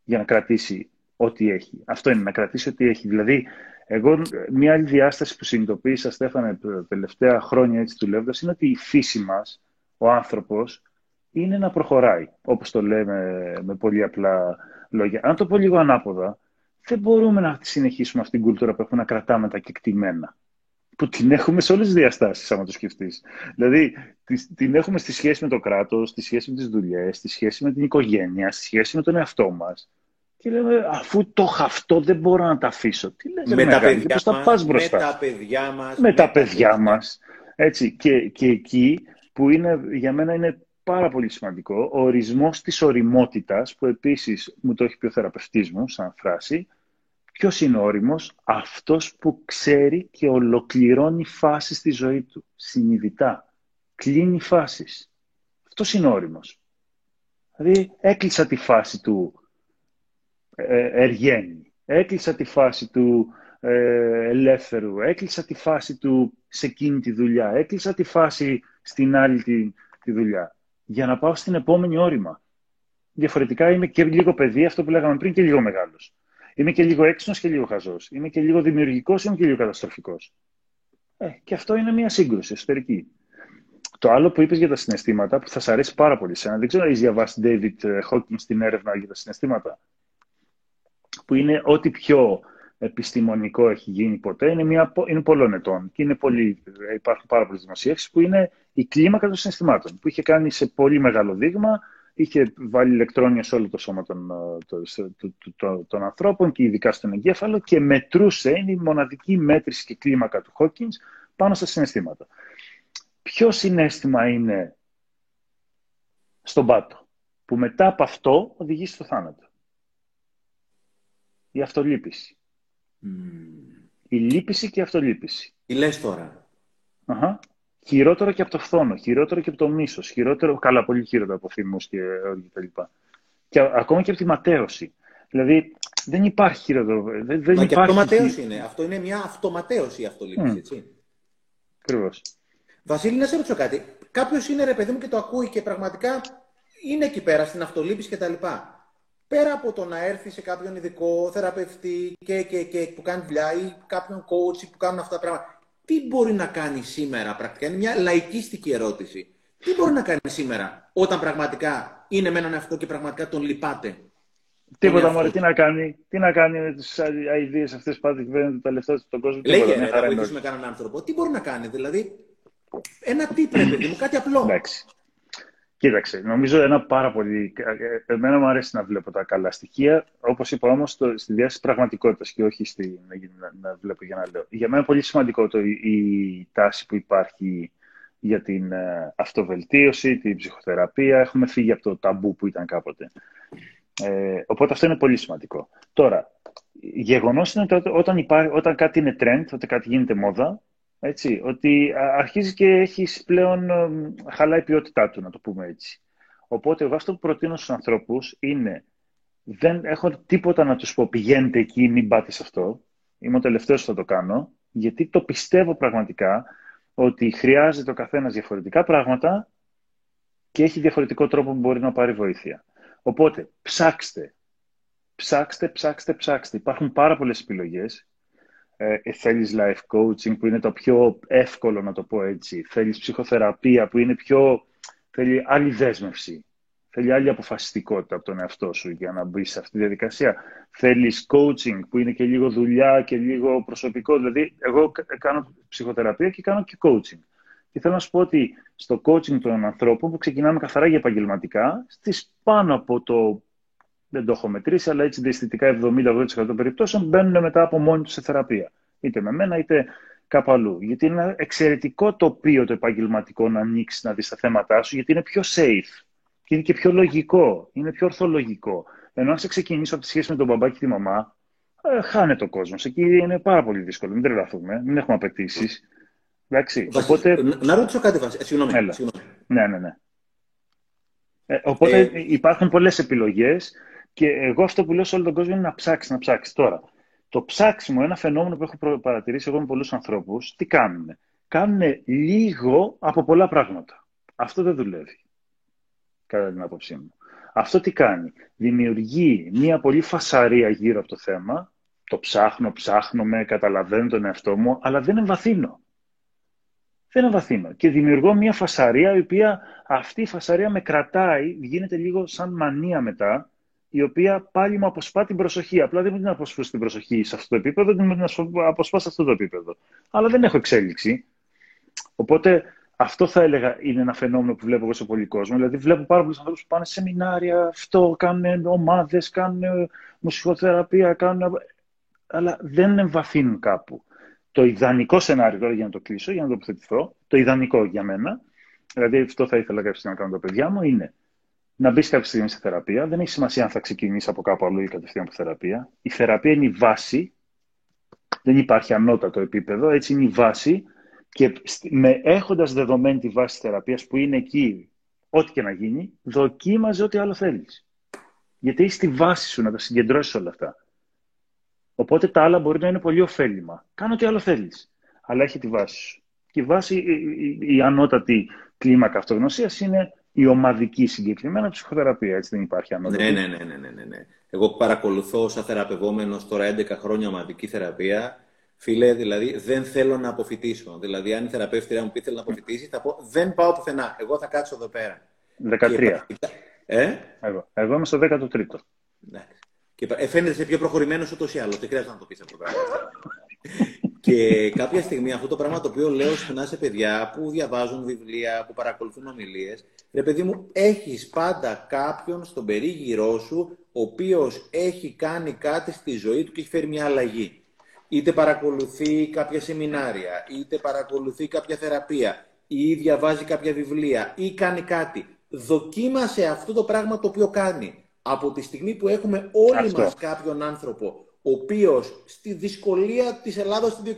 για να κρατήσει ό,τι έχει. Αυτό είναι, να κρατήσει ό,τι έχει. Δηλαδή, εγώ μια άλλη διάσταση που συνειδητοποίησα, Στέφανε, τα τελευταία χρόνια έτσι δουλεύοντας, είναι ότι η φύση μας, ο άνθρωπος, είναι να προχωράει, όπως το λέμε με πολύ απλά λόγια. Αν το πω λίγο ανάποδα, δεν μπορούμε να συνεχίσουμε αυτή την κουλτούρα που έχουμε να κρατάμε τα κεκτημένα. Που την έχουμε σε όλες τις διαστάσεις, άμα το σκεφτείς. Δηλαδή, την έχουμε στη σχέση με το κράτος, στη σχέση με τις δουλειές, στη σχέση με την οικογένεια, στη σχέση με τον εαυτό μας. Και λέμε, αφού το έχω αυτό, δεν μπορώ να τα αφήσω. Τι λέτε, με, τα παιδιά μας, θα πας μπροστά. με τα παιδιά μας. Με, τα παιδιά μας. Έτσι. Και, και εκεί που είναι, για μένα είναι πάρα πολύ σημαντικό, ο ορισμός της οριμότητας, που επίσης μου το έχει πει ο θεραπευτής μου, σαν φράση, Ποιος είναι όριμος; Αυτός που ξέρει και ολοκληρώνει φάσεις στη ζωή του, συνειδητά. Κλείνει φάσεις. Αυτός είναι όριμος. Δηλαδή, έκλεισα τη φάση του ε, εργένη. Έκλεισα τη φάση του ε, ελεύθερου. Έκλεισα τη φάση του σε εκείνη τη δουλειά. Έκλεισα τη φάση στην άλλη τη, τη δουλειά. Για να πάω στην επόμενη όρημα. Διαφορετικά είμαι και λίγο παιδί, αυτό που λέγαμε πριν, και λίγο μεγάλος. Είμαι και λίγο έξυπνος και λίγο χαζός. Είμαι και λίγο δημιουργικός, είμαι και λίγο καταστροφικός. Ε, και αυτό είναι μια σύγκρουση εσωτερική. Το άλλο που είπες για τα συναισθήματα, που θα σα αρέσει πάρα πολύ σένα, δεν ξέρω αν έχεις διαβάσει David ε, Hawkins στην έρευνα για τα συναισθήματα, που είναι ό,τι πιο επιστημονικό έχει γίνει ποτέ, είναι, μια, είναι πολλών ετών και είναι πολύ, ε, υπάρχουν πάρα πολλές δημοσίευσεις που είναι η κλίμακα των συναισθημάτων, που είχε κάνει σε πολύ μεγάλο δείγμα είχε βάλει ηλεκτρόνια σε όλο το σώμα των, ε, των, ανθρώπων και ειδικά στον εγκέφαλο και μετρούσε, είναι η μοναδική μέτρηση και κλίμακα του Hawkins πάνω στα συναισθήματα. Ποιο συνέστημα είναι στον πάτο, που μετά από αυτό οδηγεί στο θάνατο; Η αυτολύπηση. Η λύπηση και η αυτολύπηση. Τι λες τώρα; Χειρότερο και από το φθόνο, χειρότερο και από το μίσος, χειρότερο, καλά, πολύ χειρότερο από θυμού και κτλ. Και, και ακόμα και από τη ματέωση. Δηλαδή, δεν υπάρχει χειρότερο. Δεν, δεν Μα υπάρχει... και αυτοματέωση είναι. Αυτό είναι μια αυτοματέωση η αυτολήψη, mm. έτσι. Ακριβώς. Βασίλη, να σε ρωτήσω κάτι. Κάποιος είναι ρε παιδί μου και το ακούει και πραγματικά είναι εκεί πέρα στην αυτολήψη κτλ. Πέρα από το να έρθει σε κάποιον ειδικό θεραπευτή και, και, και που κάνει δουλειά ή κάποιον coach που κάνουν αυτά τα πράγματα τι μπορεί να κάνει σήμερα πρακτικά. Είναι μια λαϊκίστικη ερώτηση. Τι μπορεί να κάνει σήμερα όταν πραγματικά είναι με έναν εαυτό και πραγματικά τον λυπάται; Τίποτα μωρέ, τι να κάνει, τι να κάνει με τις αειδίε αυτές που κυβέρνηση τα λεφτά στον κόσμο. Λέγε, να βοηθήσουμε κανέναν άνθρωπο. Τι μπορεί να κάνει, δηλαδή. Ένα τι πρέπει, μου, κάτι απλό. Εντάξει. Κοίταξε, νομίζω ένα πάρα πολύ. Εμένα μου αρέσει να βλέπω τα καλά στοιχεία. Όπως είπα όμως, στη διάσταση πραγματικότητας και όχι στη, να, να βλέπω για να λέω. Για μένα είναι πολύ σημαντικό το, η, τάση που υπάρχει για την ε, αυτοβελτίωση, την ψυχοθεραπεία. Έχουμε φύγει από το ταμπού που ήταν κάποτε. Ε, οπότε αυτό είναι πολύ σημαντικό. Τώρα, γεγονός είναι ότι όταν, υπάρχει, όταν κάτι είναι trend, όταν κάτι γίνεται μόδα, Έτσι, ότι αρχίζει και έχεις πλέον χαλάει η ποιότητά του, να το πούμε έτσι. Οπότε εγώ αυτό που προτείνω στους ανθρώπους είναι δεν έχω τίποτα να τους πω πηγαίνετε εκεί, μην πάτε σε αυτό. Είμαι ο τελευταίος που θα το κάνω, γιατί το πιστεύω πραγματικά ότι χρειάζεται ο καθένας διαφορετικά πράγματα και έχει διαφορετικό τρόπο που μπορεί να πάρει βοήθεια. Οπότε ψάξτε, ψάξτε, ψάξτε, ψάξτε. Υπάρχουν πάρα πολλές επιλογές. Ε, θέλεις life coaching που είναι το πιο εύκολο να το πω έτσι. Θέλεις ψυχοθεραπεία που είναι πιο... Θέλει άλλη δέσμευση. Θέλει άλλη αποφασιστικότητα από τον εαυτό σου για να μπεις σε αυτή τη διαδικασία. Θέλεις coaching που είναι και λίγο δουλειά και λίγο προσωπικό. Δηλαδή, εγώ κάνω ψυχοθεραπεία και κάνω και coaching. Και θέλω να σου πω ότι στο coaching των ανθρώπων που ξεκινάμε καθαρά για επαγγελματικά, στις πάνω από το. Δεν το έχω μετρήσει, αλλά έτσι διαισθητικά 70-80% των περιπτώσεων μπαίνουν μετά από μόνοι τους σε θεραπεία. Είτε με μένα είτε κάπου αλλού. Γιατί είναι ένα εξαιρετικό τοπίο το επαγγελματικό να ανοίξεις να δεις τα θέματα σου, γιατί είναι πιο safe και είναι και πιο λογικό, είναι πιο ορθολογικό. Ενώ αν σε ξεκινήσω από τη σχέση με τον μπαμπά και τη μαμά, ε, χάνεται ο κόσμος. Εκεί είναι πάρα πολύ δύσκολο. Μην τρελαθούμε, μην έχουμε απαιτήσεις. Εντάξει, οπότε... Να ρωτήσω κάτι, Βάση. Ε, συγγνώμη, συγγνώμη. Ναι, ναι, ναι. Ε, οπότε ε... υπάρχουν πολλές επιλογές και εγώ αυτό που λέω σε όλο τον κόσμο είναι να ψάξεις, να ψάξεις. Τώρα, το ψάξιμο, ένα φαινόμενο που έχω παρατηρήσει εγώ με πολλούς ανθρώπους, τι κάνουν. Κάνουν λίγο από πολλά πράγματα. Αυτό δεν δουλεύει κατά την άποψή μου. Αυτό τι κάνει; Δημιουργεί μια πολύ φασαρία γύρω από το θέμα. Το ψάχνω, ψάχνω με, καταλαβαίνω τον εαυτό μου, αλλά δεν εμβαθύνω. Δεν εμβαθύνω. Και δημιουργώ μια φασαρία, η οποία αυτή η φασαρία με κρατάει, γίνεται λίγο σαν μανία μετά, η οποία πάλι μου αποσπά την προσοχή. Απλά δεν μου την αποσπά την προσοχή σε αυτό το επίπεδο, δεν μου την αποσπά σε αυτό το επίπεδο. Αλλά δεν έχω εξέλιξη. Οπότε αυτό θα έλεγα είναι ένα φαινόμενο που βλέπω εγώ σε πολύ κόσμο. Δηλαδή, βλέπω πάρα πολλούς ανθρώπους που πάνε σε σεμινάρια, αυτό, κάνουν ομάδες, κάνουν μουσικοθεραπεία, κάνουν. αλλά δεν εμβαθύνουν κάπου. Το ιδανικό σενάριο, τώρα για να το κλείσω, για να τοποθετηθώ, το ιδανικό για μένα, δηλαδή αυτό θα ήθελα κάποια στιγμή να κάνω τα παιδιά μου, είναι να μπει κάποια στιγμή σε θεραπεία. Δεν έχει σημασία αν θα ξεκινήσει από κάπου αλλού ή κατευθείαν από θεραπεία. Η θεραπεία είναι η βάση. Δεν υπάρχει ανώτατο επίπεδο. Έτσι είναι η βάση και με, έχοντας δεδομένη τη βάση της θεραπείας που είναι εκεί, ό,τι και να γίνει, δοκίμαζε ό,τι άλλο θέλεις. Γιατί έχει τη βάση σου να τα συγκεντρώσεις όλα αυτά. Οπότε τα άλλα μπορεί να είναι πολύ ωφέλιμα. Κάνε ό,τι άλλο θέλεις. Αλλά έχει τη βάση σου. Και η βάση, η, η, ανώτατη κλίμακα αυτογνωσίας είναι η ομαδική συγκεκριμένα ψυχοθεραπεία. Έτσι δεν υπάρχει ανώτατη. Ναι, ναι, ναι, ναι, ναι, ναι. Εγώ παρακολουθώ σαν θεραπευόμενος τώρα 11 χρόνια ομαδική θεραπεία Φίλε, δηλαδή δεν θέλω να αποφυτίσω. Δηλαδή, αν η θεραπεύτρια μου πει θέλει να αποφυτίσεις, θα πω δεν πάω πουθενά. Εγώ θα κάτσω εδώ πέρα. 13. Ε; Εγώ. Εγώ είμαι στο 13ο. Ναι. Και ε, φαίνεται πιο προχωρημένος ούτως ή άλλως. Δεν χρειάζεται να το πεις αυτό το πράγμα. και κάποια στιγμή αυτό το πράγμα το οποίο λέω συχνά σε παιδιά που διαβάζουν βιβλία, που παρακολουθούν ομιλίες, ρε παιδί μου, έχεις πάντα κάποιον στον περίγυρό σου, ο οποίος έχει κάνει κάτι στη ζωή του και έχει φέρει μια αλλαγή είτε παρακολουθεί κάποια σεμινάρια, είτε παρακολουθεί κάποια θεραπεία, ή διαβάζει κάποια βιβλία, ή κάνει κάτι. Δοκίμασε αυτό το πράγμα το οποίο κάνει. Από τη στιγμή που έχουμε όλοι αυτό. μας κάποιον άνθρωπο, ο οποίος στη δυσκολία της Ελλάδας του 2020,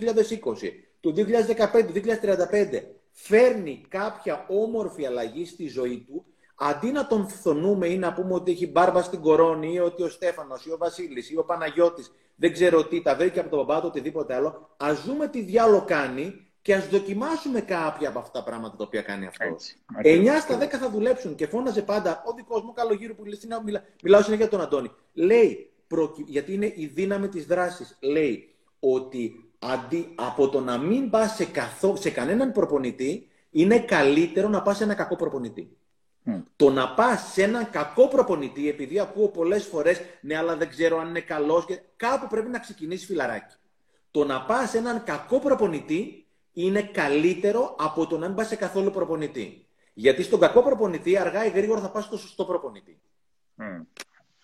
του 2015-2035, φέρνει κάποια όμορφη αλλαγή στη ζωή του, αντί να τον φθονούμε ή να πούμε ότι έχει μπάρμπα στην κορώνη ή ότι ο Στέφανος ή ο Βασίλης ή ο Παναγιώτης δεν ξέρω τι, τα βρήκε από τον μπαμπά του, οτιδήποτε άλλο. Α δούμε τι διάλογο κάνει και ας δοκιμάσουμε κάποια από αυτά τα πράγματα τα οποία κάνει αυτός. 9 στα 10 θα δουλέψουν και φώναζε πάντα ο δικός μου καλογύρου που λέει, μιλά, μιλάω συνέχεια για τον Αντώνη. Λέει, γιατί είναι η δύναμη της δράσης, λέει ότι αντί από το να μην πας σε, σε κανέναν προπονητή, είναι καλύτερο να πας σε ένα κακό προπονητή. Το να πας σε έναν κακό προπονητή, επειδή ακούω πολλές φορές, ναι, αλλά δεν ξέρω αν είναι καλός, και κάπου πρέπει να ξεκινήσεις φιλαράκι. Το να πας σε έναν κακό προπονητή είναι καλύτερο από το να μην πας σε καθόλου προπονητή. Γιατί στον κακό προπονητή αργά ή γρήγορα θα πας στο σωστό προπονητή.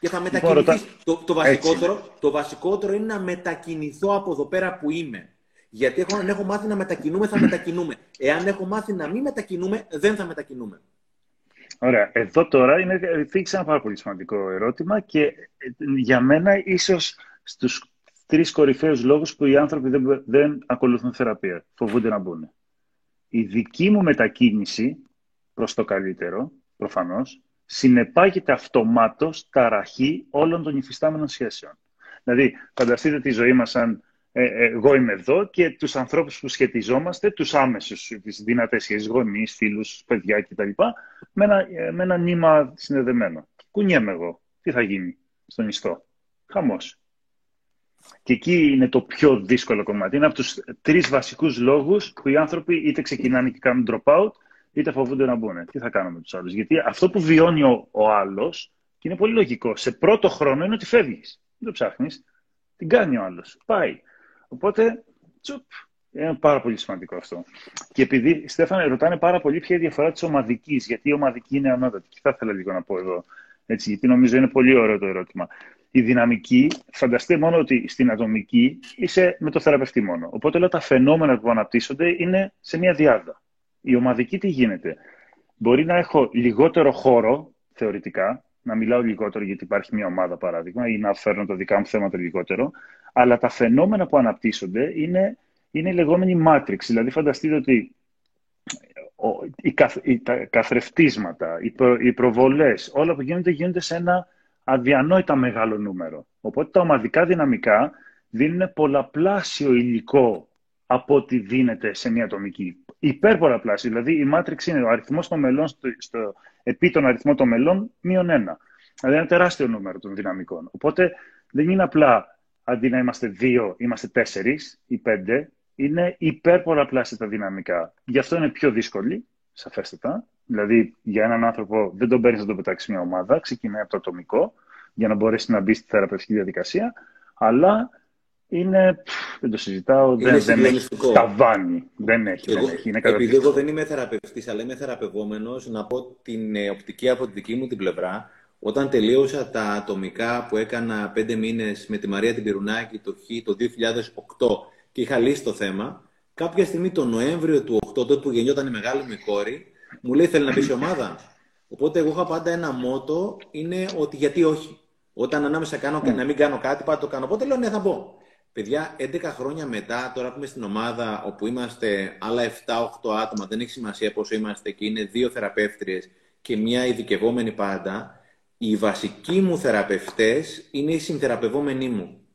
Και θα μετακινηθείς. Το, το, βασικότερο, το βασικότερο είναι να μετακινηθώ από εδώ πέρα που είμαι. Γιατί έχω, αν έχω μάθει να μετακινούμε, θα μετακινούμε. Εάν έχω μάθει να μην μετακινούμε, δεν θα μετακινούμε. Ωραία. Εδώ τώρα είναι, θίξει ένα πάρα πολύ σημαντικό ερώτημα και ε, για μένα ίσως στους τρεις κορυφαίους λόγους που οι άνθρωποι δεν, δεν ακολουθούν θεραπεία. Φοβούνται να μπουν. Η δική μου μετακίνηση προς το καλύτερο, προφανώς, συνεπάγεται αυτομάτως ταραχή όλων των υφιστάμενων σχέσεων. Δηλαδή, φανταστείτε τη ζωή μας σαν ε, ε, εγώ είμαι εδώ και τους ανθρώπους που σχετιζόμαστε, τους άμεσους, τις δυνατές σχέσεις, γονείς, φίλους, παιδιά κτλ. Με ένα, ε, με ένα νήμα συνδεδεμένο. Κουνιέμαι εγώ. Τι θα γίνει στον ιστό; Χαμός. Και εκεί είναι το πιο δύσκολο κομμάτι. Είναι από τους τρεις βασικούς λόγους που οι άνθρωποι είτε ξεκινάνε και κάνουν drop out, είτε φοβούνται να μπουν. Τι θα κάνουμε με τους άλλους. Γιατί αυτό που βιώνει ο, ο άλλος, και είναι πολύ λογικό, σε πρώτο χρόνο είναι ότι φεύγεις. Δεν το ψάχνεις. Την κάνει ο άλλος. Πάει. Οπότε, τσουπ, είναι πάρα πολύ σημαντικό αυτό. Και επειδή, Στέφανε, ρωτάνε πάρα πολύ ποια είναι η διαφορά της ομαδικής, γιατί η ομαδική είναι ανώτατη. Και θα ήθελα λίγο να πω εδώ, έτσι, γιατί νομίζω είναι πολύ ωραίο το ερώτημα. Η δυναμική, φανταστείτε μόνο ότι στην ατομική είσαι με το θεραπευτή μόνο. Οπότε όλα τα φαινόμενα που αναπτύσσονται είναι σε μια διάδα. Η ομαδική τι γίνεται; Μπορεί να έχω λιγότερο χώρο, θεωρητικά, να μιλάω λιγότερο γιατί υπάρχει μια ομάδα παράδειγμα ή να φέρνω τα δικά μου θέματα λιγότερο, αλλά τα φαινόμενα που αναπτύσσονται είναι, είναι η λεγόμενη matrix. Δηλαδή φανταστείτε ότι οι, καθ, οι, τα καθρεφτίσματα, οι, προ, οι προβολές, όλα που γίνονται γίνονται σε ένα αδιανόητα μεγάλο νούμερο. Οπότε τα ομαδικά δυναμικά δίνουν πολλαπλάσιο υλικό από ό,τι δίνεται σε μια ατομική υπερπολαπλάσιο. Δηλαδή η μάτριξη είναι ο αριθμός των μελών στο, στο, επί των αριθμών των μελών μείον ένα. Δηλαδή ένα τεράστιο νούμερο των δυναμικών. Οπότε δεν είναι απλά αντί να είμαστε δύο, είμαστε τέσσερις ή πέντε. Είναι υπερπολαπλάσια τα δυναμικά. Γι' αυτό είναι πιο δύσκολη, σαφέστατα. Δηλαδή για έναν άνθρωπο δεν τον παίρνεις να τον πετάξεις μια ομάδα, ξεκινάει από το ατομικό για να μπορέσει να μπει στη θεραπευτική διαδικασία. Αλλά είναι, δεν το συζητάω, είναι δεν, δεν έχει ταβάνι. Δεν έχει, εγώ, δεν έχει. Είναι επειδή εγώ δεν είμαι θεραπευτής, αλλά είμαι θεραπευόμενος, να πω την ε, οπτική από τη δική μου την πλευρά. Όταν τελείωσα τα ατομικά που έκανα πέντε μήνες με τη Μαρία την Πυρουνάκη το, το 2008 και είχα λύσει το θέμα, κάποια στιγμή το Νοέμβριο του 8, τότε που γεννιόταν η μεγάλη μου κόρη, μου λέει θέλει να μπει σε ομάδα. Οπότε εγώ είχα πάντα ένα μότο, είναι ότι γιατί όχι. Όταν ανάμεσα κάνω, mm. να μην κάνω κάτι, πάντα το κάνω. Οπότε λέω ναι θα μπω. Παιδιά, 11 χρόνια μετά, τώρα που είμαι στην ομάδα όπου είμαστε άλλα 7-8 άτομα, δεν έχει σημασία πόσο είμαστε και είναι δύο θεραπεύτριες και μια ειδικευόμενη πάντα, οι βασικοί μου θεραπευτές είναι οι συνθεραπευόμενοι μου.